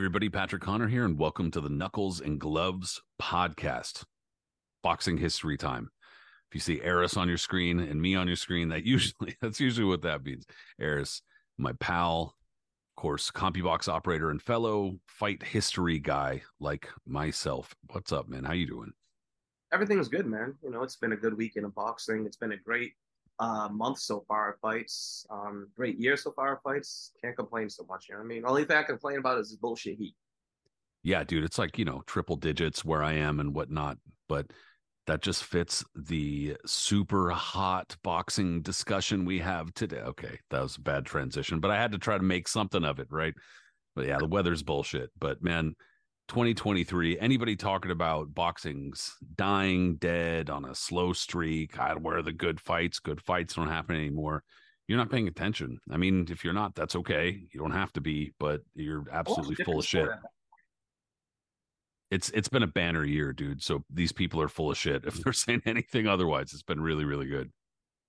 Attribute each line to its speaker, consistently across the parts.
Speaker 1: everybody. Patrick Connor here, and welcome to the Knuckles and Gloves podcast, boxing history time. If you see Aris on your screen and me on your screen, that usually that's usually what that means. Aris, my pal, of course, CompuBox operator and fellow fight history guy like myself. What's up, man? How you doing?
Speaker 2: Everything's good, man. You know, it's been a good weekend of boxing. It's been a great uh, month so far of fights. Um, great year so far of fights. Can't complain so much. You know what I mean? Only thing I complain about is bullshit heat.
Speaker 1: Yeah, dude, it's like, you know, triple digits where I am and whatnot, but that just fits the super hot boxing discussion we have today. Okay, that was a bad transition, but I had to try to make something of it, right? But yeah, the weather's bullshit. But man, 2023, anybody talking about boxing's dying dead on a slow streak, ah, where are the good fights? Good fights don't happen anymore. You're not paying attention. I mean, if you're not, that's okay. You don't have to be, but you're absolutely full of shit. It's it's been a banner year, dude. So these people are full of shit. If they're saying anything otherwise, it's been really, really good.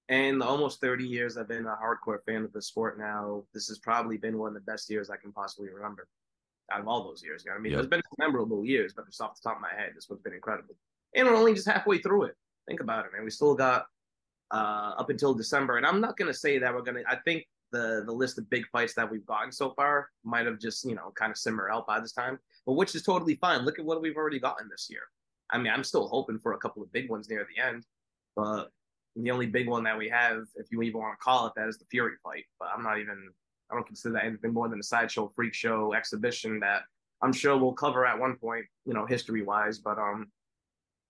Speaker 2: And almost 30 years I've been a hardcore fan of the sport now, this has probably been one of the best years I can possibly remember out of all those years. You know what I mean? Yep. There's been memorable years, but just off the top of my head, this one's been incredible. And we're only just halfway through it. Think about it, man. We still got uh, up until December, and I'm not gonna say that we're gonna. I think the the list of big fights that we've gotten so far might have just you know kind of simmer out by this time, but which is totally fine. Look at what we've already gotten this year. I mean, I'm still hoping for a couple of big ones near the end, but the only big one that we have, if you even want to call it that, is the Fury fight. But I'm not even I don't consider that anything more than a sideshow freak show exhibition that I'm sure we'll cover at one point, you know, history wise. But um,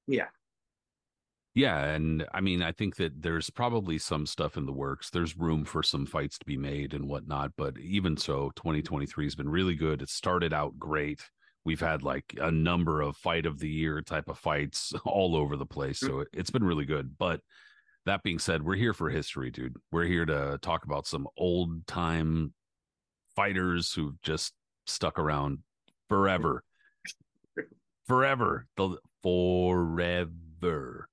Speaker 2: yeah.
Speaker 1: Yeah, and I mean, I think that there's probably some stuff in the works. There's room for some fights to be made and whatnot. But even so, 2023 has been really good. It started out great. We've had like a number of fight of the year type of fights all over the place. So mm-hmm. it's been really good. But that being said, we're here for history, dude. We're here to talk about some old time fighters who've just stuck around forever. forever. The forever.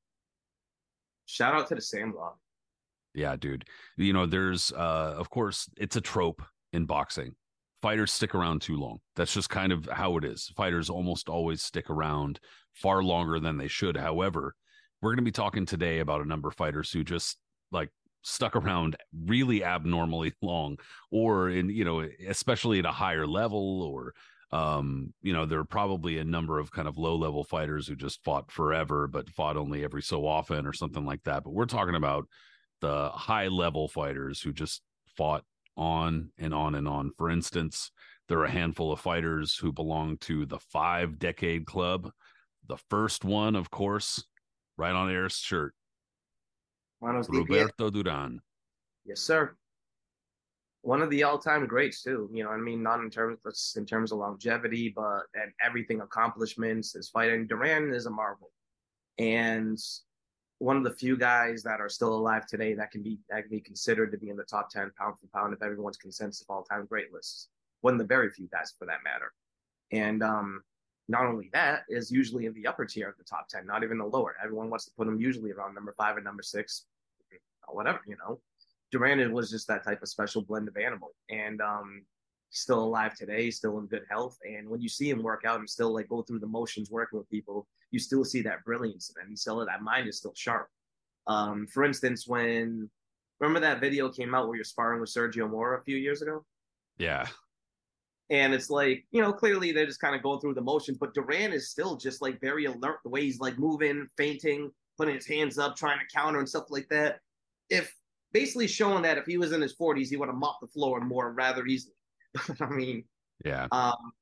Speaker 2: Shout out to the Sandlot.
Speaker 1: Yeah, dude. You know, there's uh of course it's a trope in boxing. Fighters stick around too long. That's just kind of how it is. Fighters almost always stick around far longer than they should. However, we're going to be talking today about a number of fighters who just like stuck around really abnormally long or in you know especially at a higher level or um you know there are probably a number of kind of low level fighters who just fought forever but fought only every so often or something like that but we're talking about the high level fighters who just fought on and on and on. For instance there are a handful of fighters who belong to the five decade club. The first one of course right on Aris shirt. Roberto Duran.
Speaker 2: Yes, sir. One of the all-time greats too. You know, I mean, not in terms of, in terms of longevity, but and everything accomplishments. His fighting Duran is a marvel, and one of the few guys that are still alive today that can be that can be considered to be in the top ten pound for pound of everyone's consensus of all-time great lists. One of the very few guys, for that matter. And um, not only that is usually in the upper tier of the top 10 not even the lower. Everyone wants to put him usually around number five and number six whatever you know. Duran was just that type of special blend of animal and um still alive today still in good health and when you see him work out and still like go through the motions working with people you still see that brilliance and still that mind is still sharp. Um for instance when remember that video came out where you're sparring with Sergio Mora a few years ago?
Speaker 1: Yeah
Speaker 2: and it's like, you know, clearly they're just kind of going through the motions, but Duran is still just like very alert the way he's like moving, feinting, putting his hands up, trying to counter and stuff like that. If basically showing that if he was in his 40s, he would have mopped the floor more rather easily. But I mean,
Speaker 1: yeah.
Speaker 2: Um,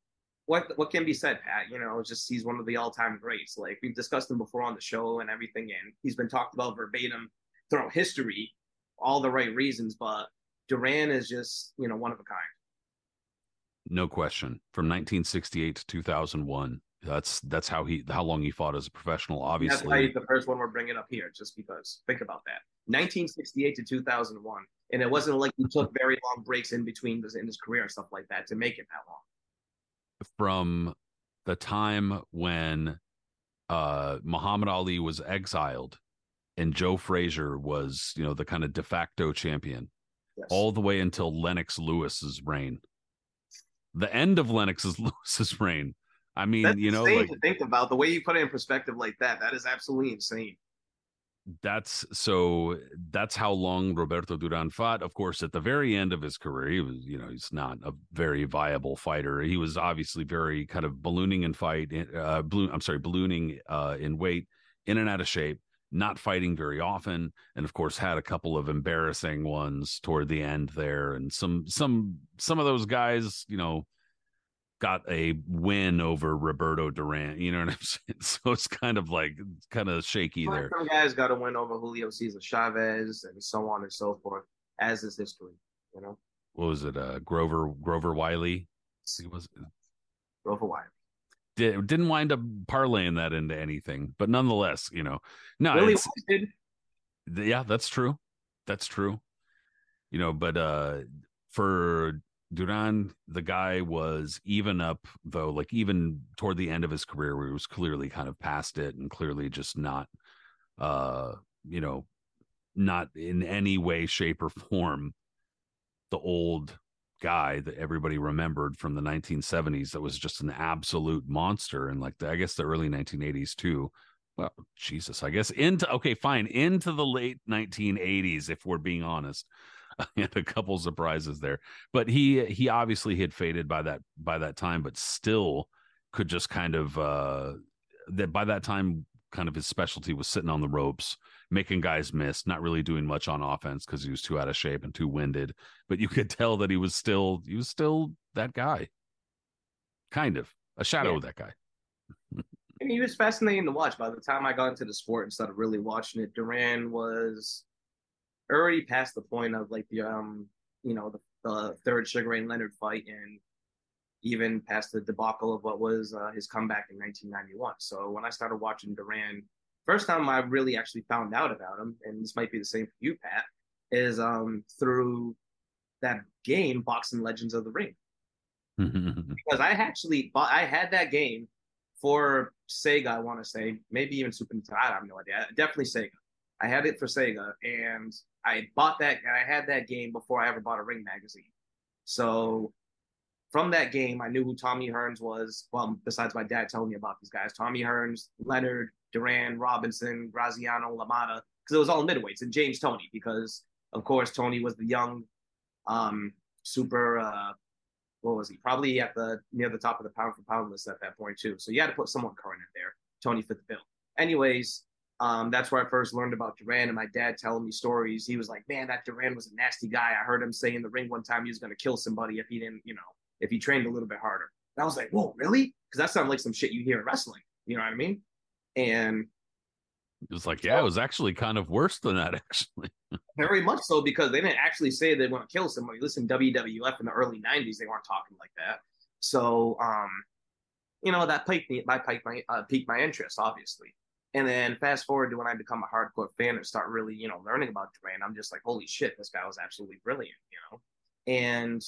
Speaker 2: what what can be said, Pat? You know, just he's one of the all time greats. Like we've discussed him before on the show and everything, and he's been talked about verbatim throughout history, all the right reasons. But Duran is just you know one of a kind
Speaker 1: no question. From 1968 to 2001, that's that's how he how long he fought as a professional. Obviously, that's why
Speaker 2: he's the first one we're bringing up here, just because. Think about that. 1968 to 2001, and it wasn't like he took very long breaks in between this, in his career and stuff like that to make it that long.
Speaker 1: From the time when uh, Muhammad Ali was exiled and Joe Frazier was, you know, the kind of de facto champion, yes. all the way until Lennox Lewis's reign the end of Lennox's Lewis's reign. I mean,
Speaker 2: That's
Speaker 1: you know, like
Speaker 2: to think about the way you put it in perspective like that. That is absolutely insane.
Speaker 1: that's so that's how long Roberto Duran fought. Of course, at the very end of his career, he was, you know, he's not a very viable fighter. He was obviously very kind of ballooning in fight, uh, balloon, I'm sorry, ballooning uh, in weight, in and out of shape, not fighting very often, and of course had a couple of embarrassing ones toward the end there, and some some some of those guys, you know, got a win over Roberto Duran. You know what I'm saying? So it's kind of like kind of shaky there.
Speaker 2: Some guys got a win over Julio Cesar Chavez and so on and so forth, as is history. You know,
Speaker 1: What was it? Uh, Grover Grover Wiley. Was
Speaker 2: go for Wyatt.
Speaker 1: Did, didn't wind up parlaying that into anything, but nonetheless, you know, no, it's, yeah, that's true. That's true. You know, but uh for Duran, the guy was even up though, like even toward the end of his career where he was clearly kind of past it and clearly just not uh, you know, not in any way, shape, or form the old guy that everybody remembered from the 1970s that was just an absolute monster and like the, I guess the early 1980s too. Well jesus i guess into okay fine into the late 1980s if we're being honest. A couple surprises there but he he obviously had faded by that by that time but still could just kind of uh that by that time kind of his specialty was sitting on the ropes making guys miss not really doing much on offense because he was too out of shape and too winded but you could tell that he was still he was still that guy kind of a shadow
Speaker 2: Yeah.
Speaker 1: of that guy
Speaker 2: I mean, he was fascinating to watch. By the time I got into the sport and started really watching it, Duran was already past the point of like the um, you know, the, the third Sugar Ray Leonard fight, and even past the debacle of what was uh, his comeback in 1991. So when I started watching Duran, first time I really actually found out about him, and this might be the same for you, Pat, is um through that game, Boxing Legends of the Ring because I actually bought, I had that game for Sega. I want to say maybe even Super Nintendo. I have no idea. Definitely Sega. I had it for Sega, and I bought that. I had that game before I ever bought a Ring magazine. So from that game, I knew who Tommy Hearns was. Well, besides my dad telling me about these guys, Tommy Hearns, Leonard, Duran, Robinson, Graziano, LaMotta, because it was all midweights, and James Toney, because of course Toney was the young, um, super. Uh, what was he? Probably at the near the top of the pound for pound list at that point too. So you had to put someone current in there. Toney fit the bill. Anyways, um, that's where I first learned about Duran and my dad telling me stories. He was like, "Man, that Duran was a nasty guy. I heard him say in the ring one time he was going to kill somebody if he didn't, you know, if he trained a little bit harder." And I was like, "Whoa, really?" Because that sounded like some shit you hear in wrestling. You know what I mean? And
Speaker 1: it was like yeah it was actually kind of worse than that actually
Speaker 2: Very much so because they didn't actually say they want to kill somebody. Listen, WWF in the early '90s, they weren't talking like that. So, um, you know, that piqued me, that piqued my uh, piqued my interest, obviously. And then fast forward to when I become a hardcore fan and start really, you know, learning about Duran, I'm just like, holy shit, this guy was absolutely brilliant, you know. And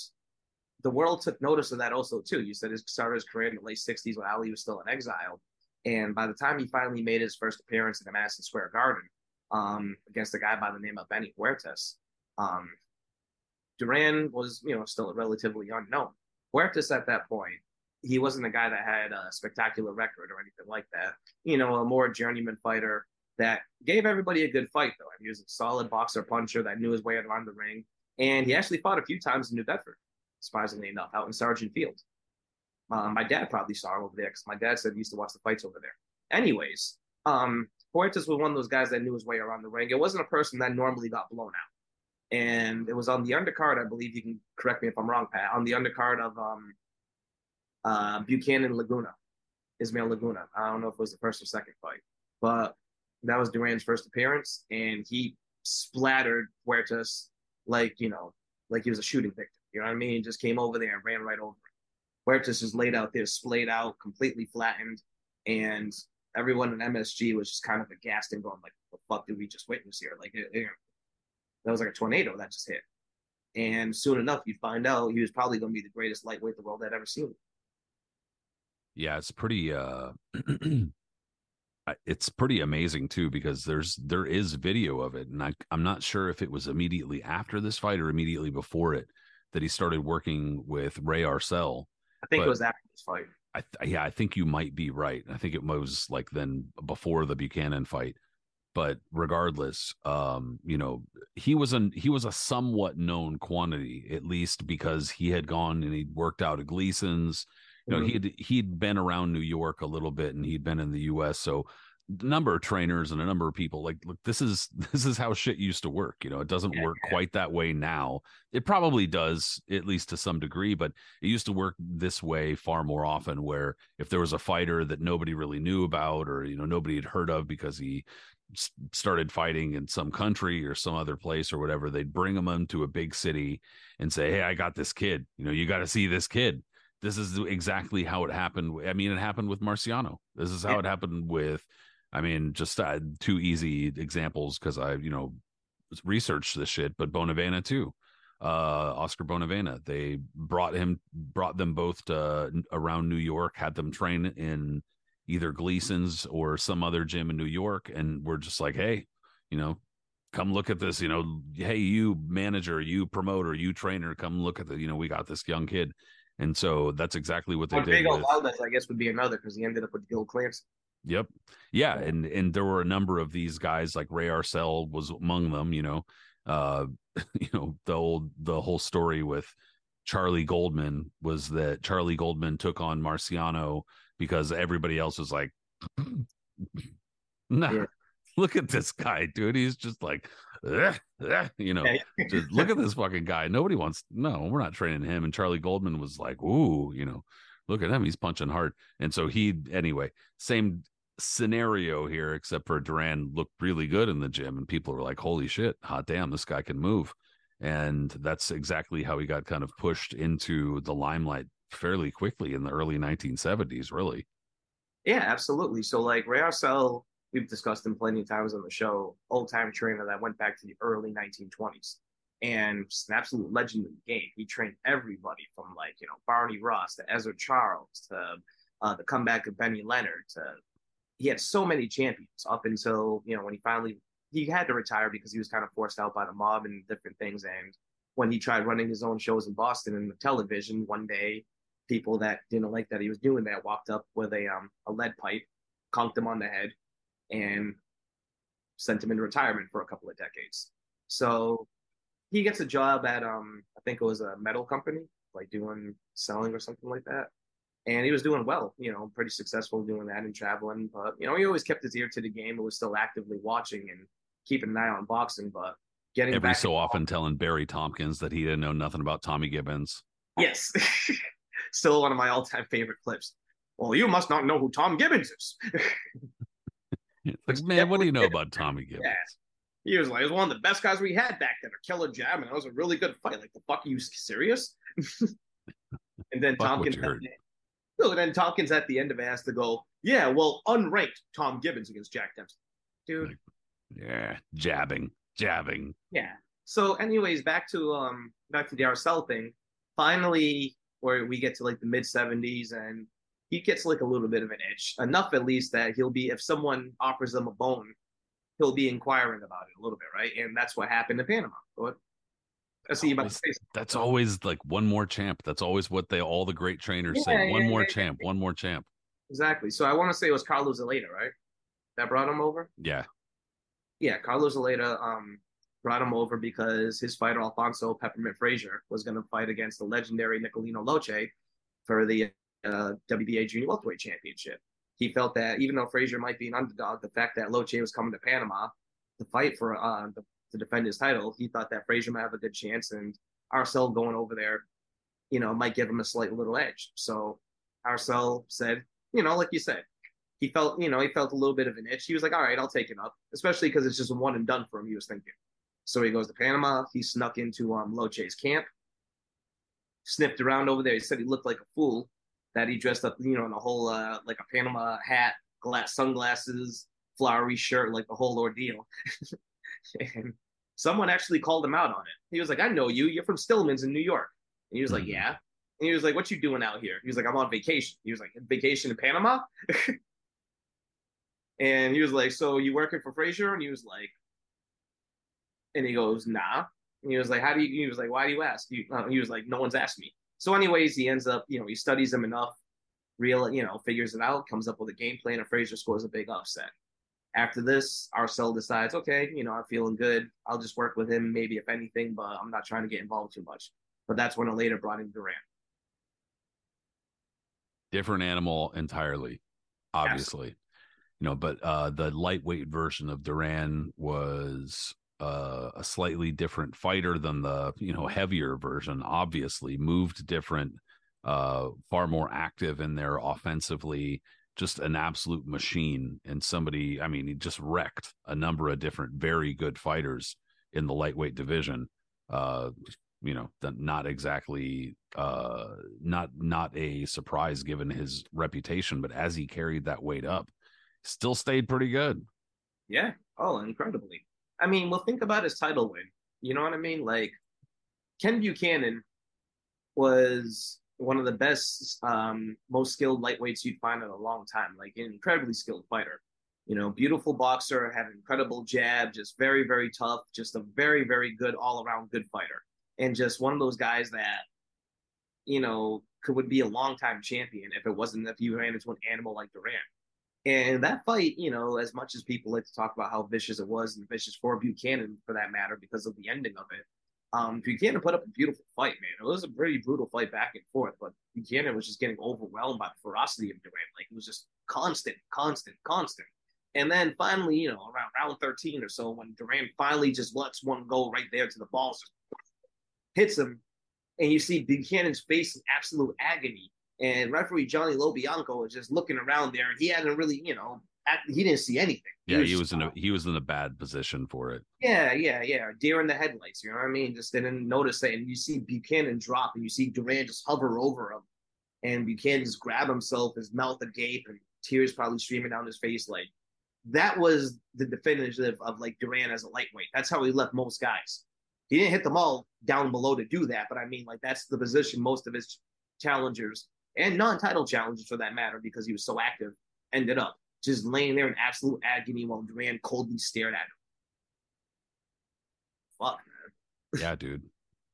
Speaker 2: the world took notice of that also too. You said his started his career in the late '60s when Ali was still in exile, and by the time he finally made his first appearance in the Madison Square Garden um, against a guy by the name of Benny Huertas. Um, Duran was, you know, still relatively unknown. Huertas at that point, he wasn't a guy that had a spectacular record or anything like that. You know, a more journeyman fighter that gave everybody a good fight, though. And he was a solid boxer puncher that knew his way around the ring. And he actually fought a few times in New Bedford, surprisingly enough, out in Sargent Field. Um, my dad probably saw him over there because my dad said he used to watch the fights over there. Anyways, um, Huertas was one of those guys that knew his way around the ring. It wasn't a person that normally got blown out. And it was on the undercard, I believe you can correct me if I'm wrong, Pat, on the undercard of um, uh, Buchanan Laguna, Ismael Laguna. I don't know if it was the first or second fight, but that was Duran's first appearance, and he splattered Huertas like, you know, like he was a shooting victim. You know what I mean? Just came over there and ran right over him. Huertas just laid out there, splayed out, completely flattened, and everyone in MSG was just kind of aghast and going like, "What the fuck did we just witness here?" Like, it, it, that was like a tornado that just hit. And soon enough, you'd find out he was probably going to be the greatest lightweight the world had ever seen.
Speaker 1: yeah it's pretty uh it's pretty amazing too because there's there is video of it and I, i'm not sure if it was immediately after this fight or immediately before it that he started working with ray arcel
Speaker 2: I think
Speaker 1: But-
Speaker 2: it was after this fight.
Speaker 1: I th- yeah, I think you might be right. I think it was like then before the Buchanan fight. But regardless, um, you know, he was an he was a somewhat known quantity, at least because he had gone and he'd worked out at Gleason's. You know,
Speaker 2: Mhm.
Speaker 1: he'd he'd been around New York a little bit and he'd been in the US. So number of trainers and a number of people like look this is this is how shit used to work you know it doesn't
Speaker 2: Yeah,
Speaker 1: work
Speaker 2: yeah.
Speaker 1: quite that way now it probably does at least to some degree but it used to work this way far more often where if there was a fighter that nobody really knew about or you know nobody had heard of because he started fighting in some country or some other place or whatever they'd bring him into a big city and say hey i got this kid you know you got to see this kid this is exactly how it happened i mean it happened with marciano this is how
Speaker 2: Yeah.
Speaker 1: it happened with i mean just uh, two easy examples because i you know researched this shit but bonavena too uh Oscar Bonavena. They brought him brought them both to around New York, had them train in either Gleason's or some other gym in New York and we're just like, "Hey, you know, come look at this, you know, hey you manager, you promoter, you trainer, come look at the, you know, we got this young kid." And so that's exactly what they did.
Speaker 2: Rodrigo
Speaker 1: with-
Speaker 2: Valdez, I guess, would be another because he ended up with Gil Clancy.
Speaker 1: Yep. Yeah, and and there were a number of these guys like Ray Arcel was among them, you know. Uh you know, the old the whole story with Charlie Goldman was that Charlie Goldman took on Marciano because everybody else was like nah,
Speaker 2: Yeah.
Speaker 1: look at this guy, dude. He's just like "Ugh, ugh," you know, just look at this fucking guy. Nobody wants no, we're not training him. And Charlie Goldman was like, ooh, you know, look at him. He's punching hard. And so he anyway, same scenario here, except for Duran looked really good in the gym, and people were like, Holy shit, hot damn, this guy can move. And that's exactly how he got kind of pushed into the limelight fairly quickly in the early 1970s, really.
Speaker 2: Yeah, absolutely. So like Ray Arcel, we've discussed him plenty of times on the show, old time trainer that went back to the early 1920s and an absolute legend in the game. He trained everybody from like, you know, Barney Ross to Ezzard Charles to uh, the comeback of Benny Leonard to he had so many champions up until, you know, when he finally he had to retire because he was kind of forced out by the mob and different things. And when he tried running his own shows in Boston and the television, one day people that didn't like that he was doing that walked up with a um a lead pipe, conked him on the head, and sent him into retirement for a couple of decades. So he gets a job at um I think it was a metal company, like doing selling or something like that. And he was doing well, you know, pretty successful doing that and traveling. But you know, he always kept his ear to the game and was still actively watching and keeping an eye on boxing. But getting
Speaker 1: Every so often telling Barry Tompkins that he didn't know nothing about Tommy Gibbons.
Speaker 2: Yes. Still one of my all time favorite clips. Well, you must not know who Tom Gibbons is.
Speaker 1: Like, man, what do you know about Tommy Gibbons?
Speaker 2: Yeah. he was like, he was one of the best guys we had back then. A killer jab, and that was a really good fight. Like, the fuck, are you serious? and then Tompkins, no, and then Tompkins at the end of it has to go, yeah, well, unranked Tom Gibbons against Jack Dempsey. Dude,
Speaker 1: Yeah, jabbing, jabbing.
Speaker 2: Yeah. So, anyways, back to um back to the Arcel thing. Finally, where we get to like the mid seventies, and he gets like a little bit of an itch, enough at least that he'll be if someone offers him a bone, he'll be inquiring about it a little bit, right? And that's what happened in Panama. What? I see you about to say. something.
Speaker 1: That's always like one more champ. That's always what they all the great trainers say.
Speaker 2: Yeah,
Speaker 1: One
Speaker 2: yeah,
Speaker 1: more
Speaker 2: yeah,
Speaker 1: champ, one more champ.
Speaker 2: Exactly. So I want to say it was Carlos Eleta, right? That brought him over.
Speaker 1: Yeah.
Speaker 2: yeah, Carlos Eleta um, brought him over because his fighter Alfonso Peppermint Frazier was going to fight against the legendary Nicolino Locche for the uh, WBA Junior Welterweight Championship. He felt that even though Frazier might be an underdog, the fact that Locche was coming to Panama to fight for uh, the, to defend his title, he thought that Frazier might have a good chance, and Arcel going over there, you know, might give him a slight little edge. So Arcel said, you know, like you said, he felt, you know, he felt a little bit of an itch. He was like, all right, I'll take it up, especially because it's just one and done for him, he was thinking. So he goes to Panama. He snuck into um, Locche's camp, sniffed around over there. He said he looked like a fool, that he dressed up, you know, in a whole, uh, like a Panama hat, glass, sunglasses, flowery shirt, like the whole ordeal. and someone actually called him out on it. He was like, I know you. You're from Stillman's in New York. And he was like,
Speaker 1: Mhm.
Speaker 2: yeah. And he was like, what you doing out here? He was like, I'm on vacation. He was like, vacation in Panama? And he was like, "So you working for Frazier?" And he was like, and he goes, "Nah." And he was like, "How do you?" He was like, "Why do you ask?" He, uh, he was like, "No one's asked me." So, anyways, he ends up, you know, he studies him enough, real, you know, figures it out, comes up with a game plan, and Frazier scores a big upset. After this, Arcel decides, okay, you know, I'm feeling good. I'll just work with him, maybe if anything, but I'm not trying to get involved too much. But that's when later brought in Duran.
Speaker 1: Different animal entirely, obviously.
Speaker 2: Absolutely.
Speaker 1: You know, but uh the lightweight version of Duran was uh, a slightly different fighter than the you know heavier version obviously moved different uh far more active in there offensively just an absolute machine and somebody i mean he just wrecked a number of different very good fighters in the lightweight division uh you know not exactly uh not not a surprise given his reputation but as he carried that weight up still stayed pretty good
Speaker 2: yeah oh incredibly I mean, well, think about his title win. You know what I mean? Like Ken Buchanan was one of the best, um, most skilled lightweights you'd find in a long time. Like an incredibly skilled fighter. You know, beautiful boxer, had an incredible jab, just very, very tough, just a very, very good all around good fighter, and just one of those guys that, you know, could would be a long time champion if it wasn't if you ran into an animal like Duran. And that fight, you know, as much as people like to talk about how vicious it was and vicious for Buchanan for that matter because of the ending of it, um, Buchanan put up a beautiful fight, man. It was a pretty brutal fight back and forth, but Buchanan was just getting overwhelmed by the ferocity of Duran. Like it was just constant, constant, constant. And then finally, you know, around round 13 or so, when Duran finally just lets one go right there to the balls, hits him, and you see Buchanan's face in absolute agony and referee Johnny Lobianco is just looking around there. He hadn't really, you know, he didn't see anything.
Speaker 1: He yeah, was, he was in a he was in a bad position for it.
Speaker 2: Yeah, yeah, yeah. Deer in the headlights. You know what I mean? Just didn't notice it. And you see Buchanan drop, and you see Duran just hover over him, and Buchanan just grab himself, his mouth agape, and tears probably streaming down his face. Like that was the definitive of like Duran as a lightweight. That's how he left most guys. He didn't hit them all down below to do that, but I mean, like that's the position most of his challengers and non-title challengers, for that matter, because he was so active, ended up just laying there in absolute agony while Duran coldly stared at him. Fuck,
Speaker 1: man. yeah, dude.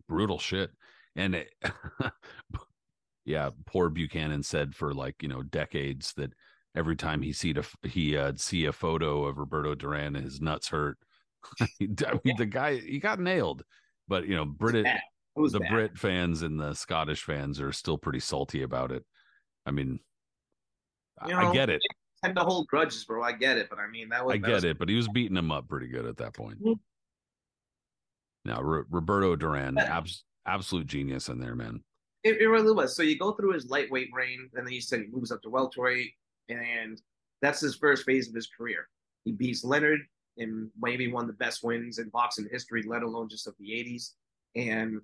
Speaker 1: Brutal shit. And it, yeah, poor Buchanan said for like, you know, decades that every time he see a, he uh, see a photo of Roberto Duran his nuts hurt. I mean, the guy he got nailed. But you know, Brit the bad. Brit fans and the Scottish fans are still pretty salty about it. I mean, you know, I get it.
Speaker 2: Tend to hold grudges, bro. I get it, but I mean that was.
Speaker 1: I
Speaker 2: that
Speaker 1: get
Speaker 2: was...
Speaker 1: it, but he was beating him up pretty good at that point. Mm-hmm. Now, R- Roberto Duran, abs- absolute genius in there, man.
Speaker 2: It, it, really was. So you go through his lightweight reign, and then you said he moves up to welterweight, and that's his first phase of his career. He beats Leonard in maybe one of the best wins in boxing history, let alone just of the '80s. And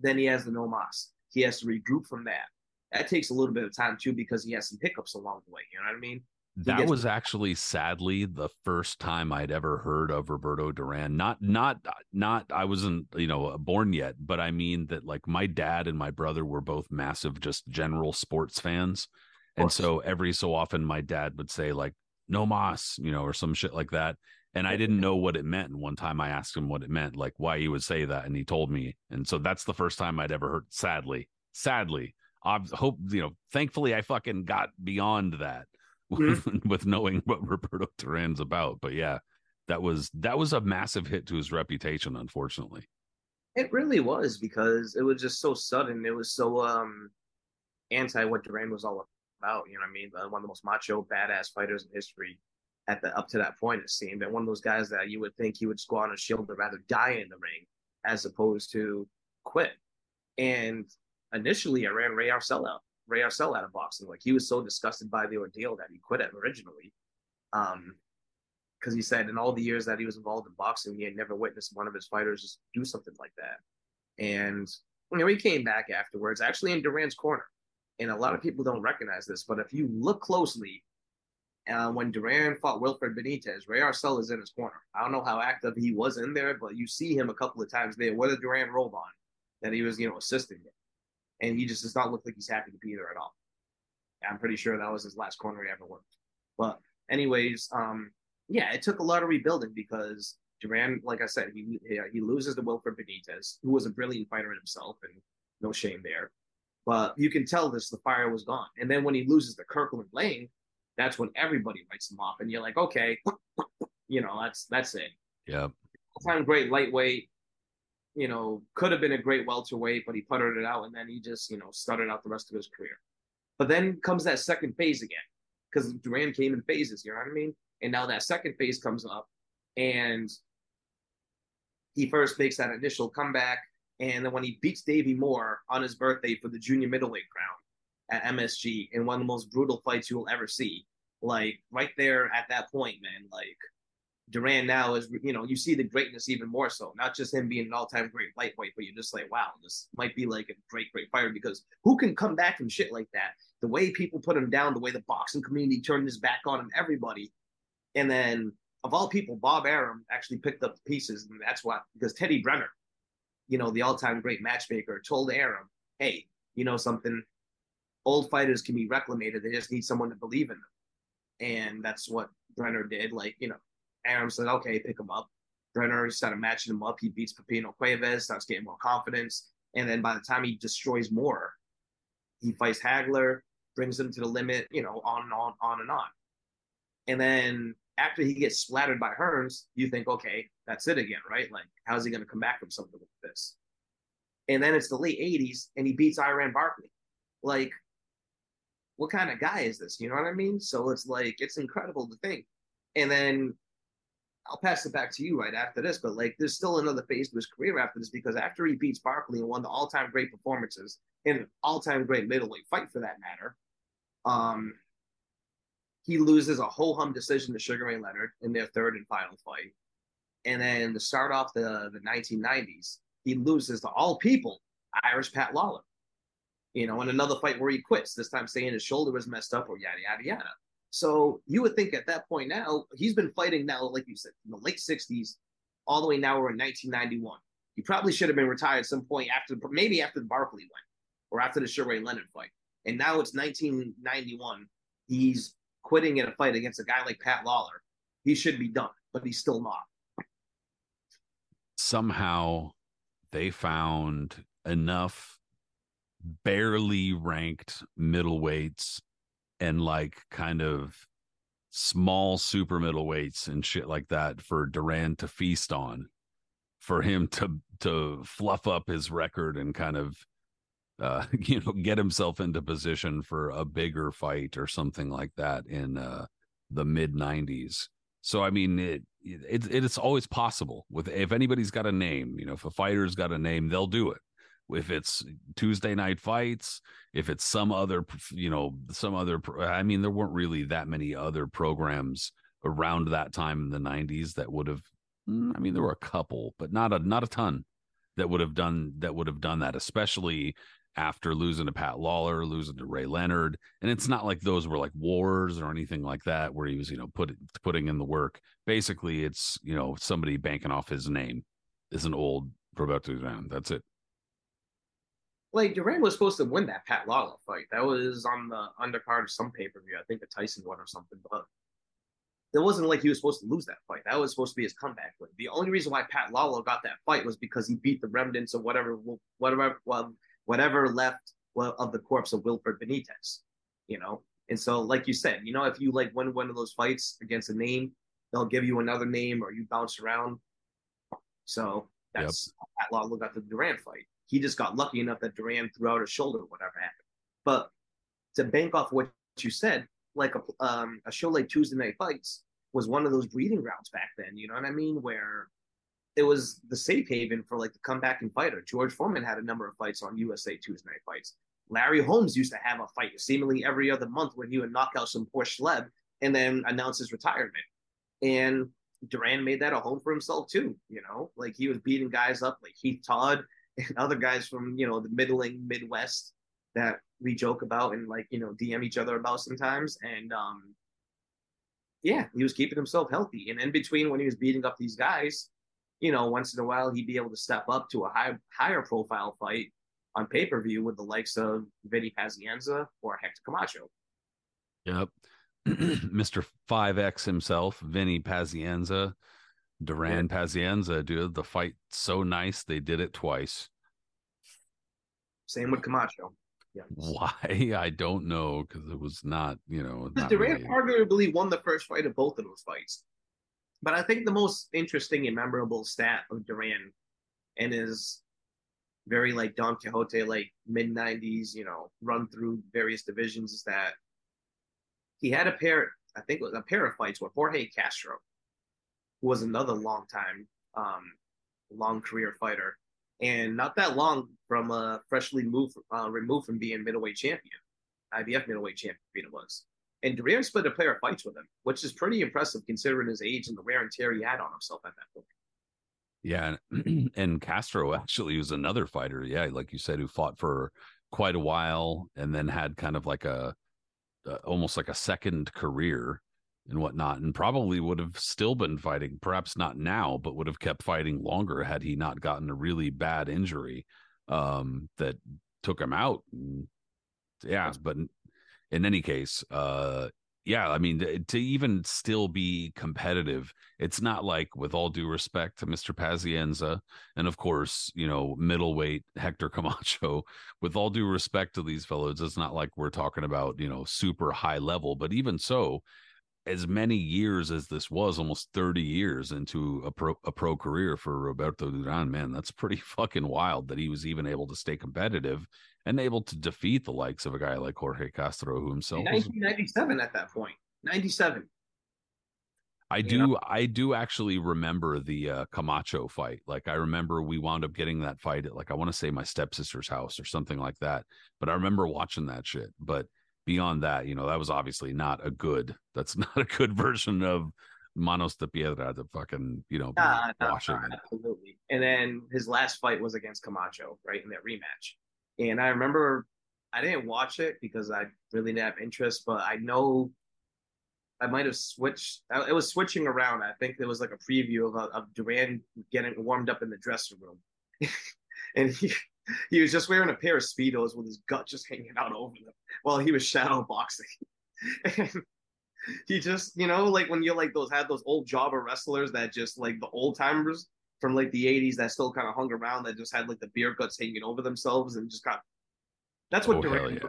Speaker 2: then he has the no mas. He has to regroup from that. That takes a little bit of time too because he has some hiccups along the way. You know what I mean?
Speaker 1: That gets- was actually sadly the first time I'd ever heard of Roberto Duran. Not not not I wasn't, you know, born yet, but I mean that like my dad and my brother were both massive just general sports fans. And so every so often my dad would say like no mas, you know, or some shit like that and I didn't know what it meant. And one time I asked him what it meant, like why he would say that, and he told me. And so that's the first time I'd ever heard. Sadly, sadly, I hope you know. Thankfully, I fucking got beyond that mm-hmm. with knowing what Roberto Duran's about. But yeah, that was that was a massive hit to his reputation. Unfortunately,
Speaker 2: it really was because it was just so sudden. It was so um anti what Duran was all about. You know what I mean? One of the most macho, badass fighters in history at the up to that point it seemed and one of those guys that you would think he would squat on a shield but rather die in the ring as opposed to quit and initially i ran ray arcel out ray arcel out of boxing like he was so disgusted by the ordeal that he quit it originally um because he said in all the years that he was involved in boxing he had never witnessed one of his fighters just do something like that and you know he came back afterwards actually in duran's corner and a lot of people don't recognize this but if you look closely uh, when Duran fought Wilfred Benitez, Ray Arcel is in his corner. I don't know how active he was in there, but you see him a couple of times there, whether Duran rolled on, that he was, you know, assisting him. And he just does not look like he's happy to be there at all. I'm pretty sure that was his last corner he ever worked. But anyways, um, yeah, it took a lot of rebuilding because Duran, like I said, he he, loses to Wilfred Benitez, who was a brilliant fighter in himself, and no shame there. But you can tell this the fire was gone. And then when he loses to Kirkland Laing, that's when everybody writes him off, and you're like, okay, you know, that's that's it.
Speaker 1: Yeah.
Speaker 2: Time great lightweight, you know, could have been a great welterweight, but he puttered it out, and then he just you know stuttered out the rest of his career. But then comes that second phase again, because Duran came in phases. You know what I mean? And now that second phase comes up, and he first makes that initial comeback, and then when he beats Davey Moore on his birthday for the junior middleweight crown at MSG in one of the most brutal fights you will ever see, like right there at that point, man, like Duran now is, you know, you see the greatness even more so. Not just him being an all-time great lightweight, but you're just like, wow, this might be like a great, great fighter because who can come back from shit like that? The way people put him down, the way the boxing community turned his back on him, everybody, and then of all people, Bob Arum actually picked up the pieces, and that's why because Teddy Brenner, you know, the all-time great matchmaker, told Arum, "Hey, you know something? Old fighters can be reclamated. They just need someone to believe in them." And that's what Brenner did. Like, you know, Arum said, "Okay, pick him up." Brenner started matching him up. He beats Pipino Cuevas, starts getting more confidence, and then by the time he destroys Moore, he fights Hagler, brings him to the limit. You know, on and on, on and on. And then after he gets splattered by Hearns, you think, okay, that's it again, right? Like, how's he going to come back from something like this? And then it's the late 80s and he beats Iran Barkley. Like, what kind of guy is this? You know what I mean? So it's like, it's incredible to think. And then I'll pass it back to you right after this, but like, there's still another phase to his career after this because after he beats Barkley and won the all time great performances in an all time great middleweight fight for that matter, um, he loses a whole hum decision to Sugar Ray Leonard in their third and final fight. And then to start off the, the 1990s, he loses to all people, Irish Pat Lawlor. You know, in another fight where he quits, this time saying his shoulder was messed up or yada, yada, yada. So you would think at that point now, he's been fighting now, like you said, in the late 60s, all the way now we're in 1991. He probably should have been retired at some point after, maybe after the Barkley win or after the Sugar Ray Leonard fight. And now it's 1991. He's quitting in a fight against a guy like Pat Lawlor, he should be done, but he's still not.
Speaker 1: Somehow they found enough barely ranked middleweights and like kind of small super middleweights and shit like that for Duran to feast on for him to to fluff up his record and kind of uh, you know, get himself into position for a bigger fight or something like that in uh, the mid '90s. So I mean, it, it it's always possible with if anybody's got a name, you know, if a fighter's got a name, they'll do it. If it's Tuesday night fights, if it's some other, you know, some other, I mean, there weren't really that many other programs around that time in the '90s that would have. Mm, I mean, there were a couple, but not a not a ton that would have done that would have done that, especially after losing to Pat Lawlor, losing to Ray Leonard. And it's not like those were like wars or anything like that where he was, you know, put, putting in the work. Basically, it's, you know, somebody banking off his name is an old Roberto Duran. That's it.
Speaker 2: Like Duran was supposed to win that Pat Lawlor fight. That was on the undercard of some pay per view. I think the Tyson one or something. But it wasn't like he was supposed to lose that fight. That was supposed to be his comeback win. The only reason why Pat Lawlor got that fight was because he beat the remnants of whatever, whatever, well, whatever left of the corpse of Wilfred Benitez, you know? And so, like you said, you know, if you like win one of those fights against a name, they'll give you another name or you bounce around. So that's yep. Pat Lawlor got the Duran fight. He just got lucky enough that Duran threw out his shoulder, whatever happened. But to bank off what you said, like a um, a show like Tuesday Night Fights was one of those breeding grounds back then. You know what I mean? Where it was the safe haven for like the comeback and fighter. George Foreman had a number of fights on USA Tuesday Night Fights. Larry Holmes used to have a fight seemingly every other month when he would knock out some poor schleb and then announce his retirement. And Duran made that a home for himself too. You know, like he was beating guys up like Heath Todd and other guys from you know the middling Midwest that we joke about and like you know DM each other about sometimes. And um, yeah, he was keeping himself healthy. And in between when he was beating up these guys, you know, once in a while he'd be able to step up to a high, higher profile fight on pay per view with the likes of Vinny Pazienza or Hector Camacho.
Speaker 1: Yep. Mr. 5X himself, Vinny Pazienza, Duran yeah. Pazienza, dude. The fight so nice they did it twice.
Speaker 2: Same with Camacho. Yeah.
Speaker 1: Why? I don't know because it was not, you know, not
Speaker 2: Duran
Speaker 1: really-
Speaker 2: arguably won the first fight of both of those fights. But I think the most interesting and memorable stat of Duran and his very like Don Quixote, like mid nineties, you know, run through various divisions is that he had a pair, I think it was a pair of fights with Jorge Castro, who was another long time, um, long career fighter, and not that long from uh, freshly moved, uh, removed from being middleweight champion, IBF middleweight champion it was. And Duran split a pair of fights with him, which is pretty impressive considering his age and the wear and tear he had on himself at that point.
Speaker 1: Yeah, and, and Castro actually was another fighter. Yeah, like you said, who fought for quite a while and then had kind of like a, uh, almost like a second career and whatnot, and probably would have still been fighting. Perhaps not now, but would have kept fighting longer had he not gotten a really bad injury um, that took him out. Yeah, but in, any case, uh, yeah, I mean, to, to even still be competitive, it's not like, with all due respect to Mr. Pazienza, and of course, you know, middleweight Hector Camacho, with all due respect to these fellows, it's not like we're talking about, you know, super high level, but even so, as many years as this was, almost 30 years into a pro a pro career for Roberto Duran, man, that's pretty fucking wild that he was even able to stay competitive and able to defeat the likes of a guy like Jorge Castro, who himself
Speaker 2: In
Speaker 1: was
Speaker 2: 1997 at that point, 97.
Speaker 1: I
Speaker 2: You
Speaker 1: do I do actually remember the uh, Camacho fight. Like I remember we wound up getting that fight at like I want to say my stepsister's house or something like that. But I remember watching that shit. But beyond that, you know, that was obviously not a good that's not a good version of Manos de Piedra, the fucking, you know,
Speaker 2: Nah, nah,
Speaker 1: washing.
Speaker 2: nah, absolutely. And then his last fight was against Camacho, right, in that rematch. And I remember I didn't watch it because I really didn't have interest, but I know I might have switched. It was switching around. I think there was like a preview of, of Duran getting warmed up in the dressing room. and he, he was just wearing a pair of Speedos with his gut just hanging out over them while he was shadow boxing. and he just, you know, like when you're like those had those old jobber wrestlers that just like the old timers from like the 80s that still kind of hung around that just had like the beer guts hanging over themselves and just got that's what
Speaker 1: Oh,
Speaker 2: Duran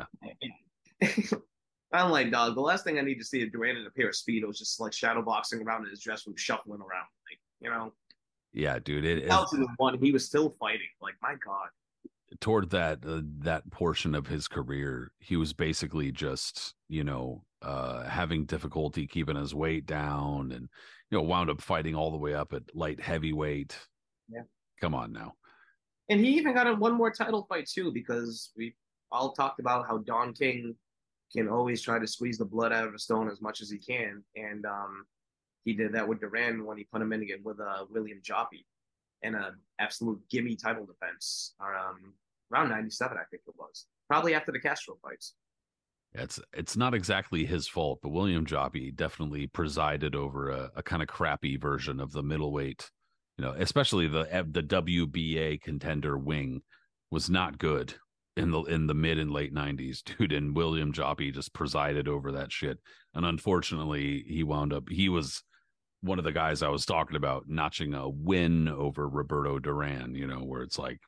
Speaker 2: yeah. I'm like, dog, the last thing I need to see is Duran in a pair of Speedos just like shadow boxing around in his dress room, shuffling around. Like, you know,
Speaker 1: Yeah, dude. It, it
Speaker 2: 2001, he was still fighting. Like, my God.
Speaker 1: Toward that uh, that portion of his career, he was basically just you know uh, having difficulty keeping his weight down, and you know wound up fighting all the way up at light heavyweight.
Speaker 2: Yeah.
Speaker 1: come on now.
Speaker 2: And he even got in one more title fight, too, because we all talked about how Don King can always try to squeeze the blood out of a stone as much as he can. And um, he did that with Duran when he put him in again with uh, William Joppy in an absolute gimme title defense um, around 97, I think it was. Probably after the Castro fights.
Speaker 1: It's it's not exactly his fault, but William Joppy definitely presided over a, a kind of crappy version of the middleweight. You know, especially the eh, the WBA contender wing was not good in the in the mid and late '90s, dude. And William Joppy just presided over that shit. And unfortunately, he wound up he was one of the guys I was talking about notching a win over Roberto Duran. You know, where it's like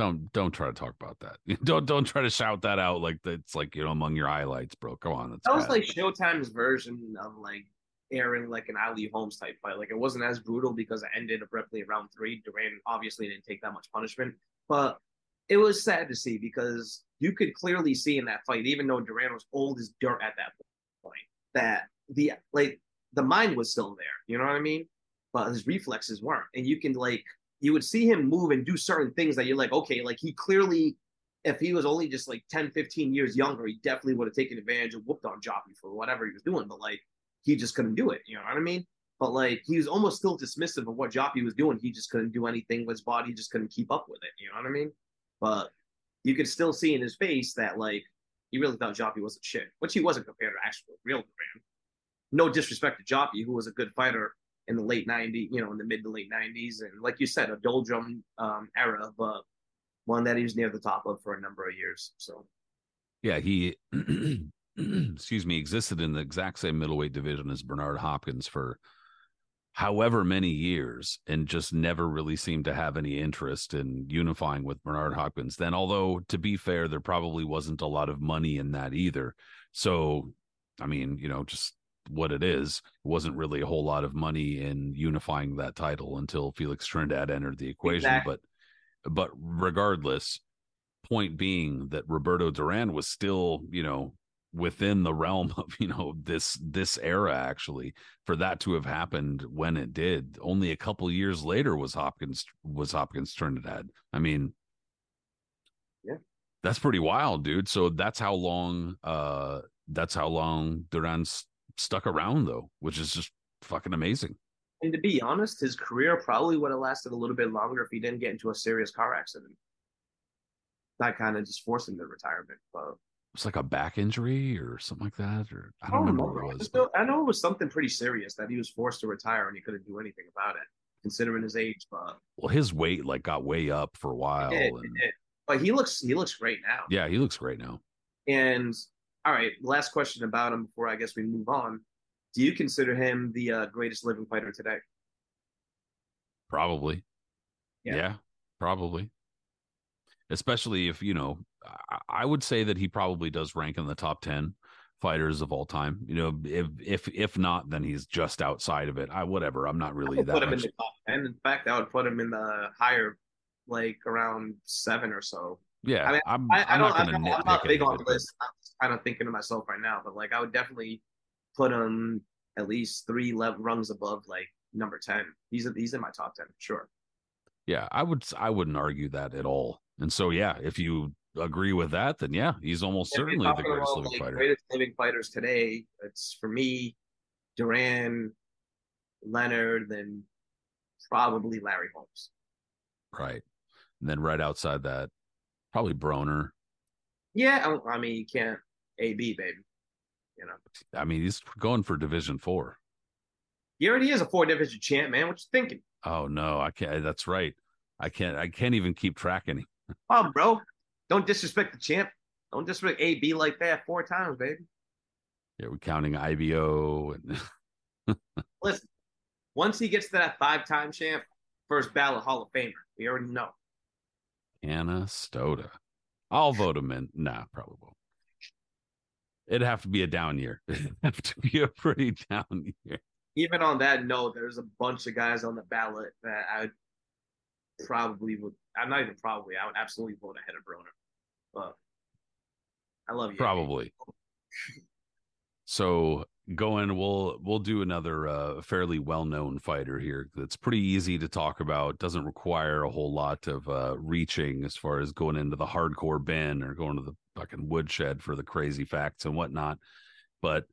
Speaker 1: don't don't try to talk about that. Don't don't try to shout that out like it's like you know among your highlights, bro. Come on, that's
Speaker 2: That was
Speaker 1: bad.
Speaker 2: like Showtime's version of like airing like an Ali Holmes type fight. Like it wasn't as brutal because it ended abruptly around three. Duran obviously didn't take that much punishment, but it was sad to see because you could clearly see in that fight, even though Duran was old as dirt at that point, that the like the mind was still there. You know what I mean? But his reflexes weren't, and you can like you would see him move and do certain things that you're like, okay, like he clearly if he was only just like 10, 15 years younger, he definitely would have taken advantage of whooped on Joppy for whatever he was doing. But like, he just couldn't do it. You know what I mean? But like, he was almost still dismissive of what Joppy was doing. He just couldn't do anything with his body. He just couldn't keep up with it. You know what I mean? But you could still see in his face that like, he really thought Joppy wasn't shit, which he wasn't compared to actual real Duran. No disrespect to Joppy, who was a good fighter in the late 90s, you know, in the mid to late 90s. And like you said, a doldrum um, era, but one that he was near the top of for a number of years. So
Speaker 1: yeah, he excuse me existed in the exact same middleweight division as Bernard Hopkins for however many years and just never really seemed to have any interest in unifying with Bernard Hopkins. Then, although to be fair, there probably wasn't a lot of money in that either. So, I mean, you know, just what it is, it wasn't really a whole lot of money in unifying that title until Felix Trinidad entered the equation. Exactly. But, but regardless, point being that Roberto Duran was still, you know, within the realm of you know this this era actually for that to have happened when it did only a couple years later was hopkins was hopkins trinidad i mean
Speaker 2: yeah
Speaker 1: that's pretty wild dude so that's how long uh that's how long duran's stuck around though which is just fucking amazing
Speaker 2: and to be honest his career probably would have lasted a little bit longer if he didn't get into a serious car accident that kind of just forced him to retirement but
Speaker 1: was like a back injury or something like that, or I don't, I don't remember, remember, what it was.
Speaker 2: Still, I know it was something pretty serious that he was forced to retire and he couldn't do anything about it, considering his age. But
Speaker 1: well, his weight like got way up for a while,
Speaker 2: did,
Speaker 1: and...
Speaker 2: but he looks he looks great now.
Speaker 1: Yeah, he looks great now.
Speaker 2: And all right, last question about him before I guess we move on. Do you consider him the uh, greatest living fighter today?
Speaker 1: Probably. Yeah. yeah, probably. Especially if you know I would say that he probably does rank in the top 10 fighters of all time. You know, if if if not, then he's just outside of it. I whatever. I'm not really that.
Speaker 2: Put
Speaker 1: him
Speaker 2: much... in the top 10. In fact, I would put him in the higher, like around seven or so.
Speaker 1: Yeah, I mean, I'm, I, I'm not going to. I'm not
Speaker 2: big on the list. I'm kind of thinking to myself right now, but like I would definitely put him at least three level rungs above like number 10. He's he's in my top 10 sure.
Speaker 1: Yeah, I would I wouldn't argue that at all. And so yeah, if you agree with that, then yeah, he's almost if certainly the greatest living like fighter.
Speaker 2: Greatest living fighters today. It's for me, Duran, Leonard, then probably Larry Holmes.
Speaker 1: Right. And then right outside that, probably Broner.
Speaker 2: Yeah, I mean you can't AB baby. You know.
Speaker 1: I mean he's going for Division Four.
Speaker 2: He already is a four division champ, man. What you thinking?
Speaker 1: Oh no, I can't. That's right. I can't. I can't even keep track any.
Speaker 2: Oh, bro, don't disrespect the champ. Don't disrespect AB like that four times, baby.
Speaker 1: Yeah, we're counting IBO.
Speaker 2: And... Listen, once he gets to that five-time champ, first ballot Hall of Famer. We already know.
Speaker 1: Canastota. I'll vote him in. Nah, probably won't. It'd have to be a down year. It'd have to be a pretty down year.
Speaker 2: Even on that note, there's a bunch of guys on the ballot that I probably would. I'm not even probably. I would absolutely vote ahead of Broner. But I love you.
Speaker 1: Probably. so going we'll we'll do another uh, fairly well-known fighter here that's pretty easy to talk about doesn't require a whole lot of uh, reaching as far as going into the hardcore bin or going to the fucking woodshed for the crazy facts and whatnot. But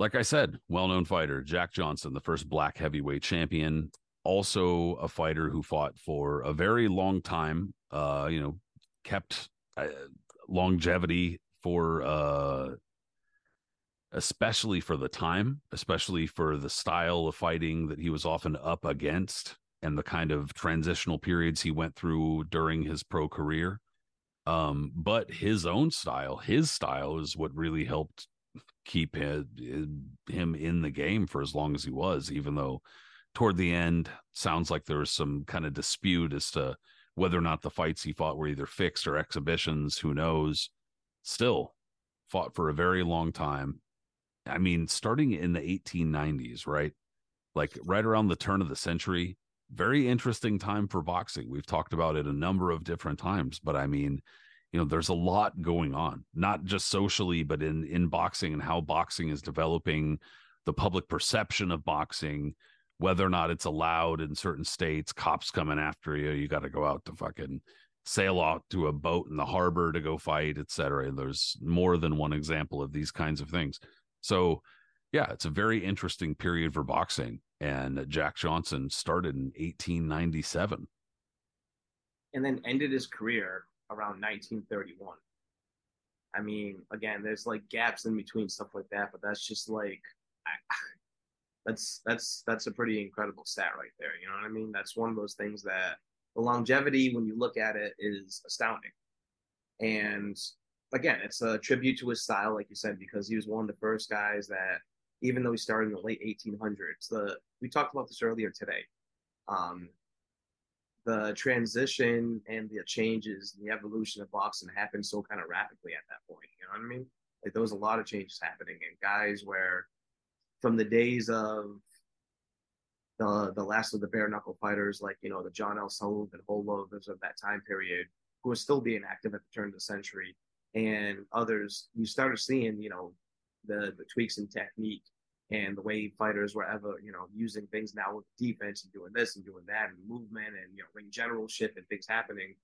Speaker 1: like i said well-known fighter jack johnson the first black heavyweight champion also a fighter who fought for a very long time uh you know kept uh, longevity for uh especially for the time especially for the style of fighting that he was often up against and the kind of transitional periods he went through during his pro career um but his own style his style is what really helped keep him, him in the game for as long as he was even though toward the end sounds like there was some kind of dispute as to whether or not the fights he fought were either fixed or exhibitions, who knows? Still fought for a very long time. I mean, starting in the 1890s, right? Like right around the turn of the century, very interesting time for boxing. We've talked about it a number of different times, but I mean, you know, there's a lot going on, not just socially, but in in boxing and how boxing is developing, the public perception of boxing, whether or not it's allowed in certain states, cops coming after you, you got to go out to fucking sail out to a boat in the harbor to go fight, etc. There's more than one example of these kinds of things. So, yeah, it's a very interesting period for boxing. And Jack Johnson started in 1897.
Speaker 2: And then ended his career around 1931. I mean, again, there's like gaps in between stuff like that, but that's just like, I, that's that's that's a pretty incredible stat right there. You know what I mean? That's one of those things that the longevity, when you look at it, is astounding. And again, it's a tribute to his style, like you said, because he was one of the first guys that even though he started in the late 1800s. The we talked about this earlier today. Um, the transition and the changes and the evolution of boxing happened so kind of rapidly at that point. You know what I mean? Like there was a lot of changes happening, and guys where from the days of the the last of the bare knuckle fighters, like you know the John L. Sullivan, holdovers of that time period, who was still being active at the turn of the century, and others, you started seeing you know the the tweaks in technique and the way fighters were ever, you know, using things now with defense and doing this and doing that and movement and you know ring generalship and things happening.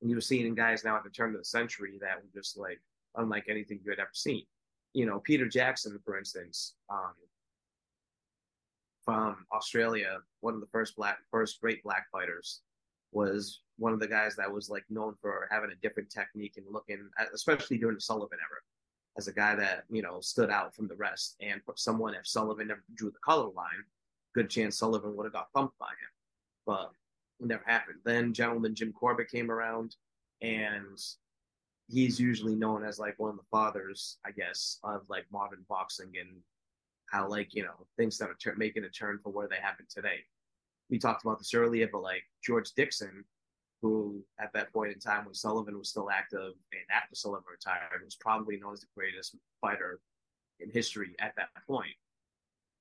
Speaker 2: And you were seeing guys now at the turn of the century that were just like unlike anything you had ever seen. You know, Peter Jackson, for instance, um, from Australia, one of the first black, first great black fighters, was one of the guys that was like known for having a different technique and looking, uh, especially during the Sullivan era, as a guy that you know stood out from the rest. And someone if Sullivan never drew the color line, good chance Sullivan would have got thumped by him, but it never happened. Then gentleman Jim Corbett came around, and he's usually known as like one of the fathers, I guess, of like modern boxing and how like you know things that are making a turn for where they happen today. We talked about this earlier, but like George Dixon, who at that point in time when Sullivan was still active and after Sullivan retired was probably known as the greatest fighter in history at that point.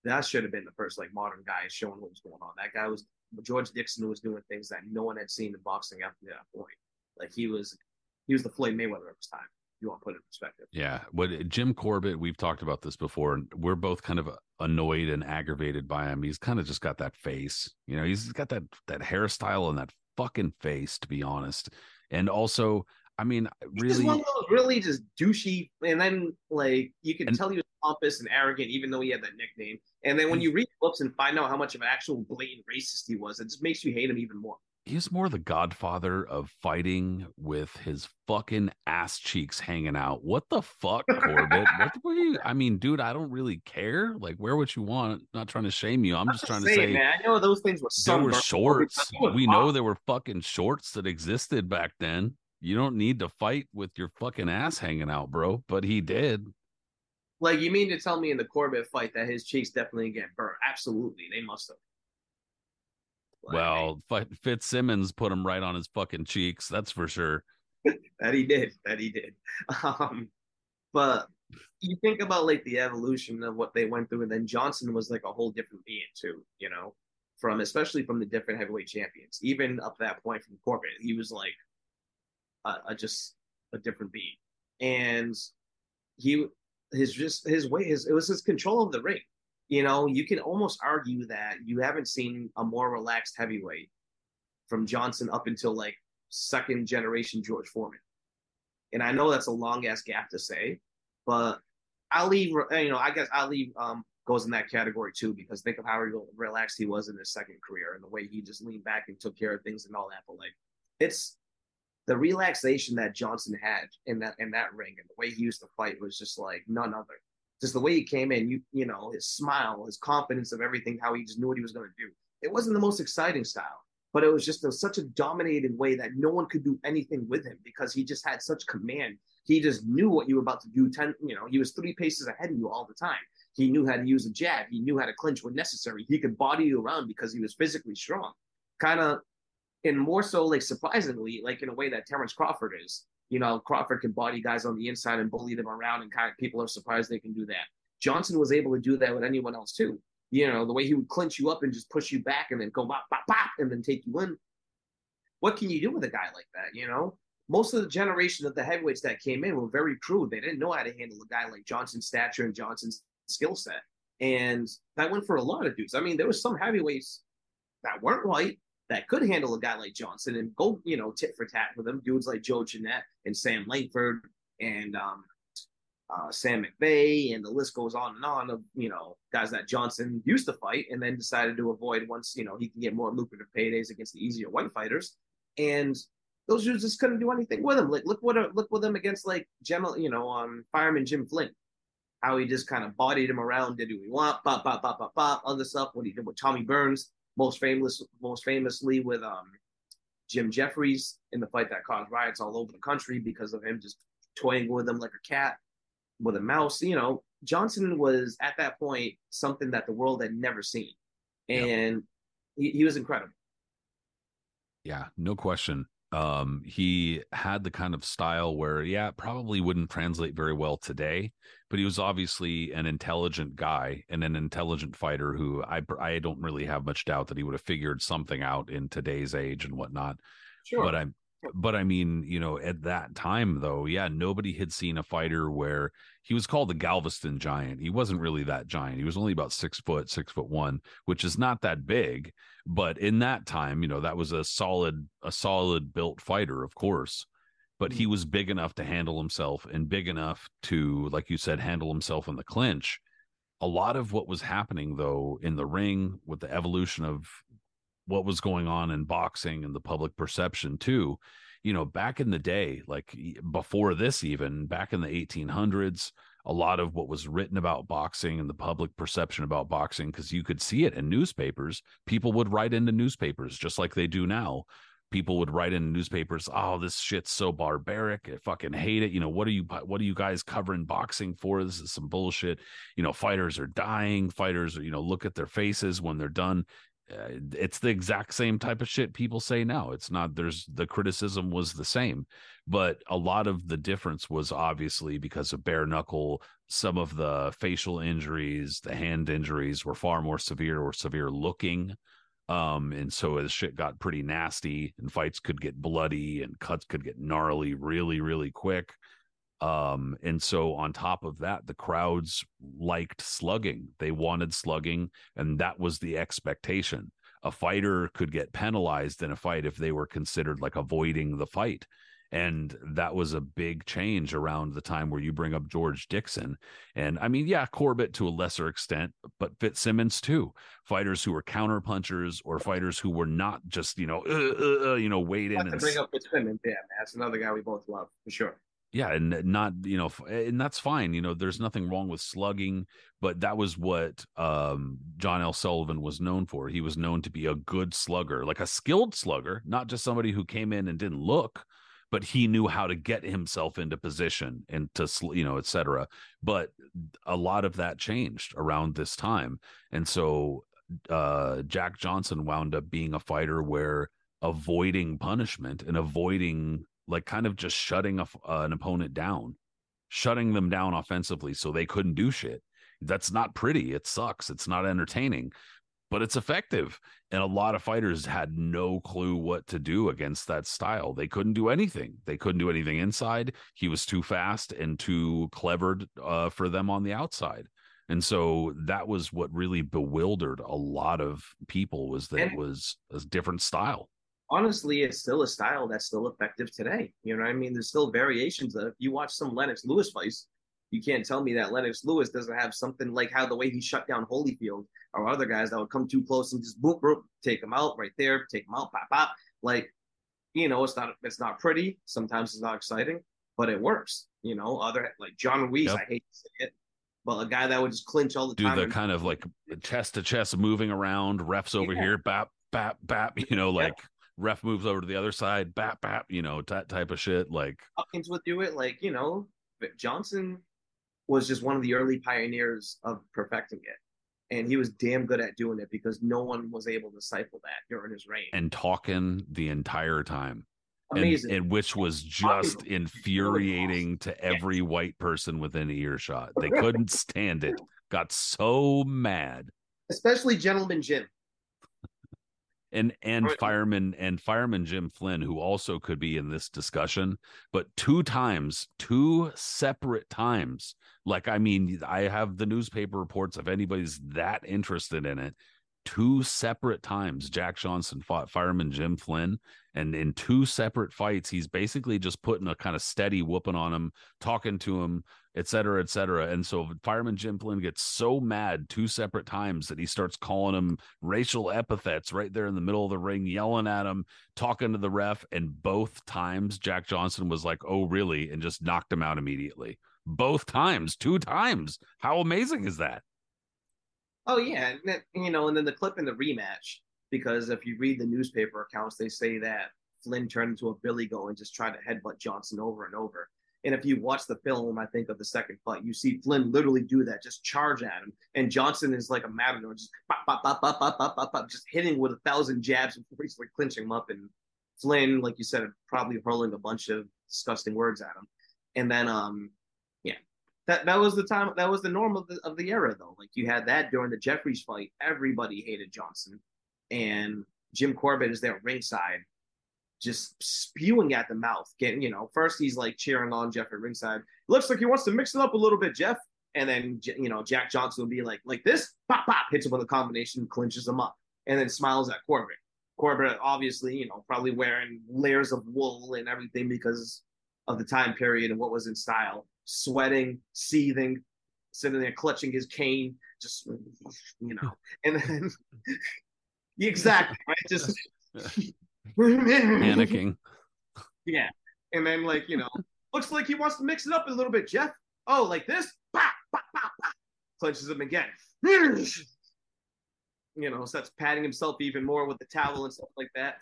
Speaker 2: That should have been the first like modern guy showing what was going on. That guy was George Dixon who was doing things that no one had seen in boxing up to that point. Like he was he was the Floyd Mayweather of his time. You want to put it in perspective.
Speaker 1: Yeah. What Jim Corbett, we've talked about this before, and we're both kind of uh, annoyed and aggravated by him. He's kind of just got that face. You know, he's got that that hairstyle and that fucking face, to be honest. And also, I mean, really, one of
Speaker 2: those really just douchey. And then, like, you can and, tell he was pompous and arrogant, even though he had that nickname. And then when you read books and find out how much of an actual blatant racist he was, it just makes you hate him even more
Speaker 1: he's more the godfather of fighting with his fucking ass cheeks hanging out. What the fuck, Corbett? what were you? I mean, dude, I don't really care. Like, wear what you want? not trying to shame you. I'm, I'm just trying to say,
Speaker 2: man, I know those things were
Speaker 1: there were shorts. We know there were fucking shorts that existed back then. You don't need to fight with your fucking ass hanging out, bro. But he did.
Speaker 2: Like, you mean to tell me in the Corbett fight that his cheeks definitely get burnt? Absolutely, they must have.
Speaker 1: Well, Fitzsimmons put him right on his fucking cheeks. That's for sure.
Speaker 2: that he did. That he did. Um, but you think about like the evolution of what they went through, and then Johnson was like a whole different being too. You know, from especially from the different heavyweight champions. Even up to that point from Corbett, he was like a, a just a different being, and he his just his way his it was his control of the ring you know, you can almost argue that you haven't seen a more relaxed heavyweight from Johnson up until like second generation George Foreman. And I know that's a long ass gap to say, but Ali, you know, I guess Ali um, goes in that category too because think of how relaxed he was in his second career and the way he just leaned back and took care of things and all that. But like, it's the relaxation that Johnson had in that in that ring and the way he used to fight was just like none other just the way he came in, you you know, his smile, his confidence of everything, how he just knew what he was going to do. It wasn't the most exciting style, but it was just a, such a dominated way that no one could do anything with him because he just had such command. He just knew what you were about to do. Ten, you know, he was three paces ahead of you all the time. He knew how to use a jab. He knew how to clinch when necessary. He could body you around because he was physically strong. Kind of, and more so, like surprisingly, like in a way that Terrence Crawford is you know, Crawford can body guys on the inside and bully them around, and kind of people are surprised they can do that. Johnson was able to do that with anyone else too. You know, the way he would clinch you up and just push you back and then go bop, bop, bop, and then take you in. What can you do with a guy like that? You know, most of the generation of the heavyweights that came in were very crude. They didn't know how to handle a guy like Johnson's stature and Johnson's skill set. And that went for a lot of dudes. I mean, there was some heavyweights that weren't white that could handle a guy like Johnson and go, you know, tit for tat with him. Dudes like Joe Jeanette and Sam Langford and um, uh, Sam McVea, and the list goes on and on of you know guys that Johnson used to fight and then decided to avoid once you know he can get more lucrative paydays against the easier white fighters. And those dudes just couldn't do anything with him. Like look what look with him against like general, you know, um, fireman Jim Flynn. How he just kind of bodied him around, did what he want, pop, pop, pop, pop, pop, other stuff. What he did with Tommy Burns, most famous, most famously with um, Jim Jeffries in the fight that caused riots all over the country because of him just toying with them like a cat with a mouse. You know, Johnson was at that point something that the world had never seen, and yep. he, he was incredible.
Speaker 1: Yeah, no question. Um, he had the kind of style where, yeah, probably wouldn't translate very well today, but he was obviously an intelligent guy and an intelligent fighter who I I don't really have much doubt that he would have figured something out in today's age and whatnot. Sure. But I'm but I mean, you know, at that time though, yeah, nobody had seen a fighter where he was called the Galveston Giant. He wasn't really that giant. He was only about six foot, six foot one, which is not that big. But in that time, you know, that was a solid, a solid built fighter, of course. But he mm-hmm. was big enough to handle himself and big enough to, like you said, handle himself in the clinch. A lot of what was happening though in the ring with the evolution of what was going on in boxing and the public perception too you know back in the day like before this even back in the 1800s a lot of what was written about boxing and the public perception about boxing because you could see it in newspapers. People would write into newspapers just like they do now. People would write in newspapers oh this shit's so barbaric. I fucking hate it. You know what are you what are you guys covering boxing for? This is some bullshit. You know fighters are dying. Fighters are, you know look at their faces when they're done it's the exact same type of shit people say now. It's not there's the criticism was the same, but a lot of the difference was obviously because of bare knuckle. Some of the facial injuries, the hand injuries were far more severe or severe looking. Um, and so as shit got pretty nasty and fights could get bloody and cuts could get gnarly really, really quick. Um, and so on top of that, the crowds liked slugging. They wanted slugging, and that was the expectation. A fighter could get penalized in a fight if they were considered like avoiding the fight. And that was a big change around the time where you bring up George Dixon. And I mean, yeah, Corbett to a lesser extent, but Fitzsimmons too. Fighters who were counter punchers or fighters who were not just, you know, uh, uh, uh, you know, wade in.
Speaker 2: and bring up Fitzsimmons, yeah, that's another guy we both love for sure
Speaker 1: yeah and not you know and that's fine you know there's nothing wrong with slugging but that was what um, john l. Sullivan was known for. He was known to be a good slugger like a skilled slugger not just somebody who came in and didn't look but he knew how to get himself into position and to you know etc but a lot of that changed around this time and so uh, jack johnson wound up being a fighter where avoiding punishment and avoiding like kind of just shutting a, uh, an opponent down, shutting them down offensively so they couldn't do shit. That's not pretty. It sucks. It's not entertaining, but it's effective. And a lot of fighters had no clue what to do against that style. They couldn't do anything. They couldn't do anything inside. He was too fast and too clever uh, for them on the outside. And so that was what really bewildered a lot of people was that and, it was a different style
Speaker 2: honestly, it's still a style that's still effective today. You know what I mean? There's still variations of. If you watch some Lennox Lewis fights, you can't tell me that Lennox Lewis doesn't have something like how the way he shut down Holyfield or other guys that would come too close and just boom, boom, take him out right there, take him out, pop, pop. Like, you know, it's not it's not pretty. Sometimes it's not exciting, but it works. You know, other like John Ruiz, yep. I hate to say it, but a guy that would just clinch all the
Speaker 1: Do
Speaker 2: time.
Speaker 1: Do the kind of like chest to chest moving around, refs over yeah. here, bap, bap, bap, you know, like ref moves over to the other side, bap bap, you know, that type of shit. Like
Speaker 2: Hopkins would do it, like you know, Johnson was just one of the early pioneers of perfecting it, and he was damn good at doing it because no one was able to stifle that during his reign.
Speaker 1: And talking the entire time. Amazing. And, and which was just infuriating to every white person within earshot. They couldn't stand it. Got so mad.
Speaker 2: Especially Gentleman Jim
Speaker 1: and and right. fireman and fireman Jim Flynn, who also could be in this discussion, but two times, two separate times. Like, I mean, I have the newspaper reports if anybody's that interested in it. Two separate times, Jack Johnson fought fireman Jim Flynn, and in two separate fights, he's basically just putting a kind of steady whooping on him, talking to him, et cetera, et cetera. And so fireman Jim Flynn gets so mad two separate times that he starts calling him racial epithets right there in the middle of the ring, yelling at him, talking to the ref. And both times Jack Johnson was like, oh, really? And just knocked him out immediately. Both times, two times. How amazing is that?
Speaker 2: Oh, yeah. And you know, and then the clip in the rematch, because if you read the newspaper accounts, they say that Flynn turned into a Billy Goat and just tried to headbutt Johnson over and over And if you watch the film, I think of the second fight, you see Flynn literally do that, just charge at him. And Johnson is like a matador, just bop, bop, bop, bop, bop, bop, bop, bop, just hitting with a thousand jabs before he's like clinching him up. And Flynn, like you said, probably hurling a bunch of disgusting words at him. And then, um, yeah, that that was the time. That was the norm of the of the era, though. Like you had that during the Jeffries fight. Everybody hated Johnson, and Jim Corbett is there ringside, just spewing at the mouth. Getting you know, first he's like cheering on Jeff at ringside. Looks like he wants to mix it up a little bit, Jeff. And then you know Jack Johnson will be like like this, pop pop, hits him with a combination, clinches him up, and then smiles at Corbett. Corbett obviously, you know, probably wearing layers of wool and everything because of the time period and what was in style, sweating, seething, sitting there clutching his cane, just you know, and then exactly right, just
Speaker 1: panicking.
Speaker 2: Yeah, and then like you know, looks like he wants to mix it up a little bit, Jeff. Oh, like this, bah, bah, bah, bah. clenches him again. You know, starts patting himself even more with the towel and stuff like that.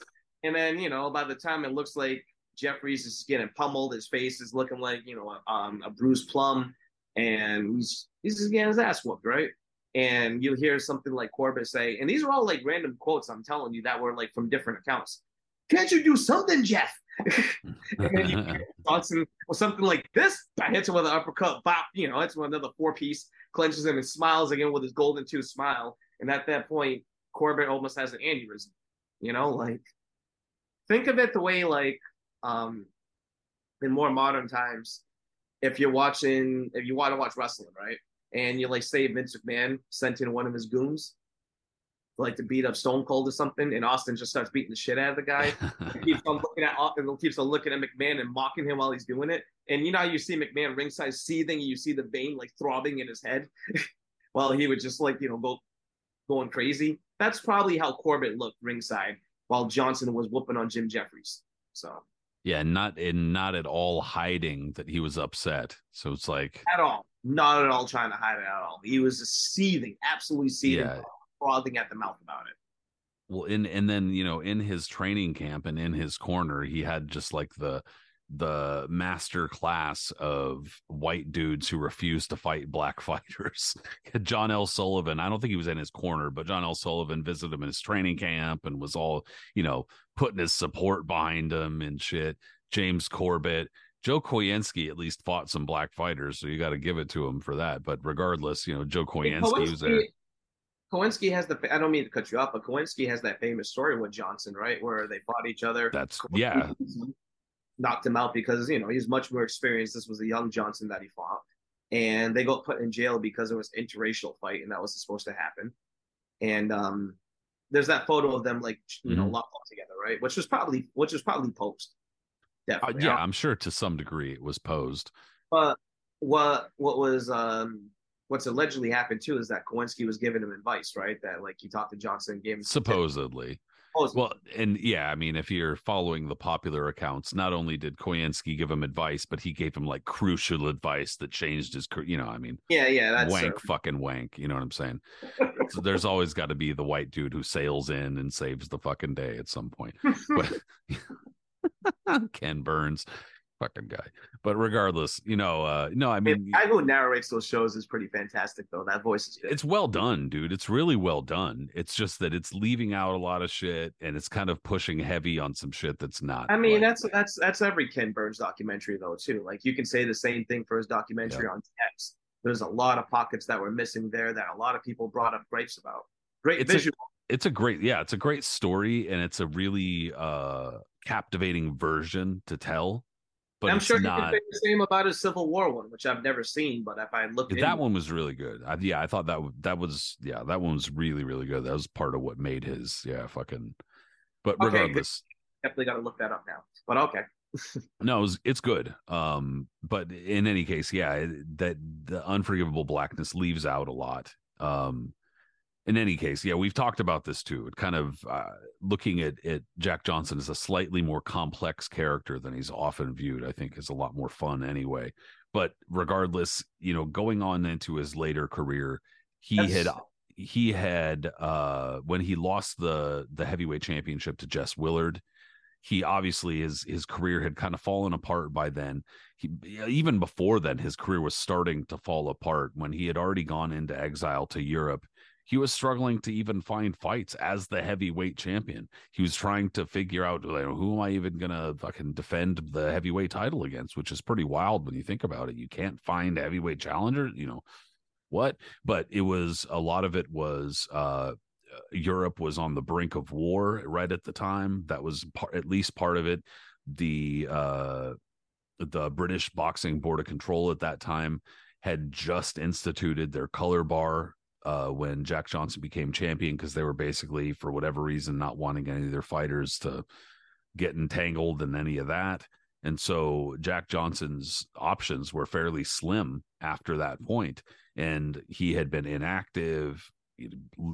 Speaker 2: And then, you know, by the time it looks like Jeffries is getting pummeled. His face is looking like you know um, a bruised plum, and he's he's just getting his ass whooped, right? And you'll hear something like Corbett say, and these are all like random quotes. I'm telling you that were like from different accounts. Can't you do something, Jeff? and then you or something like this. I hits him with an uppercut, bop. You know, hits him with another four piece, clenches him and smiles again with his golden tooth smile. And at that point, Corbett almost has an aneurysm. You know, like think of it the way like um, in more modern times, if you're watching, if you want to watch wrestling, right, and you like say Vince McMahon sent in one of his goons, like to beat up Stone Cold or something, and Austin just starts beating the shit out of the guy. keeps on looking at and keeps on looking at McMahon and mocking him while he's doing it. And you know you see McMahon ringside seething, and you see the vein like throbbing in his head, while he would just like you know go going crazy. That's probably how Corbett looked ringside while Johnson was whooping on Jim Jeffries. So
Speaker 1: yeah, not and not at all hiding that he was upset. So it's like
Speaker 2: at all, not at all trying to hide it at all. He was just seething, absolutely seething, yeah. Frothing at the mouth about it.
Speaker 1: Well, in and then you know in his training camp and in his corner, he had just like the the master class of white dudes who refuse to fight black fighters. John L. Sullivan, I don't think he was in his corner, but John L. Sullivan visited him in his training camp and was all, you know, putting his support behind him and shit. James Corbett, Joe Choynski at least fought some black fighters, so you got to give it to him for that. But regardless, you know, Joe Choynski was there.
Speaker 2: Choynski has the. I don't mean to cut you off, but Choynski has that famous story with Johnson, right, where they fought each other.
Speaker 1: That's yeah
Speaker 2: knocked him out because you know he's much more experienced. This was the young Johnson that he fought, and they got put in jail because it was interracial fight, and that was supposed to happen. And um, there's that photo of them like you mm-hmm. know locked up together, right? Which was probably which was probably posed.
Speaker 1: Uh, yeah, I'm sure to some degree it was posed.
Speaker 2: But what what was um what's allegedly happened too is that Choynski was giving him advice, right? That like he talked to Johnson, gave him
Speaker 1: supposedly. Well, and yeah, I mean, if you're following the popular accounts, not only did Choynski give him advice, but he gave him like crucial advice that changed his, career. you know, I mean,
Speaker 2: yeah, yeah, that's
Speaker 1: wank, uh, fucking wank. You know what I'm saying? so there's always got to be the white dude who sails in and saves the fucking day at some point. but Ken Burns, fucking guy. But regardless, you know, uh no, I mean
Speaker 2: the guy who narrates those shows is pretty fantastic though. That voice is good.
Speaker 1: It's well done, dude. It's really well done. It's just that it's leaving out a lot of shit and it's kind of pushing heavy on some shit that's not.
Speaker 2: I mean, like, that's that's that's every Ken Burns documentary though, too. Like you can say the same thing for his documentary yeah. on text. There's a lot of pockets that were missing there that a lot of people brought up gripes about. Great
Speaker 1: it's
Speaker 2: visual.
Speaker 1: A, it's a great, yeah, it's a great story and it's a really uh captivating version to tell but
Speaker 2: I'm sure
Speaker 1: not...
Speaker 2: you can say the same about his Civil War one, which I've never seen. But if I look,
Speaker 1: that one was really good. I, yeah, I thought that that was yeah, that one was really really good. That was part of what made his yeah fucking. But okay, regardless,
Speaker 2: good. definitely got to look that up now. But okay.
Speaker 1: no, it was, it's good. Um, but in any case, yeah, that the unforgivable blackness leaves out a lot. Um, in any case, yeah, we've talked about this too. It kind of uh, looking at, at Jack Johnson as a slightly more complex character than he's often viewed, I think is a lot more fun anyway. But regardless, you know, going on into his later career, he That's... had he had uh when he lost the the heavyweight championship to Jess Willard, he obviously his his career had kind of fallen apart by then. He even before then his career was starting to fall apart when he had already gone into exile to Europe. He was struggling to even find fights as the heavyweight champion. He was trying to figure out who am I even gonna fucking defend the heavyweight title against, which is pretty wild when you think about it. You can't find heavyweight challengers, you know what? But it was a lot of it was uh Europe was on the brink of war right at the time. That was part, at least part of it. The uh, the British Boxing Board of Control at that time had just instituted their color bar uh, when Jack Johnson became champion because they were basically, for whatever reason, not wanting any of their fighters to get entangled in any of that. And so Jack Johnson's options were fairly slim after that point, and he had been inactive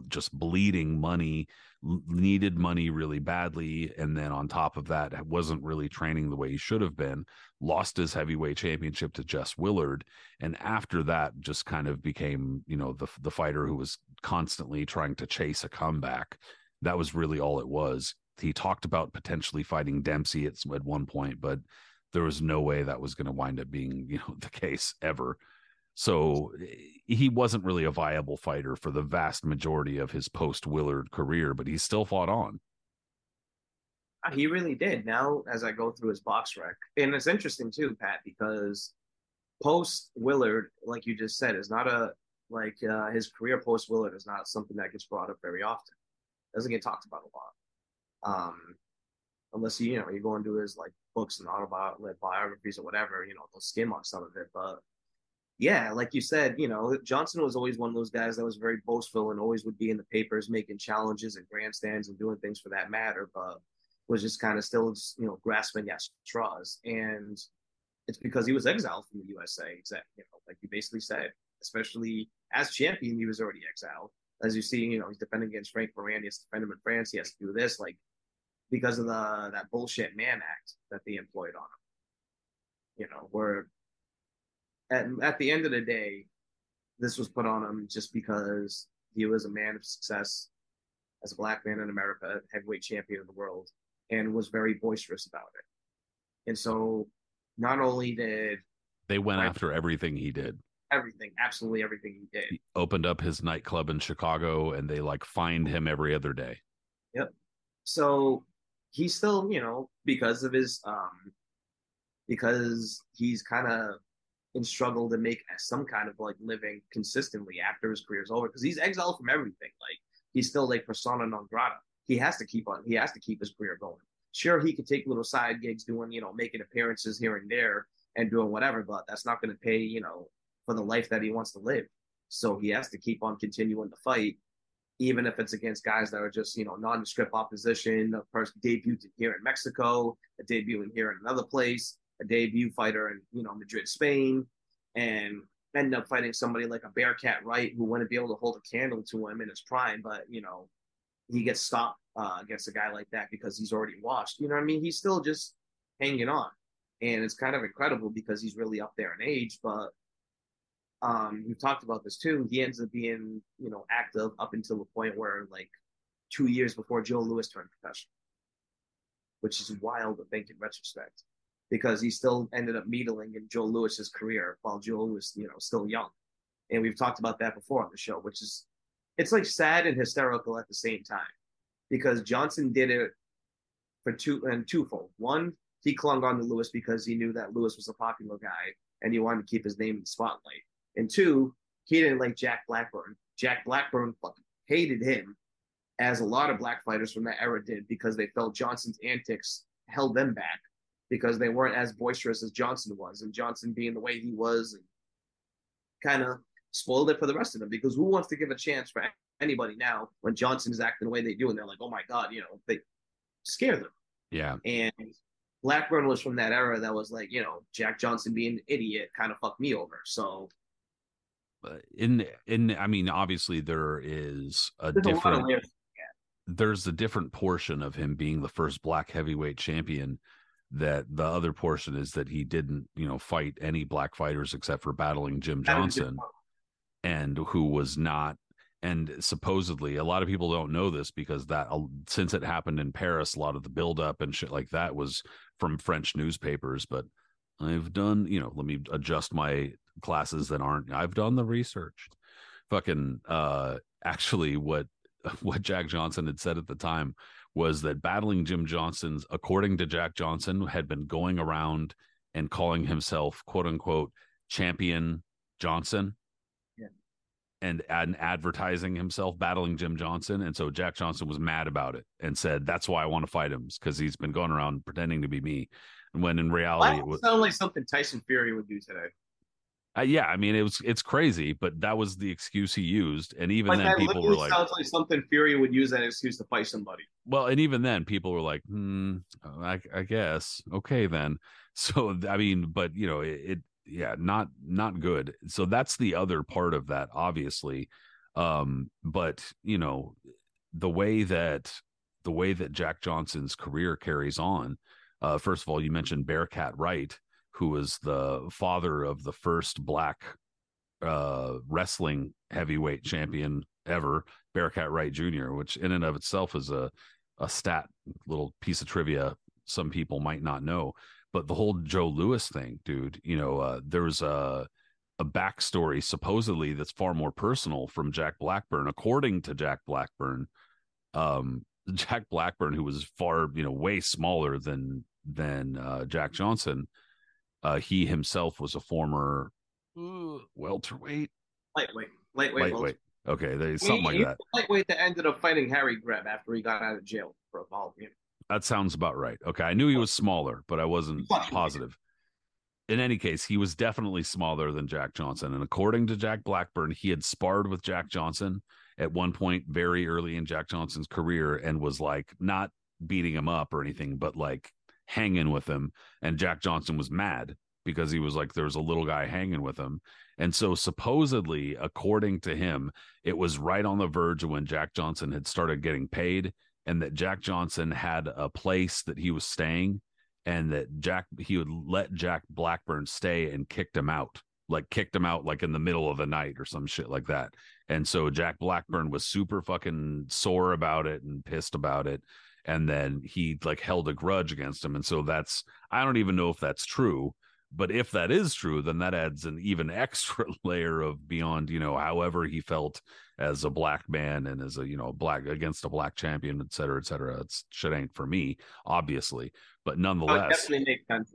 Speaker 1: just bleeding money, needed money really badly. And then on top of that, wasn't really training the way he should have been, lost his heavyweight championship to Jess Willard. And after that, just kind of became, you know, the, the fighter who was constantly trying to chase a comeback. That was really all it was. He talked about potentially fighting Dempsey at, at one point, but there was no way that was going to wind up being, you know, the case ever. So he wasn't really a viable fighter for the vast majority of his post Willard career, but he still fought on.
Speaker 2: Uh, he really did. Now, as I go through his BoxRec, and it's interesting too, Pat, because post Willard, like you just said, is not a like uh, his career post Willard is not something that gets brought up very often. Doesn't get talked about a lot. Um, unless you you know you go into his like books and autobiographies or whatever, you know they'll skim on some of it. But yeah, like you said, you know, Johnson was always one of those guys that was very boastful and always would be in the papers making challenges and grandstands and doing things for that matter, but was just kind of still, you know, grasping at straws. And it's because he was exiled from the USA, exactly, you know, like you basically said, especially as champion, he was already exiled. As you see, you know, he's defending against Frank Moran, he has to defend him in France, he has to do this, like because of the that bullshit Mann Act that they employed on him. You know, where at, at the end of the day, this was put on him just because he was a man of success as a black man in America, heavyweight champion of the world, and was very boisterous about it. And so, not only did
Speaker 1: they went after everything he did,
Speaker 2: everything, absolutely everything he did. He
Speaker 1: opened up his nightclub in Chicago, and they like fined him every other day.
Speaker 2: Yep. So he's still, you know, because of his, um, because he's kind of and struggle to make some kind of like living consistently after his career is over because he's exiled from everything. Like he's still like persona non grata. He has to keep on. He has to keep his career going. Sure, he could take little side gigs, doing you know making appearances here and there and doing whatever, but that's not going to pay you know for the life that he wants to live. So he has to keep on continuing to fight, even if it's against guys that are just you know nondescript opposition. A person debuted here in Mexico, a debuting here in another place, a debut fighter in you know Madrid, Spain, and end up fighting somebody like a Bearcat Wright who wouldn't be able to hold a candle to him in his prime, but you know he gets stopped uh, against a guy like that because he's already washed. You know I mean? He's still just hanging on, and it's kind of incredible because he's really up there in age, but. Um, we've talked about this too. He ends up being, you know, active up until the point where like two years before Joe Louis turned professional, which is wild to think in retrospect because he still ended up needling in Joe Louis's career while Joe was, you know, still young. And we've talked about that before on the show, which is it's like sad and hysterical at the same time because Johnson did it for two and twofold. One, he clung on to Louis because he knew that Louis was a popular guy and he wanted to keep his name in the spotlight. And two, he didn't like Jack Blackburn. Jack Blackburn fucking hated him, as a lot of black fighters from that era did, because they felt Johnson's antics held them back because they weren't as boisterous as Johnson was, and Johnson being the way he was, and kind of spoiled it for the rest of them. Because who wants to give a chance for anybody now when Johnson is acting the way they do, and they're like, oh my god, you know, they scare them.
Speaker 1: Yeah,
Speaker 2: and Blackburn was from that era that was like, you know, Jack Johnson being an idiot kind of fucked me over. So
Speaker 1: in in I mean, obviously there is a There's different a there's a different portion of him being the first black heavyweight champion that the other portion is that he didn't, you know, fight any black fighters except for battling Jim Johnson, and who was not and supposedly a lot of people don't know this because that since it happened in Paris, a lot of the buildup and shit like that was from French newspapers. But I've done, you know, let me adjust my classes that aren't. I've done the research. Fucking, uh, actually, what what Jack Johnson had said at the time was that battling Jim Johnson's, according to Jack Johnson, had been going around and calling himself quote unquote champion Johnson and, and advertising himself battling Jim Johnson. And so Jack Johnson was mad about it and said, That's why I want to fight him because he's been going around pretending to be me. And when in reality,
Speaker 2: it was sound like something Tyson Fury would do today.
Speaker 1: Uh, yeah, I mean it was it's crazy, but that was the excuse he used, and even like then people were like, it
Speaker 2: "Sounds like something Fury would use that excuse to fight somebody."
Speaker 1: Well, and even then, people were like, "Hmm, I, I guess okay then." So I mean, but you know, it, it yeah not not good so that's the other part of that obviously um but you know the way that the way that jack johnson's career carries on uh first of all you mentioned bearcat wright who was the father of the first black uh wrestling heavyweight champion ever bearcat wright jr which in and of itself is a a stat little piece of trivia some people might not know but the whole Joe Louis thing, dude, you know, uh, there's a a backstory supposedly that's far more personal from Jack Blackburn, according to Jack Blackburn. Um, Jack Blackburn, who was far, you know, way smaller than than uh, Jack Johnson, uh, he himself was a former uh, welterweight,
Speaker 2: lightweight, lightweight,
Speaker 1: lightweight. Okay, there's something he, like that.
Speaker 2: Lightweight that ended up fighting Harry Greb after he got out of jail for a ball. You?
Speaker 1: That sounds about right. Okay. I knew he was smaller, but I wasn't positive. In any case, he was definitely smaller than Jack Johnson. And according to Jack Blackburn, he had sparred with Jack Johnson at one point very early in Jack Johnson's career and was like not beating him up or anything, but like hanging with him. And Jack Johnson was mad because he was like, there was a little guy hanging with him. And so, supposedly, according to him, it was right on the verge of when Jack Johnson had started getting paid and that Jack Johnson had a place that he was staying and that Jack he would let Jack Blackburn stay and kicked him out like kicked him out like in the middle of the night or some shit like that. And so Jack Blackburn was super fucking sore about it and pissed about it. And then he like held a grudge against him. And so that's I don't even know if that's true, but if that is true, then that adds an even extra layer of beyond, you know, however he felt as a black man and as a, you know, black against a black champion, et cetera, et cetera. It's shit ain't for me, obviously. But oh, nonetheless,
Speaker 2: definitely make sense.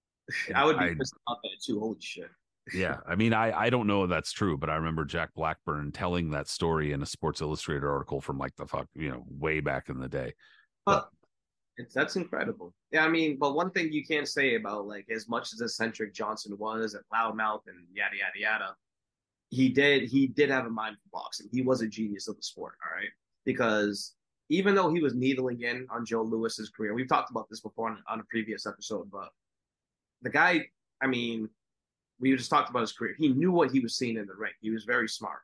Speaker 2: I would be I, pissed off at too. Holy shit.
Speaker 1: yeah. I mean, I, I don't know if that's true, but I remember Jack Blackburn telling that story in a Sports Illustrated article from like the fuck, you know, way back in the day.
Speaker 2: But, it's that's incredible. Yeah, I mean, but one thing you can't say about like as much as eccentric Johnson was and loudmouth and yada yada yada, he did he did have a mind for boxing. He was a genius of the sport, all right. Because even though he was needling in on Joe Louis's career, we've talked about this before on, on a previous episode, but the guy, I mean, we just talked about his career. He knew what he was seeing in the ring. He was very smart,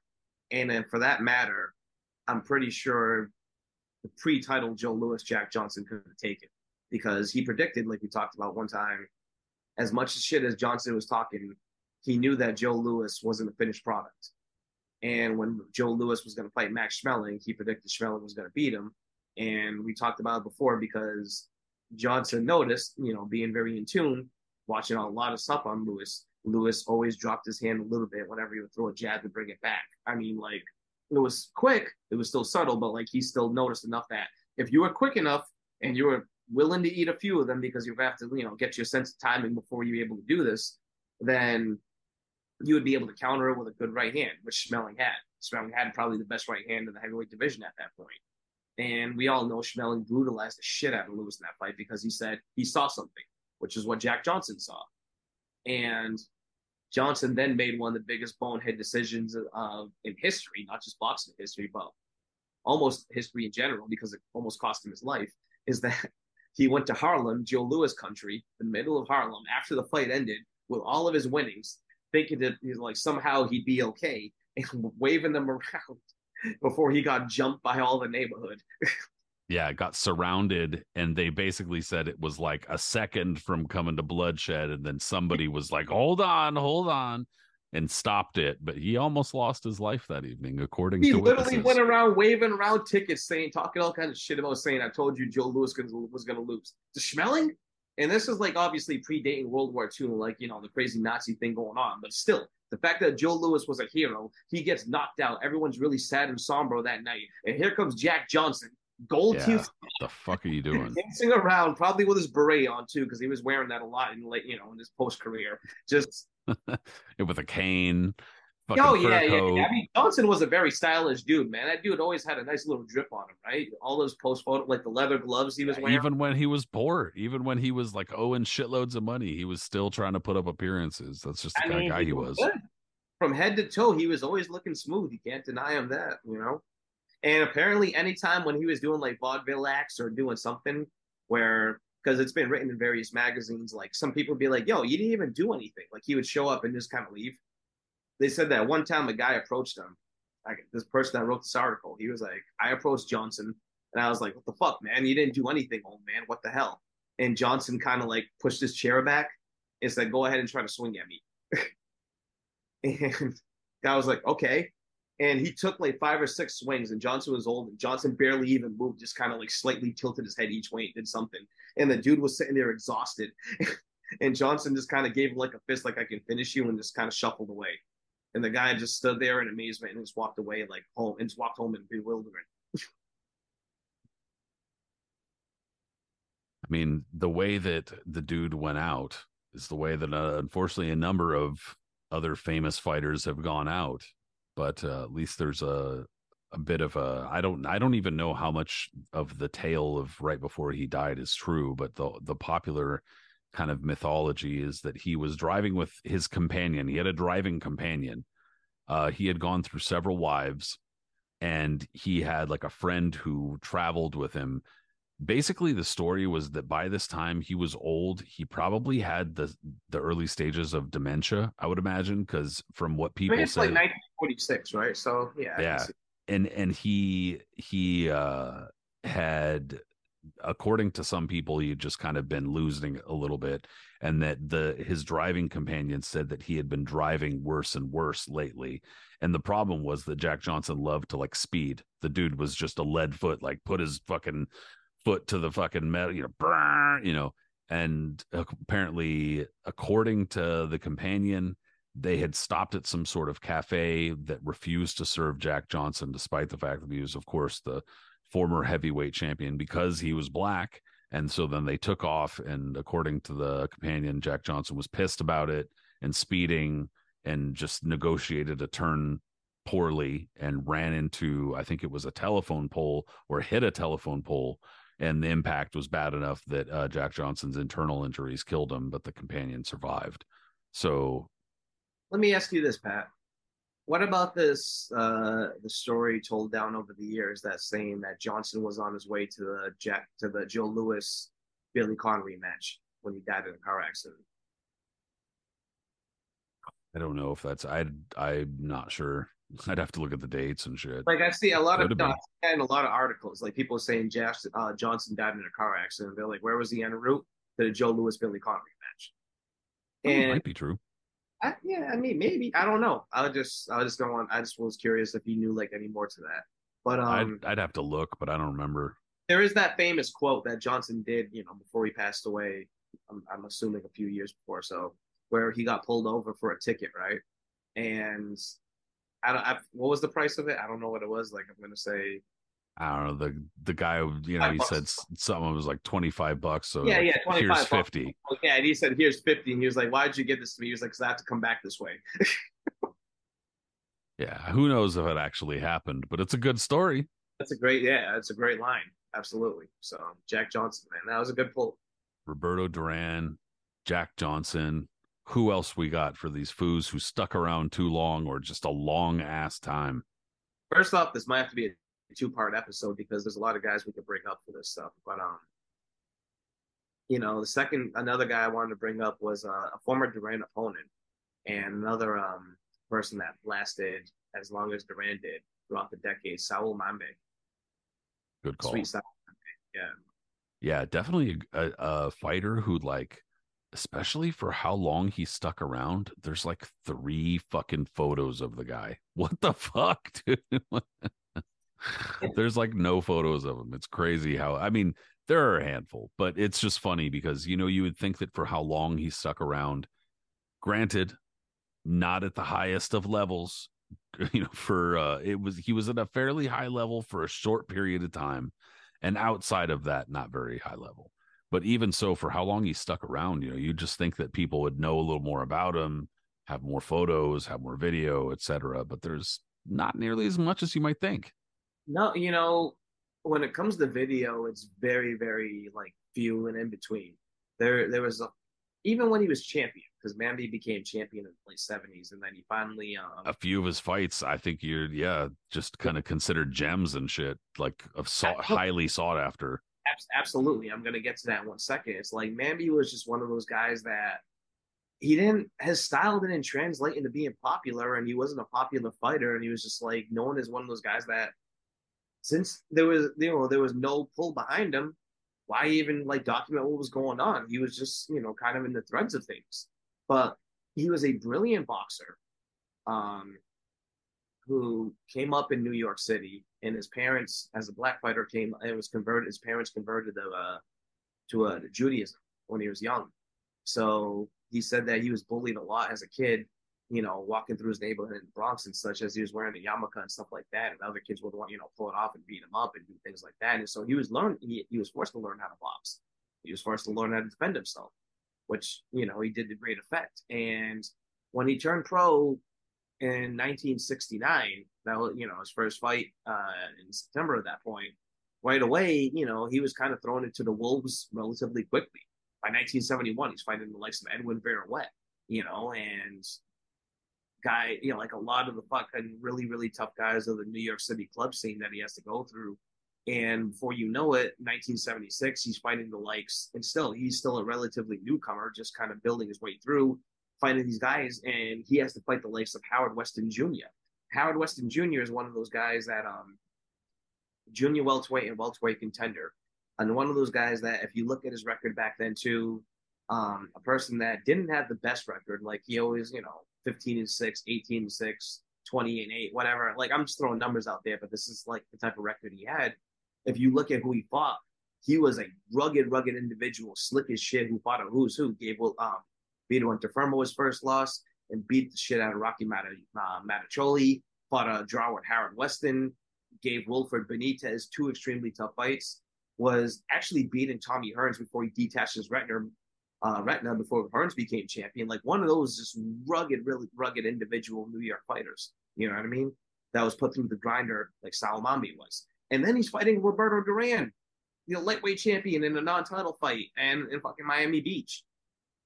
Speaker 2: and then for that matter, I'm pretty sure the pre-title Joe Louis, Jack Johnson could have taken because he predicted, like we talked about one time, as much shit as Johnson was talking, he knew that Joe Louis wasn't a finished product. And when Joe Louis was going to fight Max Schmeling, he predicted Schmeling was going to beat him. And we talked about it before because Johnson noticed, you know, being very in tune, watching a lot of stuff on Louis. Louis always dropped his hand a little bit whenever he would throw a jab to bring it back. I mean, like it was quick, it was still subtle, but like he still noticed enough that if you were quick enough and you were willing to eat a few of them because you have to, you know, get your sense of timing before you're able to do this, then you would be able to counter it with a good right hand, which Schmeling had. Schmeling had probably the best right hand in the heavyweight division at that point. And we all know Schmeling brutalized the shit out of Louis in that fight because he said he saw something, which is what Jack Johnson saw. And Johnson then made one of the biggest bonehead decisions of in history, not just boxing history, but almost history in general, because it almost cost him his life. Is that he went to Harlem, Joe Louis country, the middle of Harlem, after the fight ended, with all of his winnings, thinking that he's like somehow he'd be okay, and waving them around before he got jumped by all the neighborhood.
Speaker 1: Yeah, got surrounded, and they basically said it was like a second from coming to bloodshed, and then somebody was like, "Hold on, hold on." and stopped it, but he almost lost his life that evening, according
Speaker 2: he
Speaker 1: to
Speaker 2: literally
Speaker 1: witnesses.
Speaker 2: went around waving around tickets, saying, talking all kinds of shit about saying, "I told you Joe Louis was going to lose." The Schmeling, and this is like obviously predating World War II, like you know the crazy Nazi thing going on, but still, the fact that Joe Louis was a hero, he gets knocked out. Everyone's really sad and somber that night, and here comes Jack Johnson, gold
Speaker 1: Yeah.
Speaker 2: tooth,
Speaker 1: the fuck are you doing?
Speaker 2: dancing around, probably with his beret on too, because he was wearing that a lot in late, you know, in his post career. Just
Speaker 1: With a cane.
Speaker 2: Oh yeah, yeah, yeah. I mean, Johnson was a very stylish dude, man. That dude always had a nice little drip on him, right? All those post photo, like the leather gloves he was
Speaker 1: Yeah,
Speaker 2: wearing.
Speaker 1: even when he was poor, even when he was like owing shitloads of money, he was still trying to put up appearances. That's just the
Speaker 2: I
Speaker 1: kind
Speaker 2: mean,
Speaker 1: of guy he was.
Speaker 2: good. From head to toe, he was always looking smooth. You can't deny him that, you know. And apparently, anytime when he was doing like vaudeville acts or doing something where, because it's been written in various magazines, like some people would be like, "Yo, you didn't even do anything." Like he would show up and just kind of leave. They said that one time a guy approached him, like this person that wrote this article. He was like, "I approached Johnson, and I was like, what the fuck, man? You didn't do anything, old man. What the hell?" And Johnson kind of like pushed his chair back and said, "Go ahead and try to swing at me." And I was like, okay. And he took like five or six swings, and Johnson was old, and Johnson barely even moved, just kind of like slightly tilted his head each way and did something. And the dude was sitting there exhausted. and Johnson just kind of gave him like a fist, like I can finish you, and just kind of shuffled away. And the guy just stood there in amazement and just walked away like home and just walked home in bewilderment.
Speaker 1: I mean, the way that the dude went out is the way that uh, unfortunately a number of other famous fighters have gone out. But uh, at least there's a a bit of a I don't I don't even know how much of the tale of right before he died is true, but the the popular kind of mythology is that he was driving with his companion. He had a driving companion. Uh, he had gone through several wives, and he had like a friend who traveled with him basically the story was that by this time he was old he probably had the the early stages of dementia i would imagine because from what
Speaker 2: I
Speaker 1: people
Speaker 2: mean, it's
Speaker 1: said
Speaker 2: like 1946, right? So yeah,
Speaker 1: Yeah. and and he he uh had according to some people he had just kind of been losing a little bit and that the his driving companion said that he had been driving worse and worse lately and the problem was that Jack Johnson loved to like speed the dude was just a lead foot like put his fucking foot to the fucking metal you know brrr, you know and apparently according to the companion they had stopped at some sort of cafe that refused to serve Jack Johnson, despite the fact that he was, of course, the former heavyweight champion because he was black. And so then they took off. And according to the companion, Jack Johnson was pissed about it and speeding and just negotiated a turn poorly and ran into, I think it was a telephone pole or hit a telephone pole. And the impact was bad enough that uh, Jack Johnson's internal injuries killed him, but the companion survived. So
Speaker 2: Let me ask you this, Pat. What about this uh the story told down over the years that saying that Johnson was on his way to the Jack to the Joe Louis Billy Conn rematch when he died in a car accident?
Speaker 1: I don't know if that's I I'm not sure. I'd have to look at the dates and shit.
Speaker 2: Like I see a lot of
Speaker 1: Could've
Speaker 2: no,
Speaker 1: been.
Speaker 2: I see that in a lot of articles, like people saying Jack, uh, Johnson died in a car accident. They're like, where was he en route to the Joe Louis Billy Conn rematch?
Speaker 1: Oh, it might be true.
Speaker 2: I, yeah, I mean, maybe I don't know. I just, I just don't want. I just was curious if you knew like any more to that. But um,
Speaker 1: I'd I'd have to look, but I don't remember.
Speaker 2: there is that famous quote that Johnson did, you know, before he passed away. I'm, I'm assuming a few years before, so where he got pulled over for a ticket, right? And I don't. I, what was the price of it? I don't know what it was. Like I'm gonna say,
Speaker 1: I don't know. The the guy, you know, he
Speaker 2: bucks.
Speaker 1: said something was like twenty five bucks. So
Speaker 2: Yeah, yeah, 25
Speaker 1: Here's
Speaker 2: bucks.
Speaker 1: fifty.
Speaker 2: yeah. And he said, "Here's 50." And he was like, why did you give this to me?" He was like, "Cause I have to come back this way."
Speaker 1: Yeah, who knows if it actually happened, but it's a good story.
Speaker 2: That's a great, yeah, that's a great line. Absolutely. So Jack Johnson, man, that was a good pull.
Speaker 1: Roberto Duran, Jack Johnson. Who else we got for these foos who stuck around too long or just a long ass time?
Speaker 2: First off, this might have to be a two part episode because there's a lot of guys we could bring up for this stuff. But um, you know, the second another guy I wanted to bring up was uh, a former Duran opponent and another um person that lasted as long as Duran did throughout the decade, Saul Mamby.
Speaker 1: Good call.
Speaker 2: Sweet Saul Mamby. Yeah.
Speaker 1: Yeah, definitely a, a, a fighter who like especially for how long he stuck around. There's like three fucking photos of the guy. What the fuck, dude? There's like no photos of him. It's crazy how I mean, there are a handful, but it's just funny because you know, you would think that for how long he stuck around, granted, not at the highest of levels, you know, for uh it was he was at a fairly high level for a short period of time. And outside of that, not very high level. But even so, for how long he stuck around, you know, you just think that people would know a little more about him, have more photos, have more video, etc. But there's not nearly as much as you might think.
Speaker 2: No, you know, when it comes to video, it's very, very like few and in between. There, there was a, even when he was champion, because Mamby became champion in the late seventies, and then he finally um,
Speaker 1: a few of his fights. I think you're, yeah, just kind of considered gems and shit, like of sought, highly sought after.
Speaker 2: Absolutely, I'm gonna get to that in one second. It's like Mamby was just one of those guys that he didn't his style didn't translate into being popular, and he wasn't a popular fighter, and he was just like known as one of those guys that since there was you know there was no pull behind him, why even like document what was going on? He was just you know kind of in the threads of things, but he was a brilliant boxer, um, who came up in New York City, and his parents, as a black fighter, came and was converted. His parents converted to uh, to uh, Judaism when he was young, so he said that he was bullied a lot as a kid you know, walking through his neighborhood in the Bronx and such as he was wearing a yarmulke and stuff like that. And other kids would want, you know, pull it off and beat him up and do things like that. And so he was learning, he, he was forced to learn how to box. He was forced to learn how to defend himself, which, you know, he did to great effect. And when he turned pro in 1969, that was, you know, his first fight uh, in September at that point, right away, you know, he was kind of thrown into the wolves relatively quickly. By 1971, he's fighting the likes of Edwin Viruet, you know, and guy, you know, like a lot of the fucking really, really tough guys of the New York City club scene that he has to go through. And before you know it, 1976, he's fighting the likes, and still, he's still a relatively newcomer, just kind of building his way through, fighting these guys, and he has to fight the likes of Harold Weston Jr. Harold Weston Jr. is one of those guys that, um, junior welterweight and welterweight contender, and one of those guys that, if you look at his record back then too, um, a person that didn't have the best record, like he always, you know, 15 and 6, 18 and 6, 20 and 8, whatever. Like I'm just throwing numbers out there, but this is like the type of record he had. If you look at who he fought, he was a rugged, rugged individual, slick as shit, who fought a who's who. Gave um, beat Fermo his first loss and beat the shit out of Rocky Mata, uh. Fought a draw with Howard Weston. Gave Wilfred Benitez two extremely tough fights. Was actually beating Tommy Hearns before he detached his retina uh, Retina before Hearns became champion. Like one of those just rugged, really rugged individual New York fighters. You know what I mean? That was put through the grinder like Sal Mamby was. And then he's fighting Roberto Duran, you know, lightweight champion in a non-title fight and in fucking Miami Beach.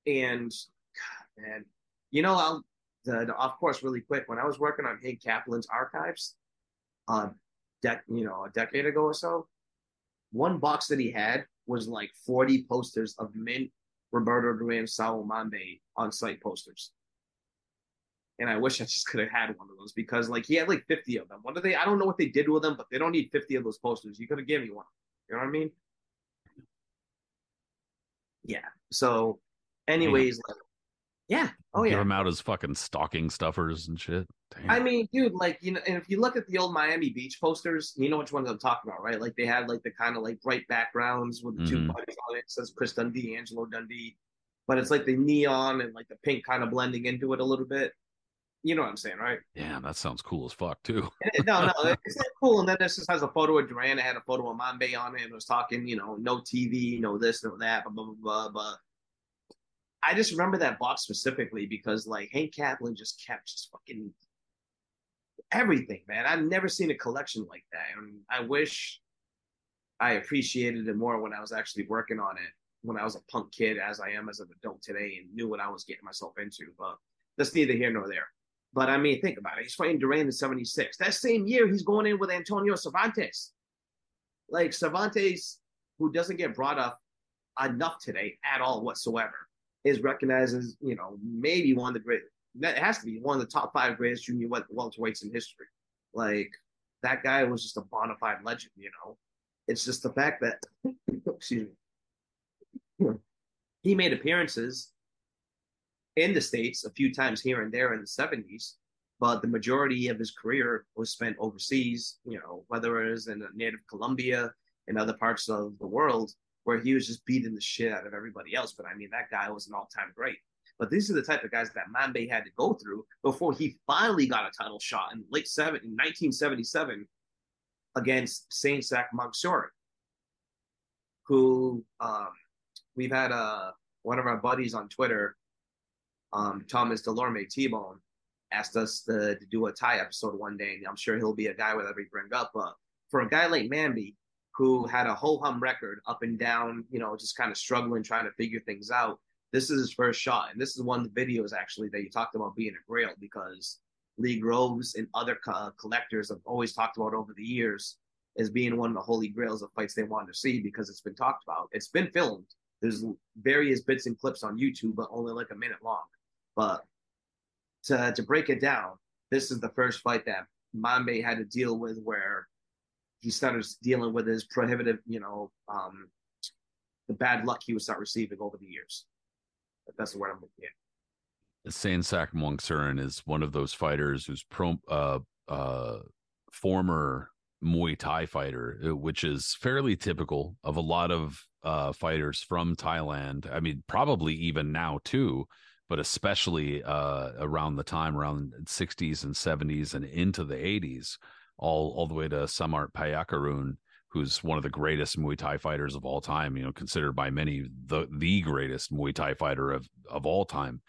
Speaker 2: And God, man, you know, I'll the, the, of course really quick when I was working on Hank Kaplan's archives, uh, dec you know, a decade ago or so, one box that he had was like 40 posters of mint Roberto Duran, Saul Mamby on site posters. And I wish I just could have had one of those because like he had like 50 of them. What do they I don't know what they did with them, but they don't need 50 of those posters. You could have given me one. You know what I mean? Yeah. So anyways, like, yeah. Oh
Speaker 1: Give
Speaker 2: yeah.
Speaker 1: them out as fucking stocking stuffers and shit.
Speaker 2: Damn. I mean, dude, like you know, and if you look at the old Miami Beach posters, you know which ones I'm talking about, right? Like they had like the kind of like bright backgrounds with the mm-hmm. two bodies on it. it. Says Chris Dundee, Angelo Dundee, but it's like the neon and like the pink kind of blending into it a little bit. You know what I'm saying, right?
Speaker 1: Yeah, that sounds cool as fuck too.
Speaker 2: no, no, it's not cool. And then this just has a photo of Duran. It had a photo of Mamby on it and it was talking, you know, no TV, no this, no that, blah blah blah blah. I just remember that box specifically because like Hank Kaplan just kept just fucking everything, man. I've never seen a collection like that. And I wish I appreciated it more when I was actually working on it when I was a punk kid, as I am as an adult today, and knew what I was getting myself into. But that's neither here nor there. But I mean, think about it. He's fighting Duran in 76. That same year, he's going in with Antonio Cervantes. Like Cervantes, who doesn't get brought up enough today at all whatsoever is recognized as, you know, maybe one of the great, that has to be one of the top five greatest junior welterweights in history. Like, that guy was just a bona fide legend, you know. It's just the fact that, excuse me, he made appearances in the States a few times here and there in the 70s, but the majority of his career was spent overseas, you know, whether it was in native Colombia and other parts of the world where he was just beating the shit out of everybody else. But I mean, that guy was an all time great. But these are the type of guys that Mamby had to go through before he finally got a title shot in late seven in 1977 against Saensak Muangsurin, who um, we've had uh, one of our buddies on Twitter, um, Thomas Delorme T-Bone, asked us to, to, do a tie episode one day. And I'm sure he'll be a guy whatever we bring up. But for a guy like Mamby, who had a whole hum record up and down, you know, just kind of struggling, trying to figure things out. This is his first shot. And this is one of the videos actually that you talked about being a grail because Lee Groves and other co- uh, collectors have always talked about over the years as being one of the holy grails of fights they wanted to see because it's been talked about. It's been filmed. There's various bits and clips on YouTube, but only like a minute long. But to, to break it down, this is the first fight that Mamby had to deal with where he started dealing with his prohibitive, you know, um, the bad luck he would start receiving over the years. That's the word I'm looking at.
Speaker 1: Saensak Muangsurin is one of those fighters who's pro, uh, uh, former Muay Thai fighter, uh, which is fairly typical of a lot of uh, fighters from Thailand. I mean, probably even now too, but especially uh, around the time around 60s and 70s and into the 80s all all the way to Samart Payakaroon, who's one of the greatest Muay Thai fighters of all time. You know, considered by many the the greatest Muay Thai fighter of of all time.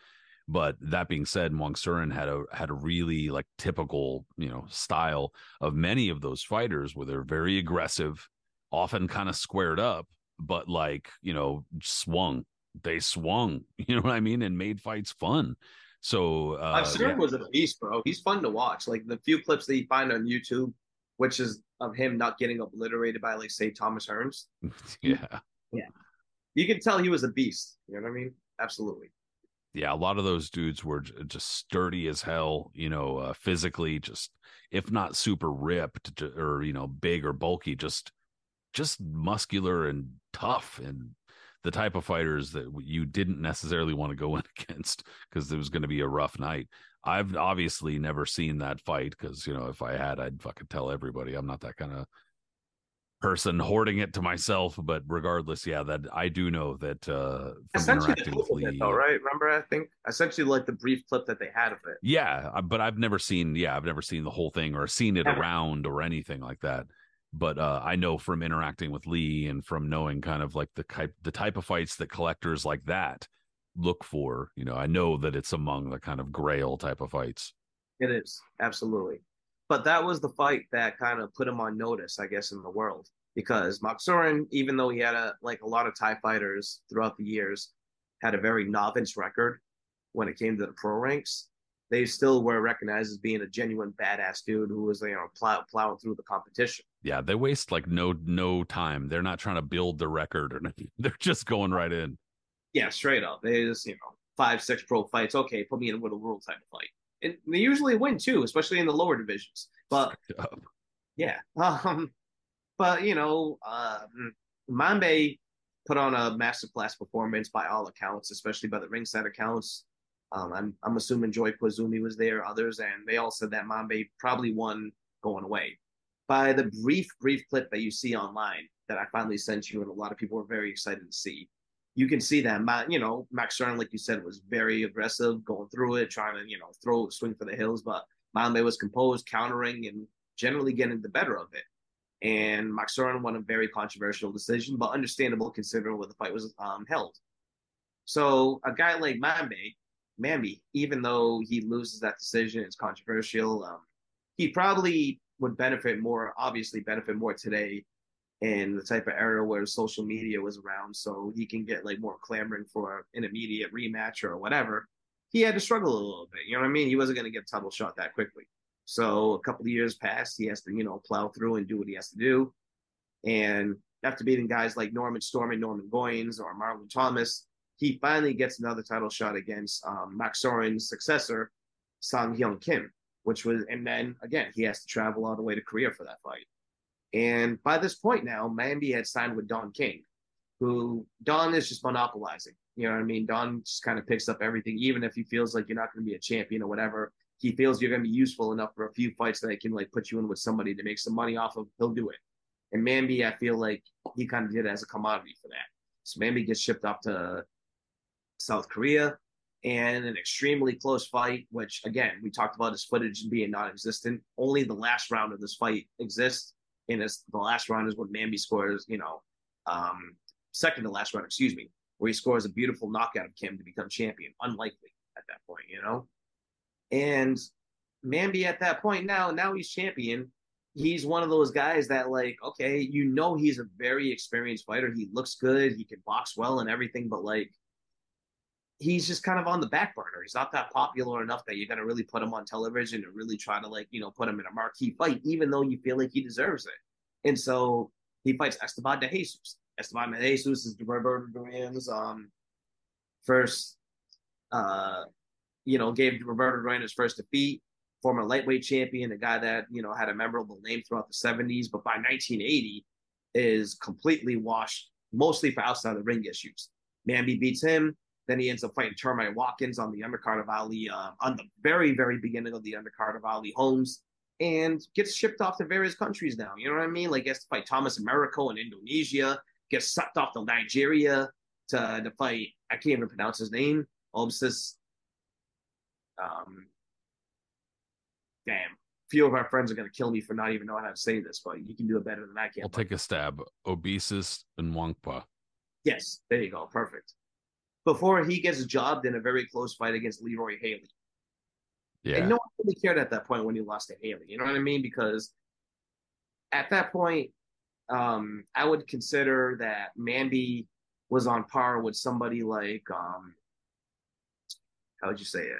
Speaker 1: But that being said, Muangsurin had a had a really like typical you know style of many of those fighters where they're very aggressive, often kind of squared up, but like you know swung. They swung, you know what I mean, and made fights fun. So uh,
Speaker 2: I've yeah. was a beast, bro. He's fun to watch. Like the few clips that you find on YouTube, which is of him not getting obliterated by like say Thomas Hearns.
Speaker 1: yeah,
Speaker 2: yeah, you can tell he was a beast. You know what I mean? Absolutely.
Speaker 1: Yeah, a lot of those dudes were just sturdy as hell. You know, uh, physically, just if not super ripped or you know big or bulky, just just muscular and tough and the type of fighters that you didn't necessarily want to go in against because it was going to be a rough night. I've obviously never seen that fight because you know if I had, I'd fucking tell everybody. I'm not that kind of person hoarding it to myself. But regardless, yeah, that I do know that uh
Speaker 2: from interacting with Lee, right? Remember, I think essentially like the brief clip that they had of it.
Speaker 1: Yeah, but I've never seen. Yeah, I've never seen the whole thing or seen it around or anything like that but uh, I know from interacting with Lee and from knowing kind of like the type the type of fights that collectors like that look for. You know, I know that it's among the kind of grail type of fights.
Speaker 2: It is absolutely, but that was the fight that kind of put him on notice, I guess, in the world because Muangsurin, even though he had a like a lot of Thai fighters throughout the years, had a very novice record when it came to the pro ranks they still were recognized as being a genuine badass dude who was you know plow, plowing through the competition.
Speaker 1: Yeah, they waste like no no time. They're not trying to build the record or anything. They're just going right in.
Speaker 2: Yeah, straight up. They just you know five six pro fights. Okay, put me in with a world title fight, and they usually win too, especially in the lower divisions. But yeah, um, but you know, um, Mamby put on a masterclass performance by all accounts, especially by the ringside accounts. Um, I'm I'm assuming Joe Koizumi was there, others, and they all said that Mamby probably won going away. By the brief, brief clip that you see online that I finally sent you, and a lot of people were very excited to see, you can see that you know Max Stern, like you said, was very aggressive, going through it, trying to you know throw swing for the hills, but Mamby was composed, countering, and generally getting the better of it. And Max Stern won a very controversial decision, but understandable considering where the fight was um, held. So a guy like Mamby, Mamby, even though he loses that decision, it's controversial. Um, he probably would benefit more, obviously benefit more today in the type of era where social media was around, so he can get like more clamoring for an immediate rematch or whatever. He had to struggle a little bit, you know what I mean? He wasn't going to get title shot that quickly. So a couple of years passed, he has to, you know, plow through and do what he has to do. And after beating guys like Norman Storm and Norman Goins or Marlon Thomas, he finally gets another title shot against um, Muangsurin's successor, Sang Hyun Kim, which was, and then again, he has to travel all the way to Korea for that fight. And by this point now, Mamby had signed with Don King, who Don is just monopolizing. You know what I mean? Don just kind of picks up everything, even if he feels like you're not going to be a champion or whatever. He feels you're going to be useful enough for a few fights that he can like put you in with somebody to make some money off of. He'll do it. And Mamby, I feel like he kind of did it as a commodity for that. So Mamby gets shipped off to South Korea and an extremely close fight, which again, we talked about his footage being non existent. Only the last round of this fight exists. And it's, the last round is when Mamby scores, you know, um, second to last round, excuse me, where he scores a beautiful knockout of Kim to become champion. Unlikely at that point, you know? And Mamby at that point now, now he's champion. He's one of those guys that, like, okay, you know, he's a very experienced fighter. He looks good. He can box well and everything, but like, he's just kind of on the back burner. He's not that popular enough that you're going to really put him on television and really try to like, you know, put him in a marquee fight, even though you feel like he deserves it. And so he fights Esteban de Jesus. Esteban de Jesus is Roberto Duran's um, first, uh, you know, gave Roberto Duran his first defeat. Former lightweight champion, a guy that you know had a memorable name throughout the '70s, but by 1980 is completely washed, mostly for outside the ring issues. Mamby beats him. Then he ends up fighting Termite Watkins on the undercard of Ali, uh, on the very, very beginning of the undercard of Ali Holmes, and gets shipped off to various countries now. You know what I mean? Like, gets to fight Thomas Americo in Indonesia, gets sucked off to Nigeria to, to fight, I can't even pronounce his name, Obsis. Um, damn. Few of our friends are going to kill me for not even knowing how to say this, but you can do it better than I can.
Speaker 1: I'll take a stab. Obesis and Wangpa.
Speaker 2: Yes, there you go. Perfect before he gets jobbed in a very close fight against Leroy Haley.
Speaker 1: Yeah.
Speaker 2: And no one really cared at that point when he lost to Haley. You know what I mean? Because at that point, um, I would consider that Mamby was on par with somebody like um, how would you say it?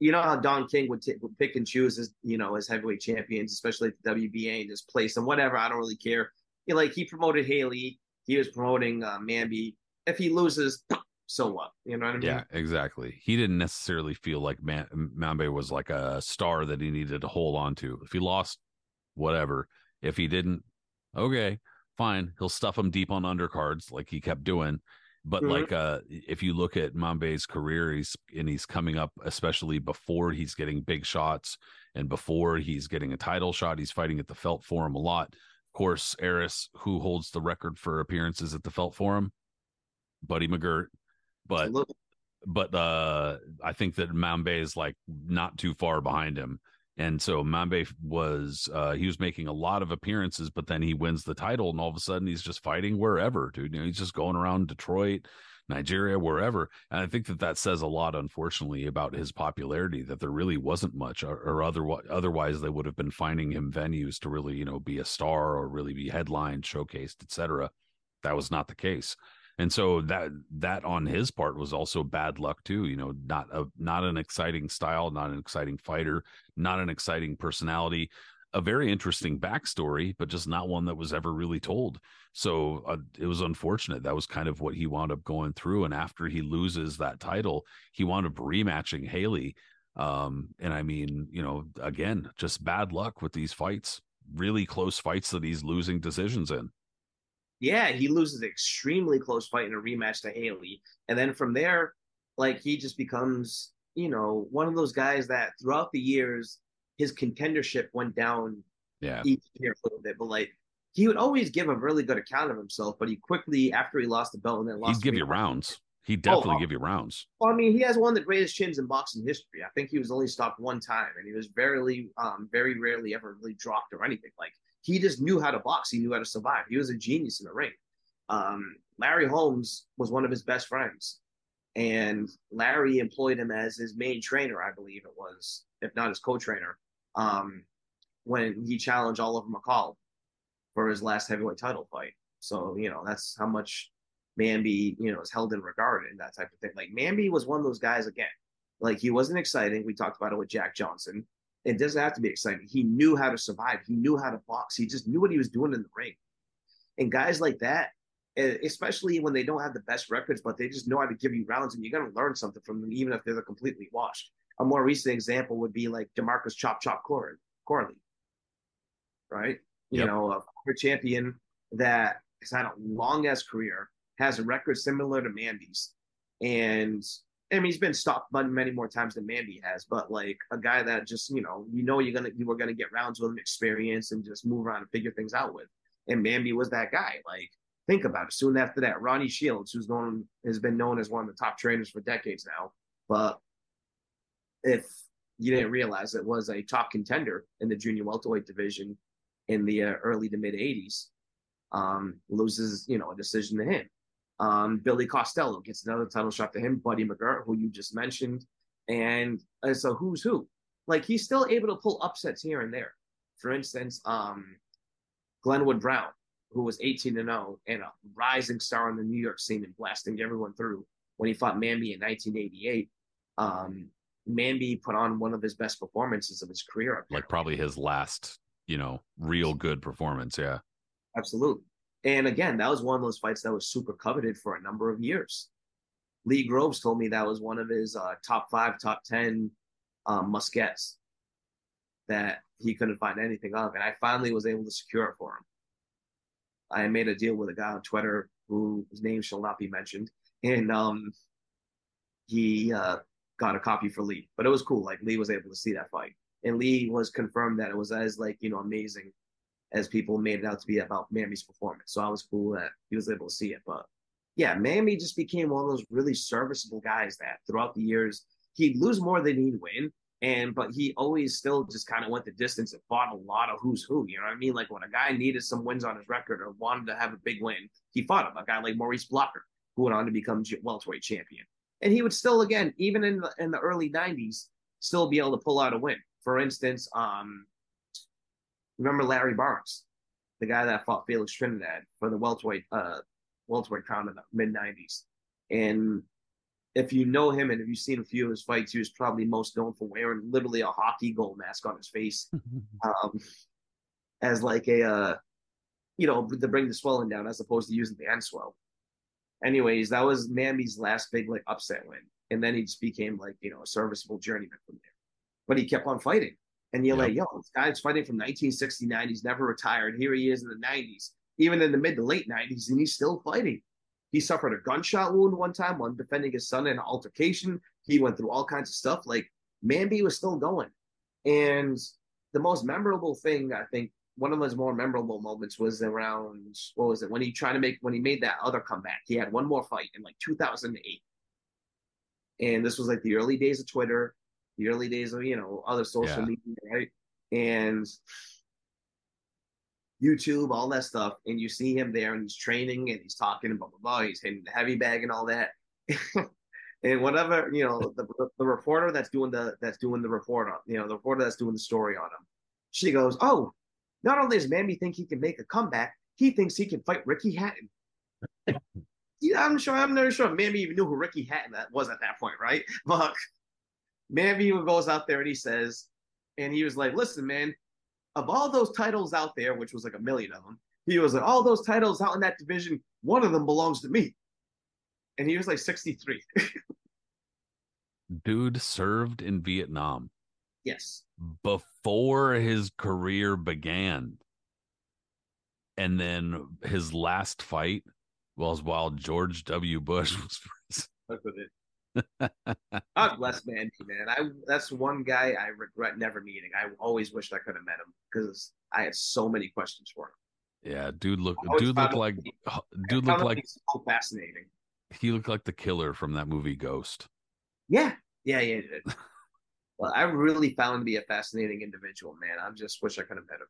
Speaker 2: You know how Don King would, t- would pick and choose his, you know, his heavyweight champions, especially at the WBA and just place them, whatever. I don't really care. You know, like he promoted Haley, he was promoting uh, Mamby if he loses, so what? You know what I mean?
Speaker 1: Yeah, exactly. He didn't necessarily feel like Man- Mamby was like a star that he needed to hold on to. If he lost, whatever. If he didn't, okay, fine. He'll stuff him deep on undercards like he kept doing. But mm-hmm. like uh if you look at Mamby's career, he's and he's coming up, especially before he's getting big shots and before he's getting a title shot, he's fighting at the Felt Forum a lot. Of course, Aris, who holds the record for appearances at the Felt Forum, Buddy McGirt, but but uh, I think that Mamby is like not too far behind him. And so Mamby was uh, he was making a lot of appearances, but then he wins the title, and all of a sudden he's just fighting wherever, dude. You know, he's just going around Detroit, Nigeria, wherever. And I think that that says a lot, unfortunately, about his popularity. That there really wasn't much, or, or otherwise, otherwise they would have been finding him venues to really, you know, be a star or really be headlined, showcased, etc. That was not the case and so that that on his part was also bad luck too you know not a not an exciting style not an exciting fighter not an exciting personality a very interesting backstory but just not one that was ever really told. So uh, it was unfortunate. That was kind of what he wound up going through and after he loses that title he wound up rematching haley. Um and i mean you know again just bad luck with these fights really close fights that he's losing decisions in
Speaker 2: yeah, he loses an extremely close fight in a rematch to Haley. And then from there, like he just becomes, you know, one of those guys that throughout the years, his contendership went down
Speaker 1: yeah.
Speaker 2: each year a little bit. But like he would always give a really good account of himself, but he quickly after he lost the belt and then lost
Speaker 1: he'd give you rounds. He'd oh, definitely oh, give you rounds.
Speaker 2: Well, I mean, he has one of the greatest chins in boxing history. I think he was only stopped one time, and he was very, um, very rarely ever really dropped or anything. Like he just knew how to box. He knew how to survive. He was a genius in the ring. Um, Larry Holmes was one of his best friends, and Larry employed him as his main trainer, I believe it was, if not his co-trainer, um, when he challenged Oliver McCall for his last heavyweight title fight. So you know that's how much Mamby, you know, is held in regard and that type of thing. Like Mamby was one of those guys again. Like he wasn't exciting. We talked about it with Jack Johnson. It doesn't have to be exciting. He knew how to survive. He knew how to box. He just knew what he was doing in the ring. And guys like that, eh, especially when they don't have the best records, but they just know how to give you rounds, and you're going to learn something from them, even if they're completely washed. A more recent example would be like Demarcus Chop Chop Corley, right? You yep. know, a champion that has had a long ass career, has a record similar to Mamby's, and I mean he's been stopped many more times than Mamby has, but like a guy that just you know you know you're gonna you were gonna get rounds with him, experience, and just move around and figure things out with. And Mamby was that guy. Like think about it. Soon after that, Ronnie Shields, who's known has been known as one of the top trainers for decades now, but if you didn't realize it was a top contender in the junior welterweight division in the uh, early to mid 80s um, loses you know a decision to him um, billy costello gets another title shot to him buddy mcgirt who you just mentioned and it's a who's who like he's still able to pull upsets here and there for instance um, glenwood brown who was 18 and 0 and a rising star on the new york scene and blasting everyone through when he fought Mamby in 1988 um, Mamby put on one of his best performances of his career.
Speaker 1: Apparently. Like probably his last, you know, real good performance. Yeah.
Speaker 2: Absolutely. And again, that was one of those fights that was super coveted for a number of years. Lee Groves told me that was one of his uh, top five, top 10 um, muskets that he couldn't find anything of. And I finally was able to secure it for him. I made a deal with a guy on Twitter whose name shall not be mentioned. And um, he uh, got a copy for Lee. But it was cool. Like Lee was able to see that fight. And Lee was confirmed that it was as like, you know, amazing as people made it out to be about Mamby's performance. So I was cool that he was able to see it. But yeah, Mamby just became one of those really serviceable guys that throughout the years he'd lose more than he'd win. And but he always still just kind of went the distance and fought a lot of who's who. You know what I mean? Like when a guy needed some wins on his record or wanted to have a big win, he fought him. A guy like Maurice Blocker, who went on to become welterweight champion and he would still, again, even in the, in the early '90s, still be able to pull out a win. For instance, um, remember Larry Barnes, the guy that fought Felix Trinidad for the welterweight uh, welterweight crown in the mid '90s, and if you know him and if you've seen a few of his fights, he was probably most known for wearing literally a hockey goal mask on his face, um, as like a, uh, you know, to bring the swelling down as opposed to using the enswell. Anyways, that was Mamby's last big like upset win, and then he just became like you know a serviceable journeyman from there. But he kept on fighting, and you're yep. like, yo, this guy's fighting from 1969. He's never retired. Here he is in the 90s, even in the mid to late 90s, and he's still fighting. He suffered a gunshot wound one time when defending his son in an altercation. He went through all kinds of stuff. Like Mamby was still going, and the most memorable thing I think one of his more memorable moments was around what was it when he tried to make when he made that other comeback. He had one more fight in like 2008, and this was like the early days of Twitter, the early days of you know other social yeah. media, right? And YouTube, all that stuff, and you see him there, and he's training, and he's talking, and blah blah blah. He's hitting the heavy bag and all that. and whatever you know, the, the reporter that's doing the that's doing the report on, you know, the reporter that's doing the story on him, she goes, "Oh, not only does Mamby think he can make a comeback, he thinks he can fight Ricky Hatton. yeah, I'm sure. I'm not sure Mamby even knew who Ricky Hatton that was at that point, right? But Mamby goes out there and he says, and he was like, "Listen, man, of all those titles out there, which was like a million of them, he was like, all those titles out in that division, one of them belongs to me." And he was like 63.
Speaker 1: Dude served in Vietnam.
Speaker 2: Yes.
Speaker 1: Before his career began. And then his last fight was while George W. Bush was president.
Speaker 2: God bless Mamby, man. I that's one guy I regret never meeting. I always wished I could have met him because I had so many questions for him.
Speaker 1: Yeah, dude look dude looked like dude looked like
Speaker 2: so fascinating.
Speaker 1: He looked like the killer from that movie Ghost.
Speaker 2: Yeah, yeah, yeah. Well, I really found to be a fascinating individual, man. I just wish I could have met him.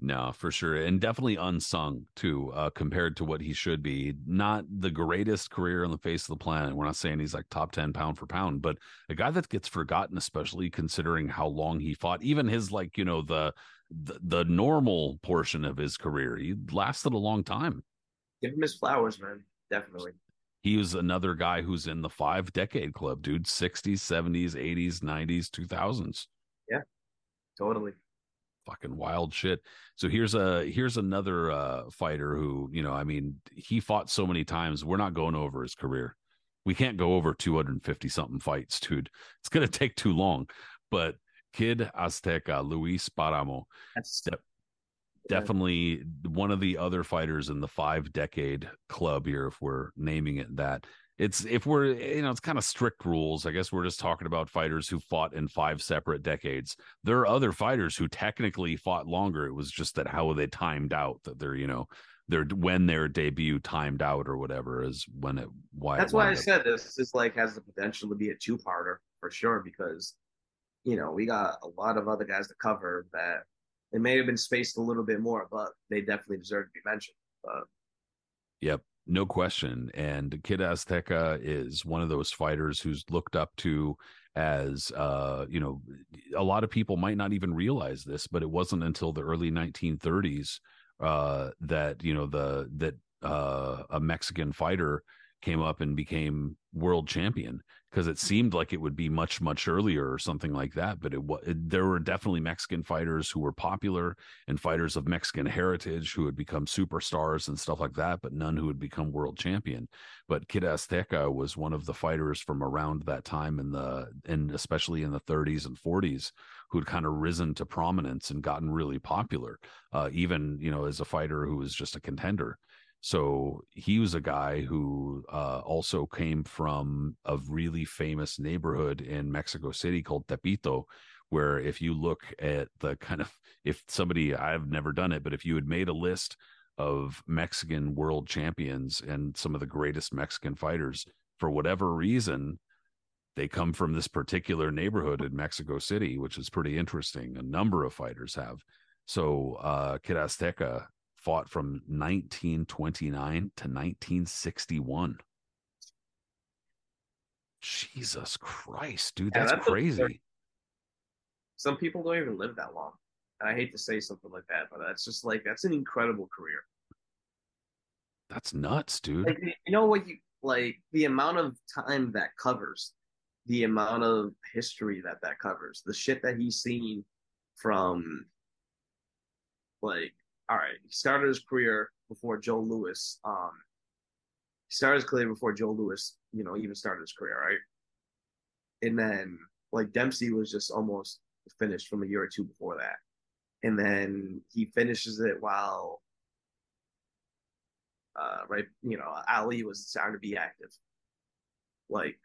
Speaker 1: No, for sure. And definitely unsung too, uh, compared to what he should be. Not the greatest career on the face of the planet. We're not saying he's like top 10 pound for pound, but a guy that gets forgotten, especially considering how long he fought, even his like, you know, the, the, the normal portion of his career. He lasted a long time.
Speaker 2: Give him his flowers, man. Definitely
Speaker 1: he was another guy who's in the five decade club, dude. 60s, 70s, 80s, 90s, 2000s.
Speaker 2: Yeah, totally.
Speaker 1: Fucking wild shit. So here's a here's another uh fighter who, you know, I mean, he fought so many times. We're not going over his career. We can't go over 250 something fights, dude. It's gonna take too long. But Kid Azteca, Luis Paramo.
Speaker 2: That's
Speaker 1: definitely one of the other fighters in the five decade club here, if we're naming it that. It's if we're you know it's kind of strict rules. I guess we're just talking about fighters who fought in five separate decades. There are other fighters who technically fought longer. It was just that how they timed out that they're you know their when their debut timed out or whatever is when it why
Speaker 2: that's
Speaker 1: it
Speaker 2: why I
Speaker 1: up.
Speaker 2: said this is like has the potential to be a two parter for sure because you know we got a lot of other guys to cover that it may have been spaced a little bit more, but they definitely deserve to be mentioned. But
Speaker 1: Yep, no question. And Kid Azteca is one of those fighters who's looked up to as uh, you know, a lot of people might not even realize this, but it wasn't until the early 1930s uh, that you know the that uh, a Mexican fighter came up and became world champion because it seemed like it would be much much earlier or something like that but it was there were definitely mexican fighters who were popular and fighters of mexican heritage who had become superstars and stuff like that but none who had become world champion. But kid azteca was one of the fighters from around that time in the and especially in the 30s and 40s who'd kind of risen to prominence and gotten really popular uh, even you know as a fighter who was just a contender so he was a guy who uh, also came from a really famous neighborhood in Mexico City called Tepito, where if you look at the kind of, if somebody, I've never done it, but if you had made a list of Mexican world champions and some of the greatest Mexican fighters, for whatever reason, they come from this particular neighborhood in Mexico City, which is pretty interesting. A number of fighters have. So uh, Kid Azteca fought from 1929 to 1961. Jesus Christ, dude, that's, yeah, that's crazy.
Speaker 2: Some people don't even live that long. And I hate to say something like that, but that's just like that's an incredible career.
Speaker 1: That's nuts, dude.
Speaker 2: Like, you know what you like the amount of time that covers, the amount of history that that covers, the shit that he's seen from like all right, he started his career before Joe Louis. Um, he started his career before Joe Louis, you know, even started his career, right? And then like Dempsey was just almost finished from a year or two before that. And then he finishes it while uh right, you know, Ali was starting to be active. Like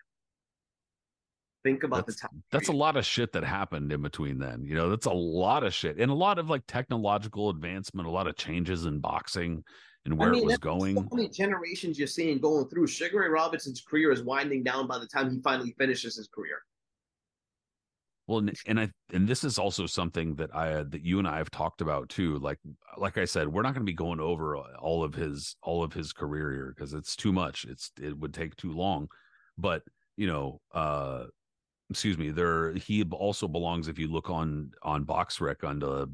Speaker 2: think about
Speaker 1: that's,
Speaker 2: the time.
Speaker 1: That's a lot of shit that happened in between then. You know, that's a lot of shit and a lot of like technological advancement, a lot of changes in boxing and where I mean, it was going.
Speaker 2: So many generations you're seeing going through. Sugar Ray Robinson's career is winding down by the time he finally finishes his career.
Speaker 1: Well, and I and this is also something that I that you and I have talked about too. Like like I said, we're not going to be going over all of his all of his career here because it's too much. It's it would take too long. But you know, uh excuse me there he also belongs if you look on on boxrec on the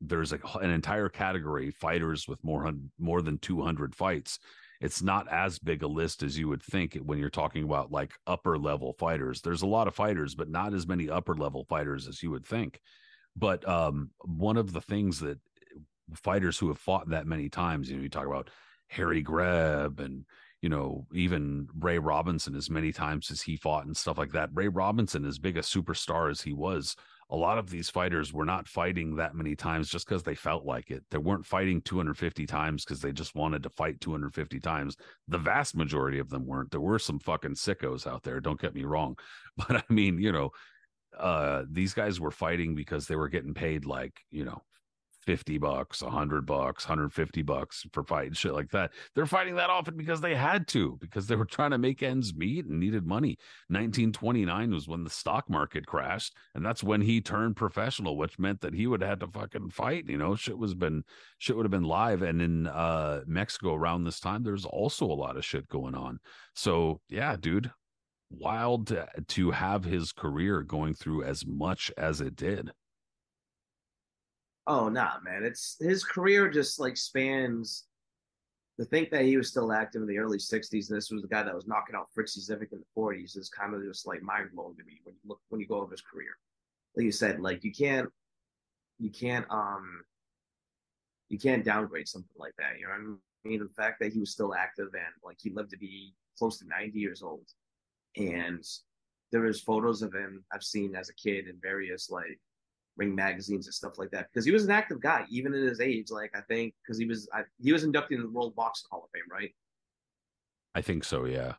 Speaker 1: there's a, an entire category fighters with more more than 200 fights. It's not as big a list as you would think when you're talking about like upper level fighters. There's a lot of fighters but not as many upper level fighters as you would think. But um, one of the things that fighters who have fought that many times you know you talk about harry greb and you know, even Ray Robinson as many times as he fought and stuff like that. Ray Robinson, as big a superstar as he was, a lot of these fighters were not fighting that many times just because they felt like it. They weren't fighting 250 times because they just wanted to fight 250 times. The vast majority of them weren't. There were some fucking sickos out there, don't get me wrong. But I mean, you know, uh, these guys were fighting because they were getting paid like, you know, 50 bucks, 100 bucks, 150 bucks for fighting shit like that. They're fighting that often because they had to, because they were trying to make ends meet and needed money. 1929 was when the stock market crashed, and that's when he turned professional, which meant that he would have had to fucking fight. You know, shit was been shit would have been live. And in uh Mexico around this time, there's also a lot of shit going on. So yeah, dude, wild to, to have his career going through as much as it did.
Speaker 2: Oh nah, man. It's his career just like spans to think that he was still active in the early '60s, and this was the guy that was knocking out Fritzie Zivic in the '40s, is kind of just like mind blowing to me when you look when you go over his career. Like you said, like you can't, you can't, um, you can't downgrade something like that. You know what I mean? The fact that he was still active and like he lived to be close to 90 years old, and there is photos of him I've seen as a kid in various like ring magazines and stuff like that because he was an active guy even in his age. Like I think because he was I, he was inducted in the World Boxing Hall of Fame, right?
Speaker 1: I think so. Yeah.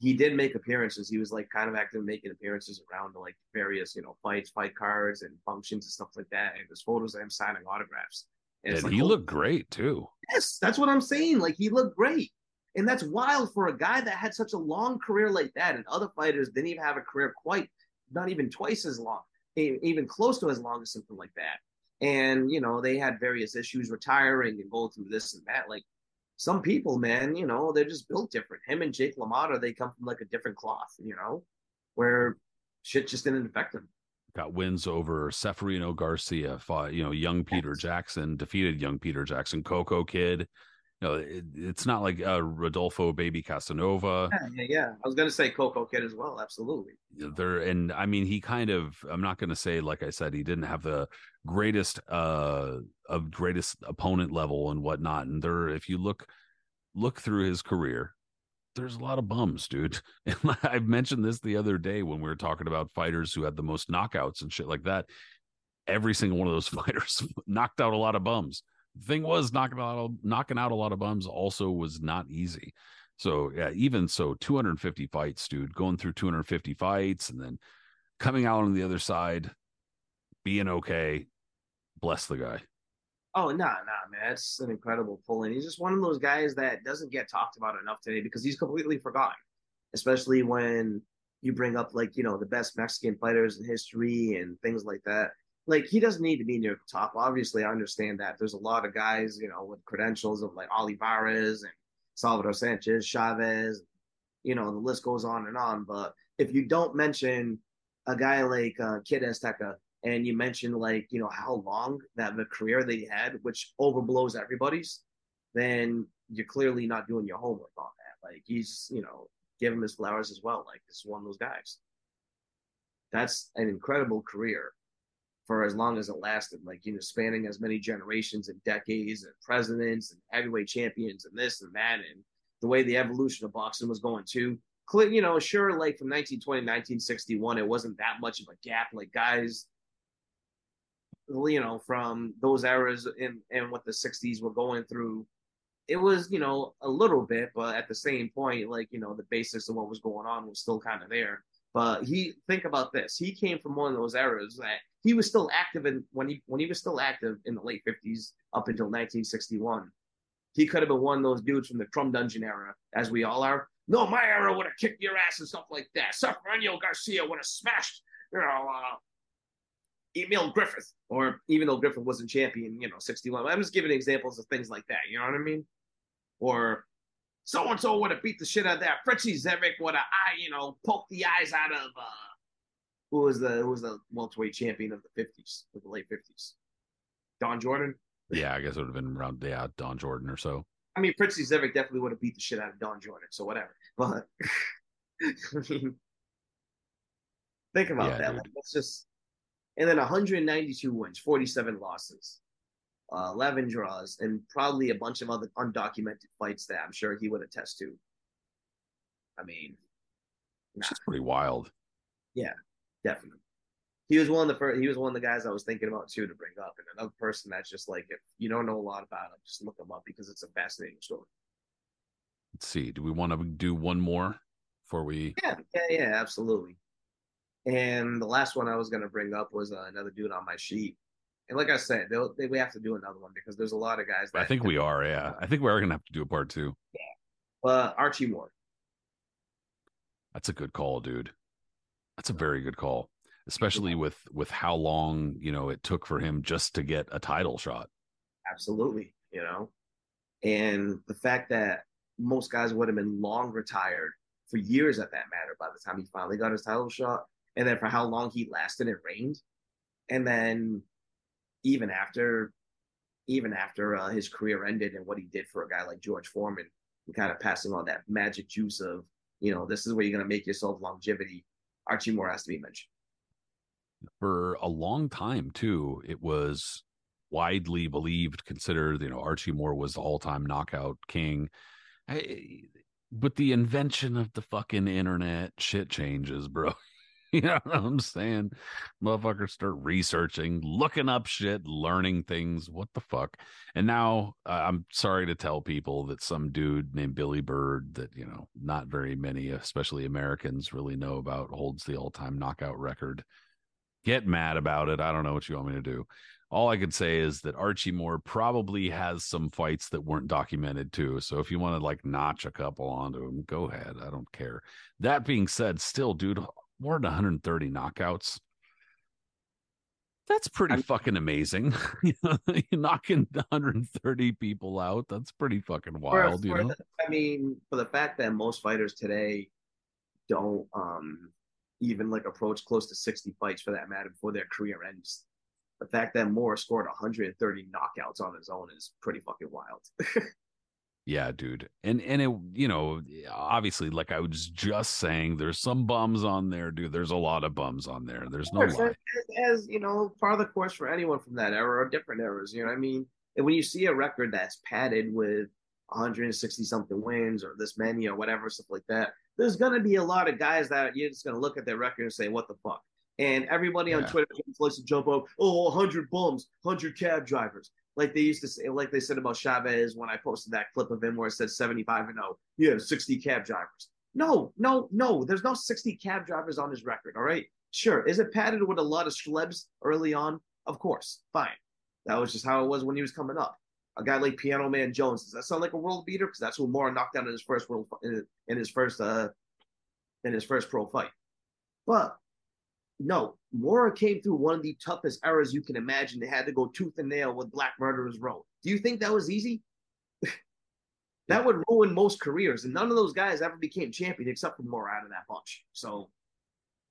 Speaker 2: He did make appearances. He was like kind of active making appearances around like various you know fights, fight cards, and functions and stuff like that. And there's photos of him signing autographs.
Speaker 1: And, and
Speaker 2: like,
Speaker 1: he oh, looked great too.
Speaker 2: Yes, that's what I'm saying. Like he looked great. And that's wild for a guy that had such a long career like that. And other fighters didn't even have a career quite, not even twice as long, even close to as long as something like that. And, you know, they had various issues retiring and going through this and that. Like some people, man, you know, they're just built different. Him and Jake LaMotta, they come from like a different cloth, you know, where shit just didn't affect them.
Speaker 1: Got wins over Ceferino Garcia, fought, you know, young Peter yes. Jackson, defeated young Peter Jackson, Coco Kid, know, it, it's not like uh, Rodolfo Baby Casanova.
Speaker 2: Yeah, yeah, yeah. I was going to say Coco Kid as well. Absolutely.
Speaker 1: There and I mean, he kind of. I'm not going to say like I said, he didn't have the greatest, uh, of greatest opponent level and whatnot. And there, if you look, look through his career, there's a lot of bums, dude. And I mentioned this the other day when we were talking about fighters who had the most knockouts and shit like that. Every single one of those fighters knocked out a lot of bums thing was knocking out knocking out a lot of bums also was not easy. So yeah, even so, 250 fights, dude, going through 250 fights and then coming out on the other side, being okay. Bless the guy.
Speaker 2: Oh no, nah, nah, man, it's an incredible pull, and he's just one of those guys that doesn't get talked about enough today because he's completely forgotten. Especially when you bring up like you know the best Mexican fighters in history and things like that like he doesn't need to be near the top. Obviously, I understand that. There's a lot of guys, you know, with credentials of like Olivares and Salvador Sanchez, Chavez, you know, the list goes on and on. But if you don't mention a guy like uh, Kid Azteca and you mention like, you know, how long that the career they had, which overblows everybody's, then you're clearly not doing your homework on that. Like he's, you know, give him his flowers as well. Like this is one of those guys. That's an incredible career for as long as it lasted, like, you know, spanning as many generations and decades and presidents and heavyweight champions and this and that. And the way the evolution of boxing was going too. You know, sure, like from 1920 1961, it wasn't that much of a gap. Like guys, you know, from those eras and, and what the 60s were going through, it was, you know, a little bit, but at the same point, like, you know, the basis of what was going on was still kind of there. But he think about this. He came from one of those eras that he was still active in when he when he was still active in the late 50s up until 1961. He could have been one of those dudes from the Crum Dungeon era, as we all are. No, my era would have kicked your ass and stuff like that. Ceferino Garcia would have smashed, you know, uh, Emil Griffith, or even though Griffith wasn't champion, you know, 61. I'm just giving examples of things like that. You know what I mean? Or so and so would have beat the shit out of that. Fritzie Zivic would have, I, you know, poked the eyes out of uh, who was the who was the welterweight champion of the 50s, of the late 50s? Don Jordan.
Speaker 1: Yeah, I guess it would have been around yeah Don Jordan or so.
Speaker 2: I mean, Fritzie Zivic definitely would have beat the shit out of Don Jordan, so whatever. But I mean, think about yeah, that. Like, let's just and then 192 wins, 47 losses, uh, 11 draws, and probably a bunch of other undocumented fights that I'm sure he would attest to. I mean,
Speaker 1: which is pretty wild.
Speaker 2: Yeah, definitely. He was one of the first. He was one of the guys I was thinking about too to bring up, and another person that's just like if you don't know a lot about him, just look him up because it's a fascinating story.
Speaker 1: Let's see. Do we want to do one more before we?
Speaker 2: Yeah, yeah, yeah, absolutely. And the last one I was going to bring up was uh, another dude on my sheet. And like I said, they'll, they, we have to do another one because there's a lot of guys.
Speaker 1: I think we are. Yeah, I think we are going to have to do a part two.
Speaker 2: Yeah. Uh, Archie Moore.
Speaker 1: That's a good call, dude. That's a very good call, especially with with how long you know it took for him just to get a title shot.
Speaker 2: Absolutely, you know, and the fact that most guys would have been long retired for years at that matter by the time he finally got his title shot, and then for how long he lasted and reigned, and then even after even after uh, his career ended and what he did for a guy like George Foreman, and kind of passing on that magic juice of, you know, this is where you're going to make yourself longevity Archie Moore has to be mentioned.
Speaker 1: For a long time, too, it was widely believed, considered, you know, Archie Moore was the all time knockout king. I, but the invention of the fucking internet, shit changes, bro. you know what I'm saying? Motherfuckers start researching, looking up shit, learning things. What the fuck? And now uh, I'm sorry to tell people that some dude named Billy Bird, that, you know, not very many, especially Americans, really know about, holds the all time knockout record. Get mad about it. I don't know what you want me to do. All I could say is that Archie Moore probably has some fights that weren't documented too. So if you want to like notch a couple onto him, go ahead. I don't care. That being said, still, dude, more than 130 knockouts. That's pretty I'm, fucking amazing. you know, knocking 130 people out. That's pretty fucking wild. For, you know,
Speaker 2: the, I mean, for the fact that most fighters today don't um even like approach close to 60 fights for that matter before their career ends. The fact that Moore scored 130 knockouts on his own is pretty fucking wild.
Speaker 1: Yeah, dude. And and it you know, eh, obviously like I was just saying there's some bums on there, dude. There's a lot of bums on there. There's no
Speaker 2: as, as, you know, part of the course for anyone from that era or different eras, you know what I mean? And when you see a record that's padded with 160 something wins or this many or whatever stuff like that, there's gonna be a lot of guys that you're just gonna look at their record and say, What the fuck? And everybody on Twitter likes to jump up, oh, 100 bums, 100 cab drivers like they used to say, like they said about Chavez when I posted that clip of him where it said 75 and 0. Yeah, 60 cab drivers. No, no, no. There's no 60 cab drivers on his record. All right. Sure. Is it padded with a lot of schlebs early on? Of course. Fine. That was just how it was when he was coming up. A guy like Piano Man Jones. Does that sound like a world beater? Because that's who Moore knocked out in his first world in his first uh in his first pro fight. But no, Moore came through one of the toughest eras you can imagine. They had to go tooth and nail with Black Murderers Row. Do you think that was easy? that would ruin most careers, and none of those guys ever became champion except for Moore out of that bunch. So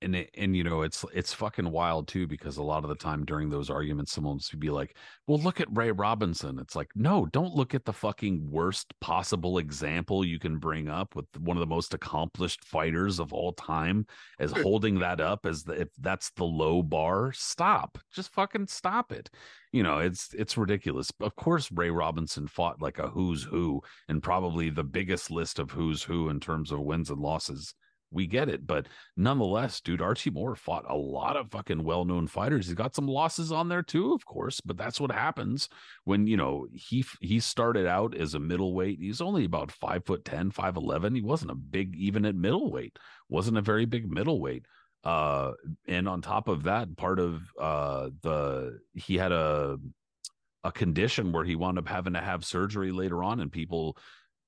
Speaker 1: and it, and you know it's it's fucking wild too because a lot of the time during those arguments someone would be like well look at ray robinson. It's like no don't look at the fucking worst possible example you can bring up with one of the most accomplished fighters of all time as hmm. holding that up as the, if that's the low bar stop. Just fucking stop it. You know it's it's ridiculous. Of course ray robinson fought like a who's who and probably the biggest list of who's who in terms of wins and losses we get it. But nonetheless, dude, Archie Moore fought a lot of fucking well known fighters. He's got some losses on there too, of course, but that's what happens when, you know, he he started out as a middleweight. He's only about five foot 10, 5'11. He wasn't a big, even at middleweight, wasn't a very big middleweight. Uh, and on top of that, part of uh the he had a a condition where he wound up having to have surgery later on, and people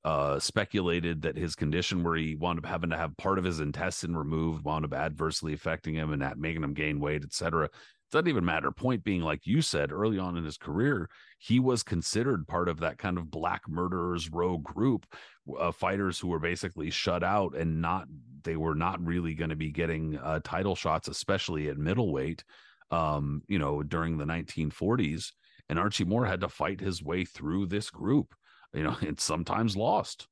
Speaker 1: uh, speculated that his condition, where he wound up having to have part of his intestine removed, wound up adversely affecting him and that making him gain weight, etc. Doesn't even matter. Point being, like you said early on in his career, he was considered part of that kind of black murderers row group of fighters who were basically shut out and not they were not really going to be getting uh, title shots, especially at middleweight. Um, you know, during the 1940s, and Archie Moore had to fight his way through this group you know, it's sometimes lost.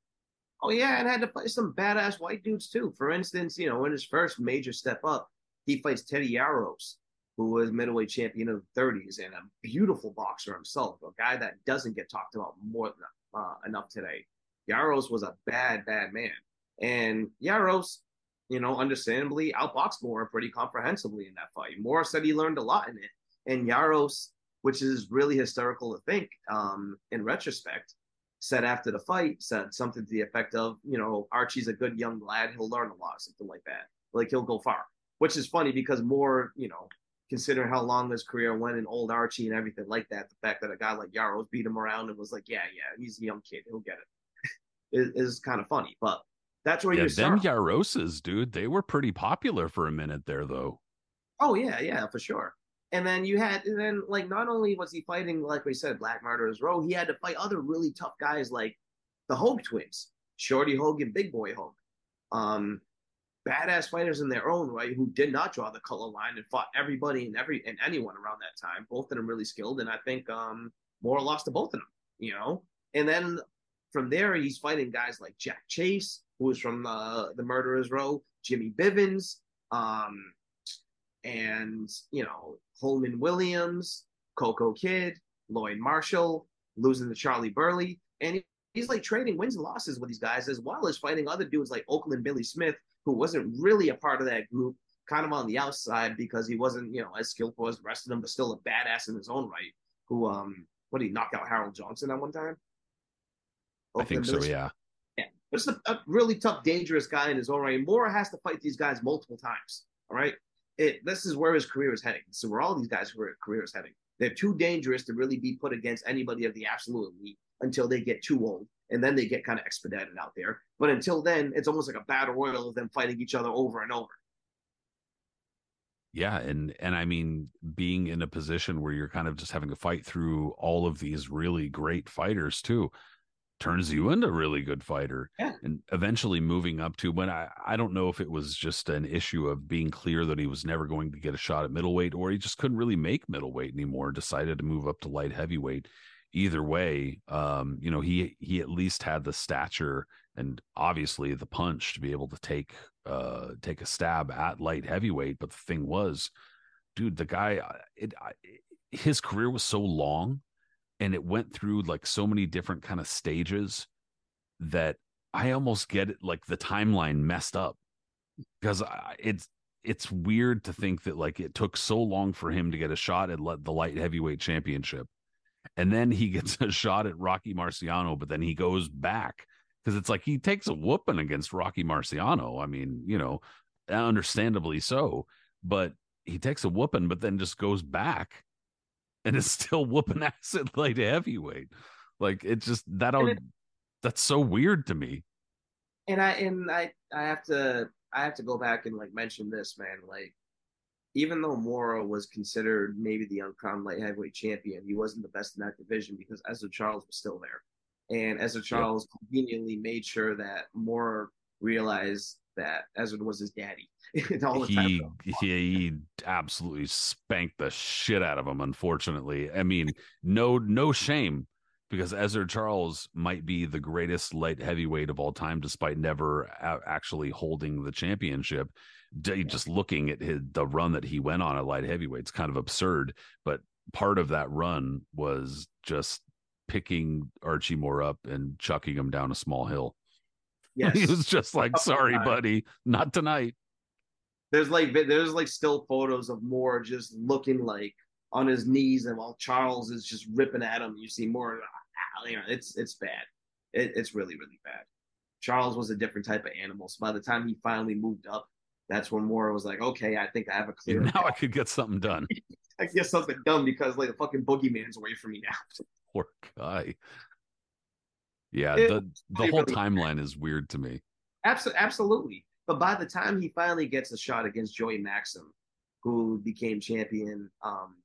Speaker 2: Oh yeah, and had to play some badass white dudes too. For instance, you know, in his first major step up, he fights Teddy Yarosz, who was middleweight champion of the 30s and a beautiful boxer himself, a guy that doesn't get talked about more than uh, enough today. Yarosz was a bad, bad man, and Yarosz, you know, understandably outboxed Moore pretty comprehensively in that fight. Moore said he learned a lot in it, and Yarosz, which is really hysterical to think um, in retrospect, said after the fight, said something to the effect of, you know, Archie's a good young lad. He'll learn a lot, something like that. Like he'll go far, which is funny because more, you know, considering how long his career went and old Archie and everything like that, the fact that a guy like Yarosz beat him around and was like, yeah, yeah, he's a young kid. He'll get it, is, is kind of funny. But that's where you're.
Speaker 1: yeah,
Speaker 2: you
Speaker 1: them Yaroses, dude, they were pretty popular for a minute there, though.
Speaker 2: Oh, yeah, yeah, for sure. And then you had, and then like not only was he fighting, like we said, Black Murderers Row, he had to fight other really tough guys like the Hogue twins, Shorty Hogue and Big Boy Hogue. Um, badass fighters in their own right who did not draw the color line and fought everybody and every and anyone around that time. Both of them really skilled, and I think um Moore lost to both of them, you know. And then from there, he's fighting guys like Jack Chase, who was from uh, the Murderers Row, Jimmy Bivins, um, and you know Holman Williams, Coco Kid, Lloyd Marshall, losing to Charlie Burley, and he's like trading wins and losses with these guys as well as fighting other dudes like Oakland Billy Smith, who wasn't really a part of that group kind of on the outside because he wasn't, you know, as skillful as the rest of them, but still a badass in his own right. Who, um, what did he knock out Harold Johnson at one time?
Speaker 1: I think so, yeah.
Speaker 2: Yeah, but it's a, a, really tough, dangerous guy in his own right. Mora has to fight these guys multiple times. All right, it this is where his career is heading. So where all these guys' career is heading. They're too dangerous to really be put against anybody of the absolute elite until they get too old, and then they get kind of expedited out there. But until then, it's almost like a battle royal of them fighting each other over and over.
Speaker 1: Yeah, and and I mean, being in a position where you're kind of just having to fight through all of these really great fighters too turns you into a really good fighter.
Speaker 2: Yeah.
Speaker 1: And eventually moving up to when I, I don't know if it was just an issue of being clear that he was never going to get a shot at middleweight or he just couldn't really make middleweight anymore, decided to move up to light heavyweight. Either way, um, you know, he he at least had the stature and obviously the punch to be able to take uh take a stab at light heavyweight. But the thing was, dude, the guy it, it his career was so long and it went through like so many different kind of stages that I almost get it like the timeline messed up. Because it's it's weird to think that like it took so long for him to get a shot at the light heavyweight championship. And then he gets a shot at Rocky Marciano but then he goes back because it's like he takes a whooping against Rocky Marciano I mean you know understandably so but he takes a whooping but then just goes back and is still whooping ass at light heavyweight. Like it just that it, that's so weird to me.
Speaker 2: And I and I I have to I have to go back and like mention this man like even though Mora was considered maybe the uncrowned light heavyweight champion, he wasn't the best in that division because Ezzard Charles was still there. And Ezzard Charles yeah. conveniently made sure that Mora realized that Ezzard was his daddy.
Speaker 1: all the he, time. He, he absolutely spanked the shit out of him. Unfortunately, I mean, no, no shame because Ezzard Charles might be the greatest light heavyweight of all time, despite never actually holding the championship. Just looking at his, the run that he went on at light heavyweight, it's kind of absurd. But part of that run was just picking Archie Moore up and chucking him down a small hill. Yes. he was just like, "Sorry, buddy, not tonight."
Speaker 2: There's like there's like still photos of Moore just looking like on his knees, and while Charles is just ripping at him, you see Moore. Ah, you know, it's it's bad. It, it's really really bad. Charles was a different type of animal. So by the time he finally moved up, that's when Moore was like, okay, I think I have a clear.
Speaker 1: Now I could get something done.
Speaker 2: I get something done because like the fucking boogeyman's away from me now.
Speaker 1: Poor guy. Yeah, it, the the whole really timeline is weird to me.
Speaker 2: Absolutely, absolutely. But by the time he finally gets a shot against Joey Maxim, who became champion um,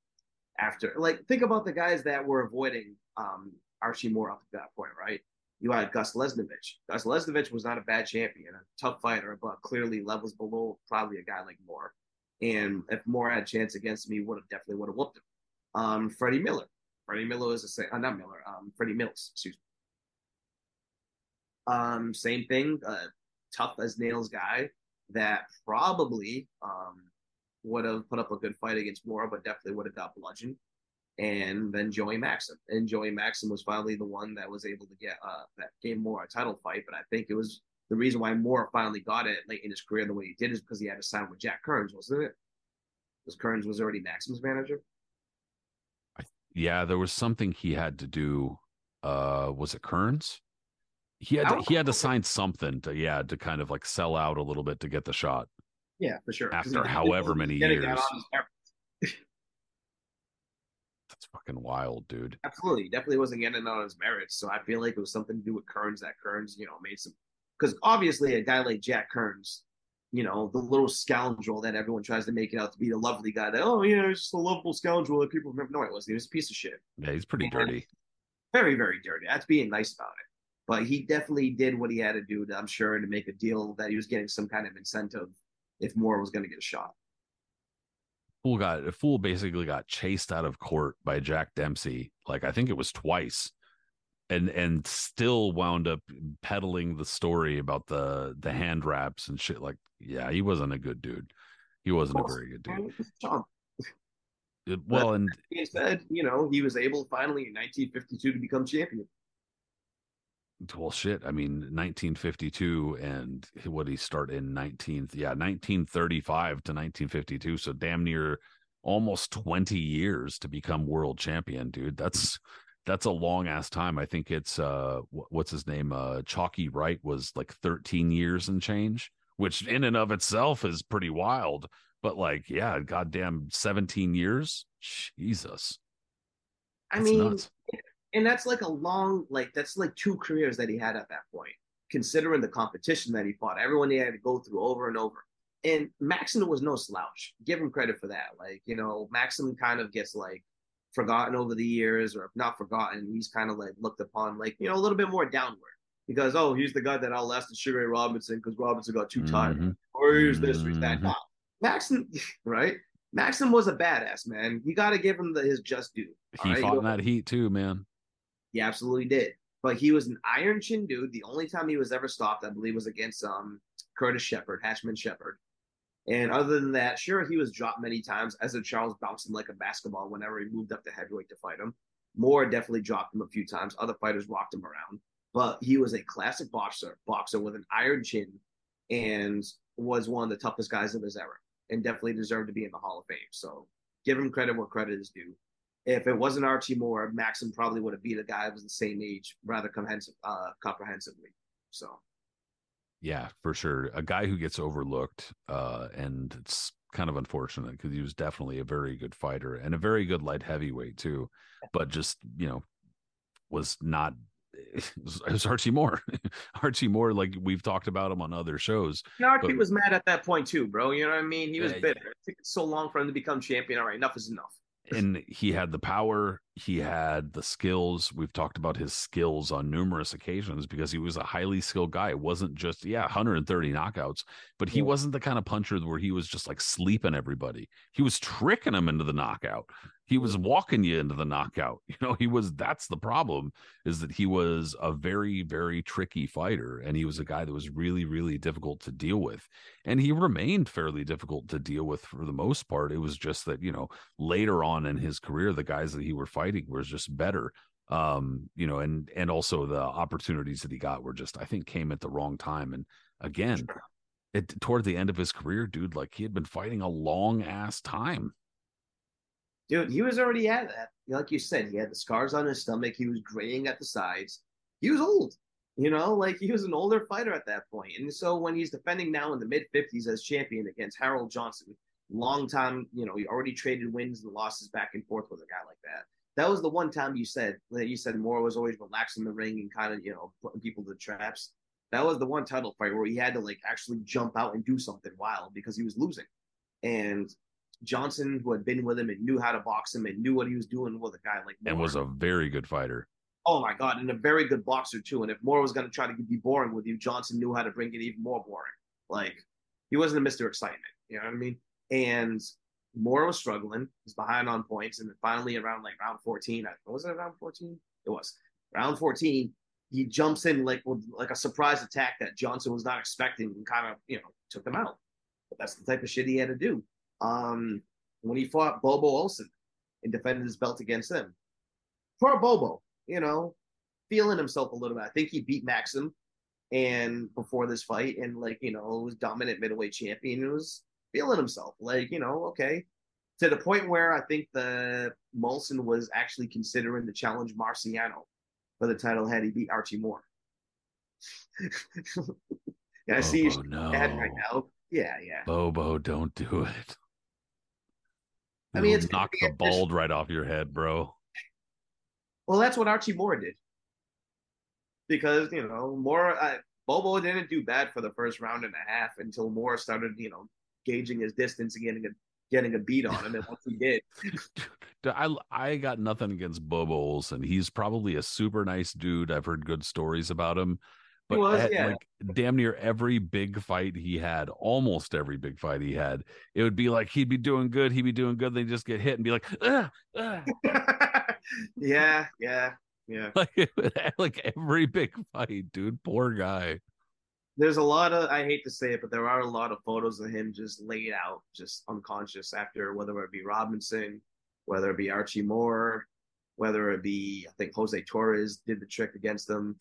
Speaker 2: after, like, think about the guys that were avoiding um, Archie Moore up at that point, right? You had Gus Lesnevich. Gus Lesnevich was not a bad champion, a tough fighter, but clearly levels below probably a guy like Moore. And if Moore had a chance against me, would have definitely would have whooped him. Um, Freddie Miller. Freddie Miller is a uh, not Miller. Um, Freddie Mills. Excuse me. Um, same thing, uh, tough as nails guy that probably um, would have put up a good fight against Mora, but definitely would have got bludgeoned. And then Joey Maxim, and Joey Maxim was finally the one that was able to get uh, that gave Mora a title fight. But I think it was the reason why Mora finally got it late in his career the way he did is because he had to sign with Jack Kearns, wasn't it? Because Kearns was already Maxim's manager.
Speaker 1: Yeah, there was something he had to do. Uh, was it Kearns? He had to, he had to sign something to yeah to kind of like sell out a little bit to get the shot.
Speaker 2: Yeah, for sure.
Speaker 1: After however many years. That's fucking wild, dude.
Speaker 2: Absolutely, definitely wasn't getting on his merits. So I feel like it was something to do with Kearns that Kearns, you know, made some. Because obviously, a guy like Jack Kearns, you know, the little scoundrel that everyone tries to make it out to be, the lovely guy that oh yeah, he's just a lovable scoundrel that people remember. No, it wasn't. He was a piece of shit.
Speaker 1: Yeah, he's pretty and dirty.
Speaker 2: Very, very dirty. That's being nice about it but he definitely did what he had to do, to, I'm sure, to make a deal that he was getting some kind of incentive if Moore was going to get a shot.
Speaker 1: Fool got fool basically got chased out of court by Jack Dempsey. Like I think it was twice, and and still wound up peddling the story about the the hand wraps and shit. Like yeah, he wasn't a good dude. He wasn't a very good dude. Um, it, well, but and
Speaker 2: he said, you know, he was able finally in 1952 to become champion.
Speaker 1: Well shit i mean 1952 and what he start in 19 yeah 1935 to 1952 so damn near almost 20 years to become world champion dude. That's that's a long ass time. I think it's uh what's his name uh chalky wright was like 13 years and change which in and of itself is pretty wild but like yeah goddamn 17 years? Jesus.
Speaker 2: I mean nuts and that's like a long like that's like two careers that he had at that point considering the competition that he fought everyone he had to go through over and over. And maxim was no slouch. Give him credit for that. Like you know maxim kind of gets like forgotten over the years or not forgotten he's kind of like looked upon like you know a little bit more downward. Because oh he's the guy that outlasted sugar ray robinson because robinson got too tired. Mm-hmm. or here's this or that. Mm-hmm. maxim right? Maxim was a badass man. You got to give him the, his just due.
Speaker 1: He right? fought in that heat too man
Speaker 2: he absolutely did. But he was an iron chin dude. The only time he was ever stopped, I believe, was against um Curtis Sheppard, Hatchman Shepard. And other than that, sure, he was dropped many times. Ezzard Charles bounced him like a basketball whenever he moved up to heavyweight to fight him. Moore definitely dropped him a few times. Other fighters rocked him around. But he was a classic boxer, boxer with an iron chin, and was one of the toughest guys of his era, and definitely deserved to be in the Hall of Fame. So give him credit where credit is due if it wasn't Archie Moore, Maxim probably would have beat a guy who was the same age rather comprehensive, uh, comprehensively. So,
Speaker 1: yeah, for sure, a guy who gets overlooked, uh, and it's kind of unfortunate because he was definitely a very good fighter and a very good light heavyweight too, but just you know was not. It was Archie Moore. Archie Moore, like we've talked about him on other shows.
Speaker 2: And Archie but, was mad at that point too, bro. You know what I mean? He was bitter. It took so long for him to become champion. All right, enough is enough
Speaker 1: and he had the power he had the skills. We've talked about his skills on numerous occasions because he was a highly skilled guy. It wasn't just yeah 130 knockouts but he yeah. wasn't the kind of puncher where he was just like sleeping everybody. He was tricking them into the knockout he was walking you into the knockout you know he was that's the problem is that he was a very very tricky fighter and he was a guy that was really really difficult to deal with and he remained fairly difficult to deal with for the most part it was just that you know later on in his career the guys that he were fighting was just better um you know and and also the opportunities that he got were just i think came at the wrong time and again sure. it toward the end of his career dude like he had been fighting a long ass time
Speaker 2: dude he was already at that like you said he had the scars on his stomach he was graying at the sides he was old you know like he was an older fighter at that point. and so when he's defending now in the mid 50s as champion against harold johnson long time you know he already traded wins and losses back and forth with a guy like that that was the one time you said that you said Moore was always relaxing the ring and kind of you know putting people to traps. That was the one title fight where he had to like actually jump out and do something wild because he was losing. And Johnson, who had been with him and knew how to box him and knew what he was doing with a guy like
Speaker 1: Moore, and was a very good fighter.
Speaker 2: Oh my god, and a very good boxer too. And if Moore was going to try to be boring with you, Johnson knew how to bring it even more boring. Like he wasn't a Mister Excitement, you know what I mean? And Moore was struggling. He's behind on points. And then finally, around like round 14, I was it around 14? It was. Round 14, he jumps in like with like a surprise attack that Johnson was not expecting and kind of, you know, took him out. But that's the type of shit he had to do. Um, when he fought Bobo Olson and defended his belt against him. Poor Bobo, you know, feeling himself a little bit. I think he beat Maxim and before this fight and like, you know, was dominant middleweight champion. It was feeling himself. Like, you know, okay. To the point where I think the Molson was actually considering to challenge Marciano for the title had he beat Archie Moore. yeah, I see you
Speaker 1: no.
Speaker 2: right now. Yeah, yeah.
Speaker 1: Bobo, don't do it.
Speaker 2: I mean, it's
Speaker 1: knock the bald right off your head, bro.
Speaker 2: Well, that's what Archie Moore did. Because you know, Moore, uh, Bobo didn't do bad for the first round and a half until Moore started, you know, gauging his distance and getting a getting a beat on him. And once he did,
Speaker 1: I I got nothing against Bobo Olson. He's probably a super nice dude. I've heard good stories about him. But was, at, yeah. like damn near every big fight he had, almost every big fight he had, it would be like he'd be doing good, he'd be doing good, then just get hit and be like, Ugh,
Speaker 2: ugh. yeah, yeah, yeah.
Speaker 1: Like, like every big fight, dude. Poor guy
Speaker 2: there's a lot of I hate to say it, but there are a lot of photos of him just laid out, just unconscious after whether it be Robinson, whether it be Archie Moore, whether it be I think Jose Torres did the trick against him.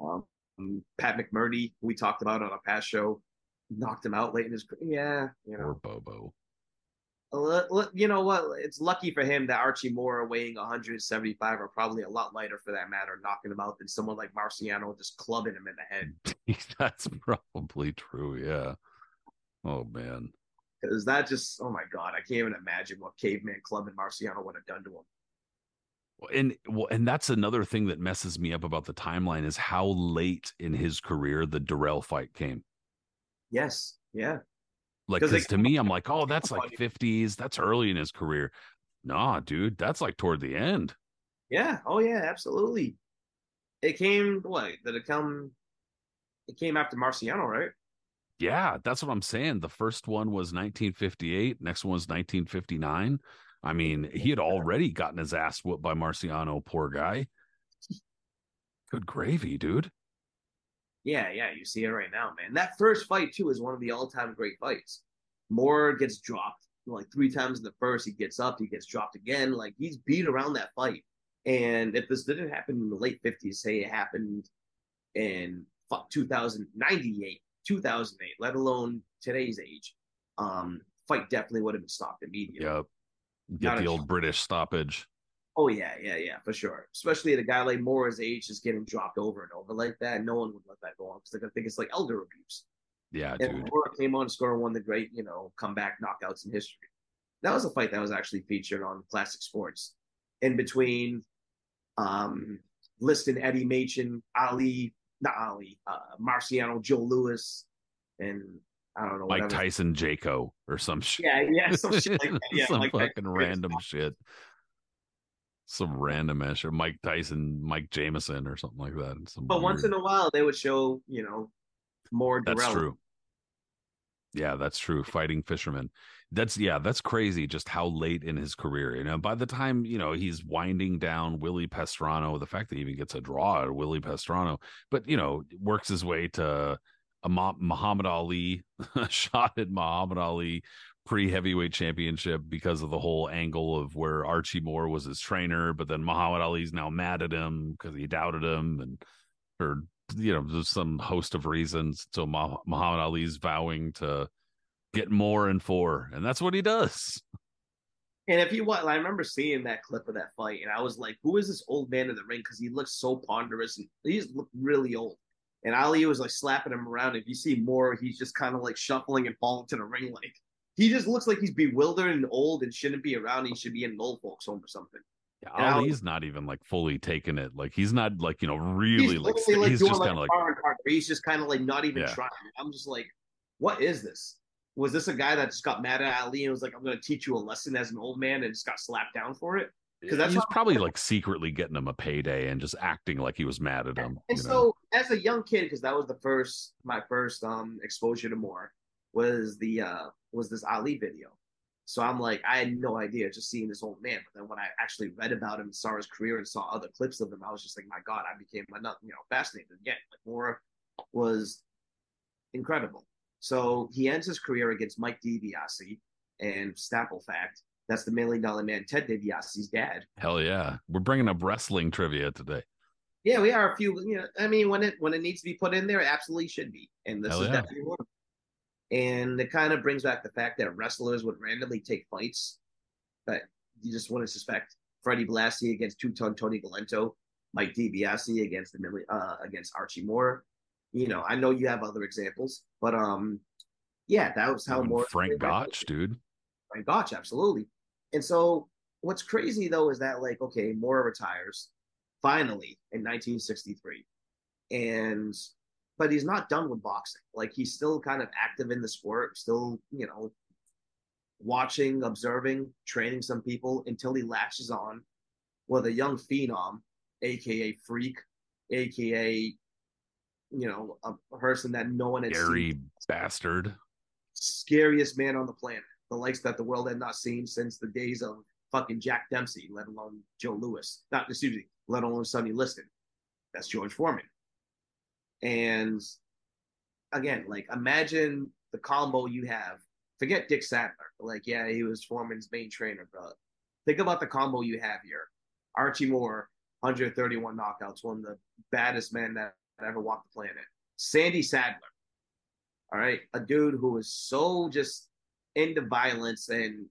Speaker 2: Um, Um, Pat McMurdy, we talked about on a past show, knocked him out late in his career. Yeah, you know.
Speaker 1: Or Bobo.
Speaker 2: You know what? It's lucky for him that Archie Moore, weighing 175, or probably a lot lighter for that matter, knocking him out than someone like Marciano just clubbing him in the head.
Speaker 1: That's probably true. Yeah. Oh man.
Speaker 2: Because that just, oh my god, I can't even imagine what caveman Club clubbing Marciano would have done to him
Speaker 1: and well, and that's another thing that messes me up about the timeline is how late in his career the Durelle fight came.
Speaker 2: Yes, yeah.
Speaker 1: Like, because to me, I'm like, oh, that's like 50s. That's early in his career. Nah, dude, that's like toward the end.
Speaker 2: Yeah. Oh, yeah. Absolutely. It came. What did it come? It came after Marciano, right?
Speaker 1: Yeah, that's what I'm saying. The first one was 1958. Next one was 1959. I mean, he had already gotten his ass whooped by Marciano, poor guy. Good gravy, dude.
Speaker 2: Yeah, yeah, you see it right now, man. That first fight too is one of the all-time great fights. Moore gets dropped like three times in the first. He gets up, he gets dropped again. Like he's beat around that fight. And if this didn't happen in the late 50s, say it happened in fuck 2098, 2008, let alone today's age, um, fight definitely would have been stopped immediately.
Speaker 1: Yep. Get the old British stoppage.
Speaker 2: Oh yeah, yeah, yeah, for sure. Especially at a guy like Moore's age just getting dropped over and over like that. No one would let that go on because they're gonna think it's like elder abuse.
Speaker 1: Yeah,
Speaker 2: and dude. Moore came on, scored one of the great, you know, comeback knockouts in history. That was a fight that was actually featured on Classic Sports. In between um Liston, Eddie Machen, Ali, not Ali, uh, Marciano, Joe Louis, and I don't know.
Speaker 1: Mike whatever. Tyson, Jaco, or some
Speaker 2: shit. Yeah, yeah, some shit like that. Yeah,
Speaker 1: some like fucking random shit. Some random ass or Mike Tyson, Mike Jameson, or something like that. Some
Speaker 2: but weird... once in a while, they would show, you know, more.
Speaker 1: That's true. Yeah, that's true. Fighting fishermen. That's yeah, that's crazy. Just how late in his career, you know. By the time you know he's winding down Willie Pastrano, the fact that he even gets a draw at Willie Pastrano, but you know works his way to Muhammad Ali shot at Muhammad Ali pre heavyweight championship because of the whole angle of where Archie Moore was his trainer, but then Muhammad Ali's now mad at him because he doubted him and or you know there's some host of reasons. So Muhammad Ali's vowing to get more and four, and that's what he does.
Speaker 2: And if you want, I remember seeing that clip of that fight, and I was like, "Who is this old man in the ring?" Because he looks so ponderous, and he's really old. And Ali was like slapping him around. If you see more, he's just kind of like shuffling and falling to the ring. Like he just looks like he's bewildered and old and shouldn't be around. He should be in an old folks home or something.
Speaker 1: Yeah, Ali's not even like fully taking it. Like he's not like you know really like, like he's just kind of like, like
Speaker 2: he's just kind of like not even yeah. trying. I'm just like, what is this? Was this a guy that just got mad at Ali and was like, I'm going to teach you a lesson as an old man and just got slapped down for it?
Speaker 1: Because that's he's probably like secretly getting him a payday and just acting like he was mad at him.
Speaker 2: And so, know? as a young kid, because that was the first my first um exposure to more was the uh was this Ali video. So I'm like, I had no idea just seeing this old man. But then when I actually read about him, saw his career, and saw other clips of him, I was just like, my God, I became not you know fascinated again. Like Moore was incredible. So he ends his career against Mike DiBiase and Staple Fact that's the Million Dollar Man, Ted DiBiase's dad.
Speaker 1: Hell yeah, we're bringing up wrestling trivia today.
Speaker 2: Yeah, we are a few. You know, I mean, when it when it needs to be put in there, it absolutely should be, and this Hell is yeah. definitely one. And it kind of brings back the fact that wrestlers would randomly take fights that you just wouldn't suspect. Freddie Blassie against Two Ton Tony Galento, Mike DiBiase against the uh, against Archie Moore. You know, I know you have other examples, but um, yeah, that was how more
Speaker 1: Frank Gotch, dude.
Speaker 2: Frank Gotch, absolutely. And so what's crazy though is that like, okay, Moore retires finally in 1963. And but he's not done with boxing. Like he's still kind of active in the sport, still, you know, watching, observing, training some people until he latches on with a young phenom, aka freak, aka you know, a person that no one
Speaker 1: had Scary seen. bastard.
Speaker 2: Scariest man on the planet the likes that the world had not seen since the days of fucking Jack Dempsey, let alone Joe Louis. Not excuse me, let alone Sonny Liston. That's George Foreman. And again, like imagine the combo you have. Forget Dick Sadler. Like, yeah, he was Foreman's main trainer, but think about the combo you have here. Archie Moore, 131 knockouts, one of the baddest men that ever walked the planet. Sandy Saddler. All right, a dude who was so just into violence and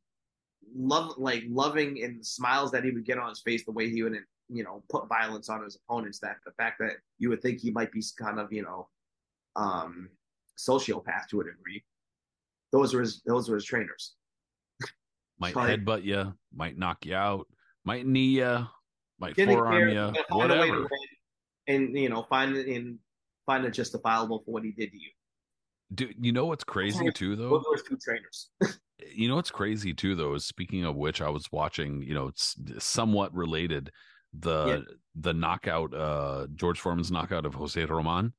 Speaker 2: love like loving and smiles that he would get on his face the way he would you know put violence on his opponents that the fact that you would think he might be kind of you know um sociopath to a degree. Those were his those were his trainers.
Speaker 1: Might headbutt you might knock you out might knee you might forearm you whatever.
Speaker 2: and you know find in find it justifiable for what he did to you
Speaker 1: Dude, you know what's crazy too, though?
Speaker 2: Those two trainers.
Speaker 1: you know what's crazy too, though, is speaking of which, I was watching. You know, it's somewhat related. The yeah. the knockout, uh George Foreman's knockout of Jose Roman.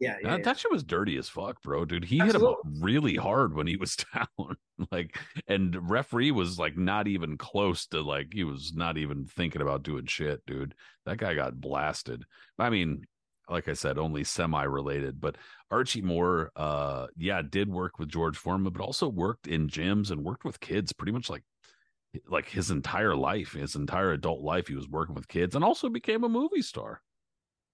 Speaker 2: Yeah, yeah,
Speaker 1: that,
Speaker 2: yeah.
Speaker 1: that shit was dirty as fuck, bro, dude. He Absolutely. hit him really hard when he was down, like, and referee was like not even close to like he was not even thinking about doing shit, dude. That guy got blasted. I mean, like I said, only semi related. But Archie Moore, uh, yeah, did work with George Foreman, but also worked in gyms and worked with kids pretty much like like his entire life, his entire adult life. He was working with kids and also became a movie star.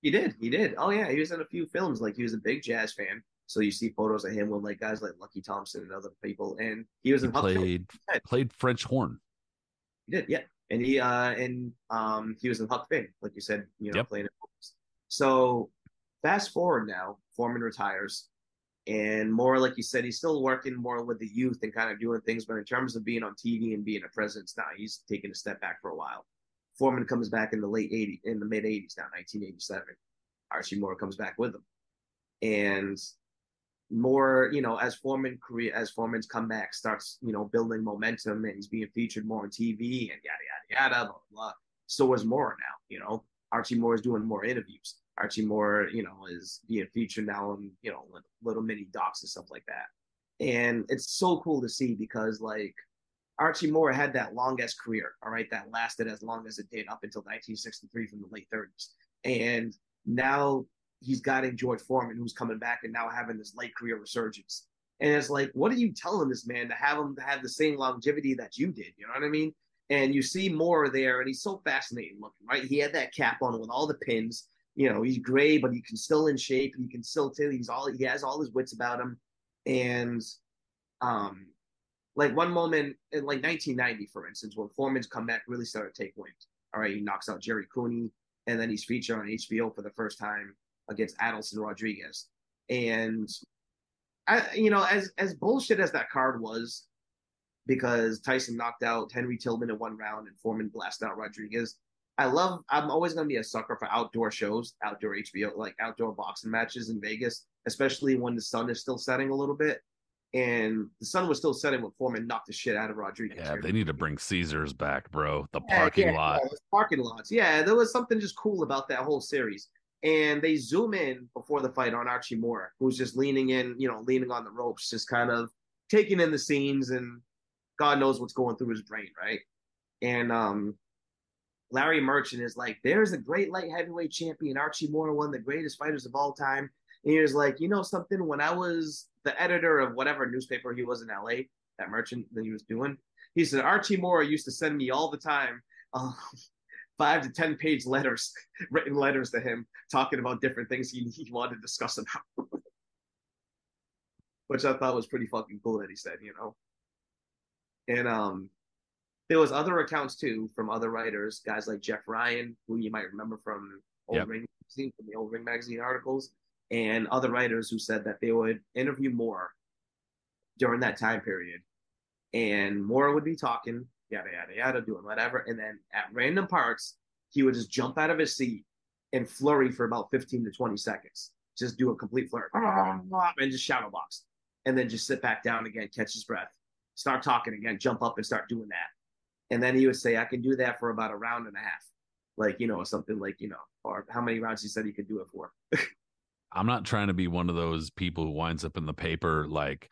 Speaker 2: He did. He did. Oh yeah, he was in a few films. Like he was a big jazz fan. So you see photos of him with like guys like Lucky Thompson and other people, and he was in
Speaker 1: he played played French horn.
Speaker 2: He did, yeah, and he uh and um he was in Huck Finn, like you said, you know, yep. playing so fast forward now, Foreman retires, and more like you said, he's still working more with the youth and kind of doing things. But in terms of being on TV and being a presence now, he's taking a step back for a while. Foreman comes back in the late 80s, in the mid 80s now, 1987. Archie Moore comes back with him. And more, you know, as Foreman career as Foreman's comeback starts, you know, building momentum and he's being featured more on TV and yada yada yada, blah blah. blah. So is Moore now, you know. Archie Moore is doing more interviews. Archie Moore, you know, is being featured now in, you know, little mini docs and stuff like that. And it's so cool to see because like Archie Moore had that longest career, all right, that lasted as long as it did up until 1963 from the late 30s. And now he's got George Foreman who's coming back and now having this late career resurgence. And it's like, what are you telling this man to have him to have the same longevity that you did? You know what I mean? And you see Moore there, and he's so fascinating looking, right? He had that cap on with all the pins you know, he's gray, but he can still in shape. He can still tell he's all he has all his wits about him. And um like one moment in like 1990, for instance, when Foreman's comeback really started to take wind. All right, he knocks out Jerry Cooney, and then he's featured on HBO for the first time against Adilson Rodrigues. And I, you know, as as bullshit as that card was, because Tyson knocked out Henry Tillman in one round and Foreman blasted out Rodriguez. I love. I'm always going to be a sucker for outdoor shows, outdoor HBO, like outdoor boxing matches in Vegas, especially when the sun is still setting a little bit. And the sun was still setting when Foreman knocked the shit out of Rodrigues.
Speaker 1: Yeah, they need to bring Caesars back, bro. The parking yeah, lot.
Speaker 2: Yeah, parking lots. Yeah, there was something just cool about that whole series. And they zoom in before the fight on Archie Moore, who's just leaning in, you know, leaning on the ropes, just kind of taking in the scenes, and God knows what's going through his brain, right? And um, Larry Merchant is like, there's a great light heavyweight champion, Archie Moore, one of the greatest fighters of all time. And he was like, you know something? When I was the editor of whatever newspaper he was in LA, that Merchant that he was doing, he said Archie Moore used to send me all the time uh, five to ten page letters, written letters to him, talking about different things he, he wanted to discuss about. Which I thought was pretty fucking cool that he said, you know. And um, there was other accounts too from other writers, guys like Jeff Ryan, who you might remember from Old yep. Ring magazine, from the Old Ring magazine articles, and other writers who said that they would interview Moore during that time period, and Moore would be talking, yada yada yada, doing whatever, and then at random parts he would just jump out of his seat and flurry for about fifteen to twenty seconds, just do a complete flurry, and just shadow box, and then just sit back down again, catch his breath, start talking again, jump up and start doing that and then he would say, I can do that for about a round and a half. Like, you know, something like, you know, or how many rounds he said he could do it for.
Speaker 1: I'm not trying to be one of those people who winds up in the paper like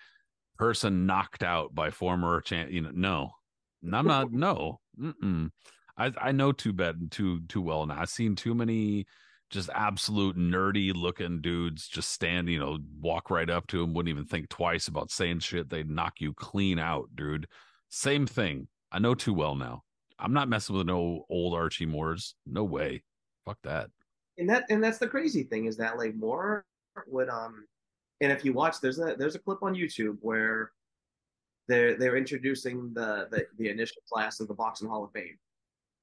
Speaker 1: person knocked out by former champ. You know, no, I'm not. No, Mm-mm. I I know too bad too too well now. I've seen too many just absolute nerdy looking dudes just stand, you know, walk right up to him, wouldn't even think twice about saying shit. They'd knock you clean out, dude. Same thing. I know too well now. I'm not messing with no old Archie Moores. No way. Fuck that.
Speaker 2: and that and that's the crazy thing is that like Moore would um, and if you watch, there's a there's a clip on YouTube where they're they're introducing the the, the initial class of the boxing Hall of Fame,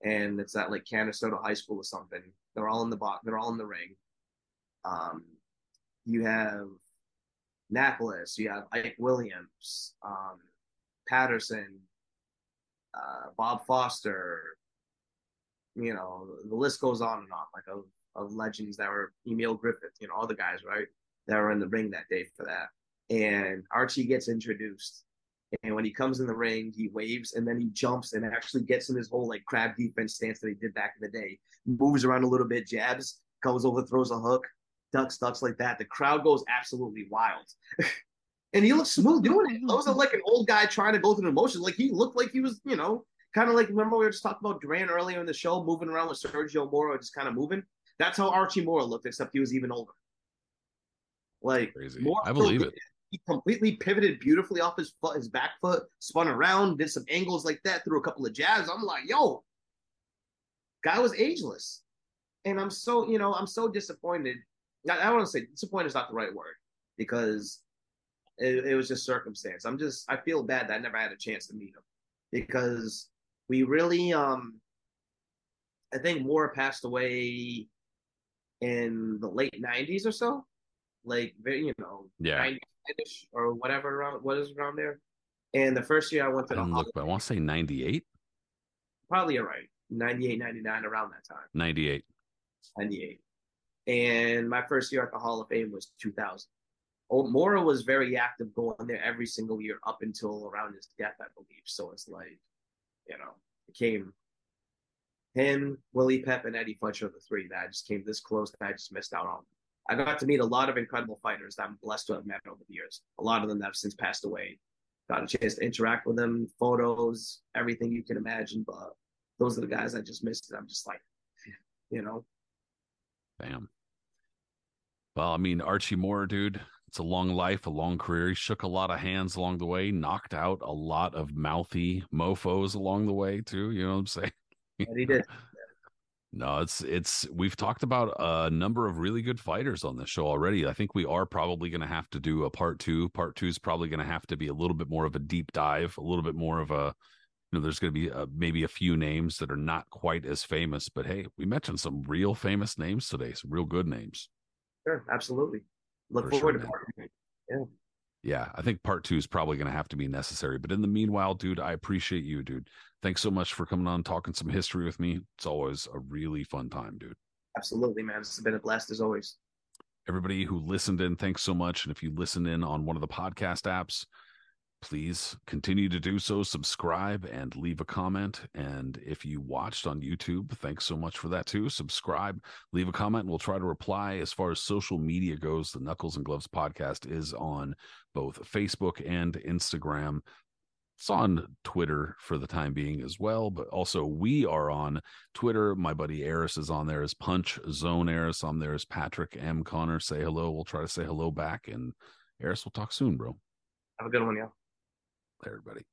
Speaker 2: and it's at like Canastota High School or something. They're all in the box. They're all in the ring. Um, you have Napoles. You have Ike Williams, um, Patterson, uh, Bob Foster. You know, the list goes on and on, like of, of legends that were Emil Griffith. You know, all the guys, right, that were in the ring that day for that. And Archie gets introduced, and when he comes in the ring, he waves and then he jumps and actually gets in his whole like crab defense stance that he did back in the day. Moves around a little bit, jabs, goes over, throws a hook, ducks, ducks like that. The crowd goes absolutely wild. and he looked smooth doing it. It wasn't like an old guy trying to go through the motions. Like he looked like he was, you know, kind of like remember we were just talking about Duran earlier in the show, moving around with Sergio Moro, just kind of moving. That's how Archie Moore looked, except he was even older. Like
Speaker 1: Crazy. I believe it
Speaker 2: he completely pivoted beautifully off his foot, his back foot, spun around, did some angles like that, threw a couple of jabs. I'm like, yo, guy was ageless. And I'm so, you know, I'm so disappointed. I, I don't want to say disappointed is not the right word because it, it was just circumstance. I'm just, I feel bad that I never had a chance to meet him because we really, um, I think Moore passed away in the late 90s or so like very you know
Speaker 1: yeah
Speaker 2: or whatever around what is around there. And the first year I went to
Speaker 1: I
Speaker 2: the
Speaker 1: look, but I want to say 98.
Speaker 2: Probably you're right. 98, 99, around that time.
Speaker 1: 98.
Speaker 2: 98. And my first year at the Hall of Fame was 2000. Moore was very active going there every single year up until around his death, I believe. So it's like, you know, it came him, Willie Pep, and Eddie Fletcher, the three that I just came this close that I just missed out on. I got to meet a lot of incredible fighters that I'm blessed to have met over the years. A lot of them that have since passed away. Got a chance to interact with them, photos, everything you can imagine. But those are the guys I just missed. I'm just like, you know.
Speaker 1: Damn. Well, I mean, Archie Moore, dude, it's a long life, a long career. He shook a lot of hands along the way, knocked out a lot of mouthy mofos along the way, too. You know what I'm saying?
Speaker 2: Yeah, he did.
Speaker 1: No, it's it's we've talked about a number of really good fighters on this show already. I think we are probably going to have to do a part 2. Part 2 is probably going to have to be a little bit more of a deep dive, a little bit more of a you know there's going to be a, maybe a few names that are not quite as famous, but hey, we mentioned some real famous names today, some real good names.
Speaker 2: Sure, absolutely. Look For forward sure, to it. Yeah
Speaker 1: yeah, I think part two is probably going to have to be necessary. But in the meanwhile, dude, I appreciate you, dude. Thanks so much for coming on, talking some history with me. It's always a really fun time, dude.
Speaker 2: Absolutely, man. It's been a blast as always.
Speaker 1: Everybody who listened in, thanks so much. And if you listen in on one of the podcast apps, please continue to do so. Subscribe and leave a comment. And if you watched on YouTube, thanks so much for that too. Subscribe, leave a comment, we'll try to reply. As far as social media goes, the Knuckles and Gloves podcast is on both Facebook and Instagram. It's on Twitter for the time being as well, but also we are on Twitter. My buddy Aris is on there as Punch Zone Aris. On there is Patrick M. Connor. Say hello. We'll try to say hello back. And Aris, we'll talk soon, bro.
Speaker 2: Have a good one, yeah
Speaker 1: everybody.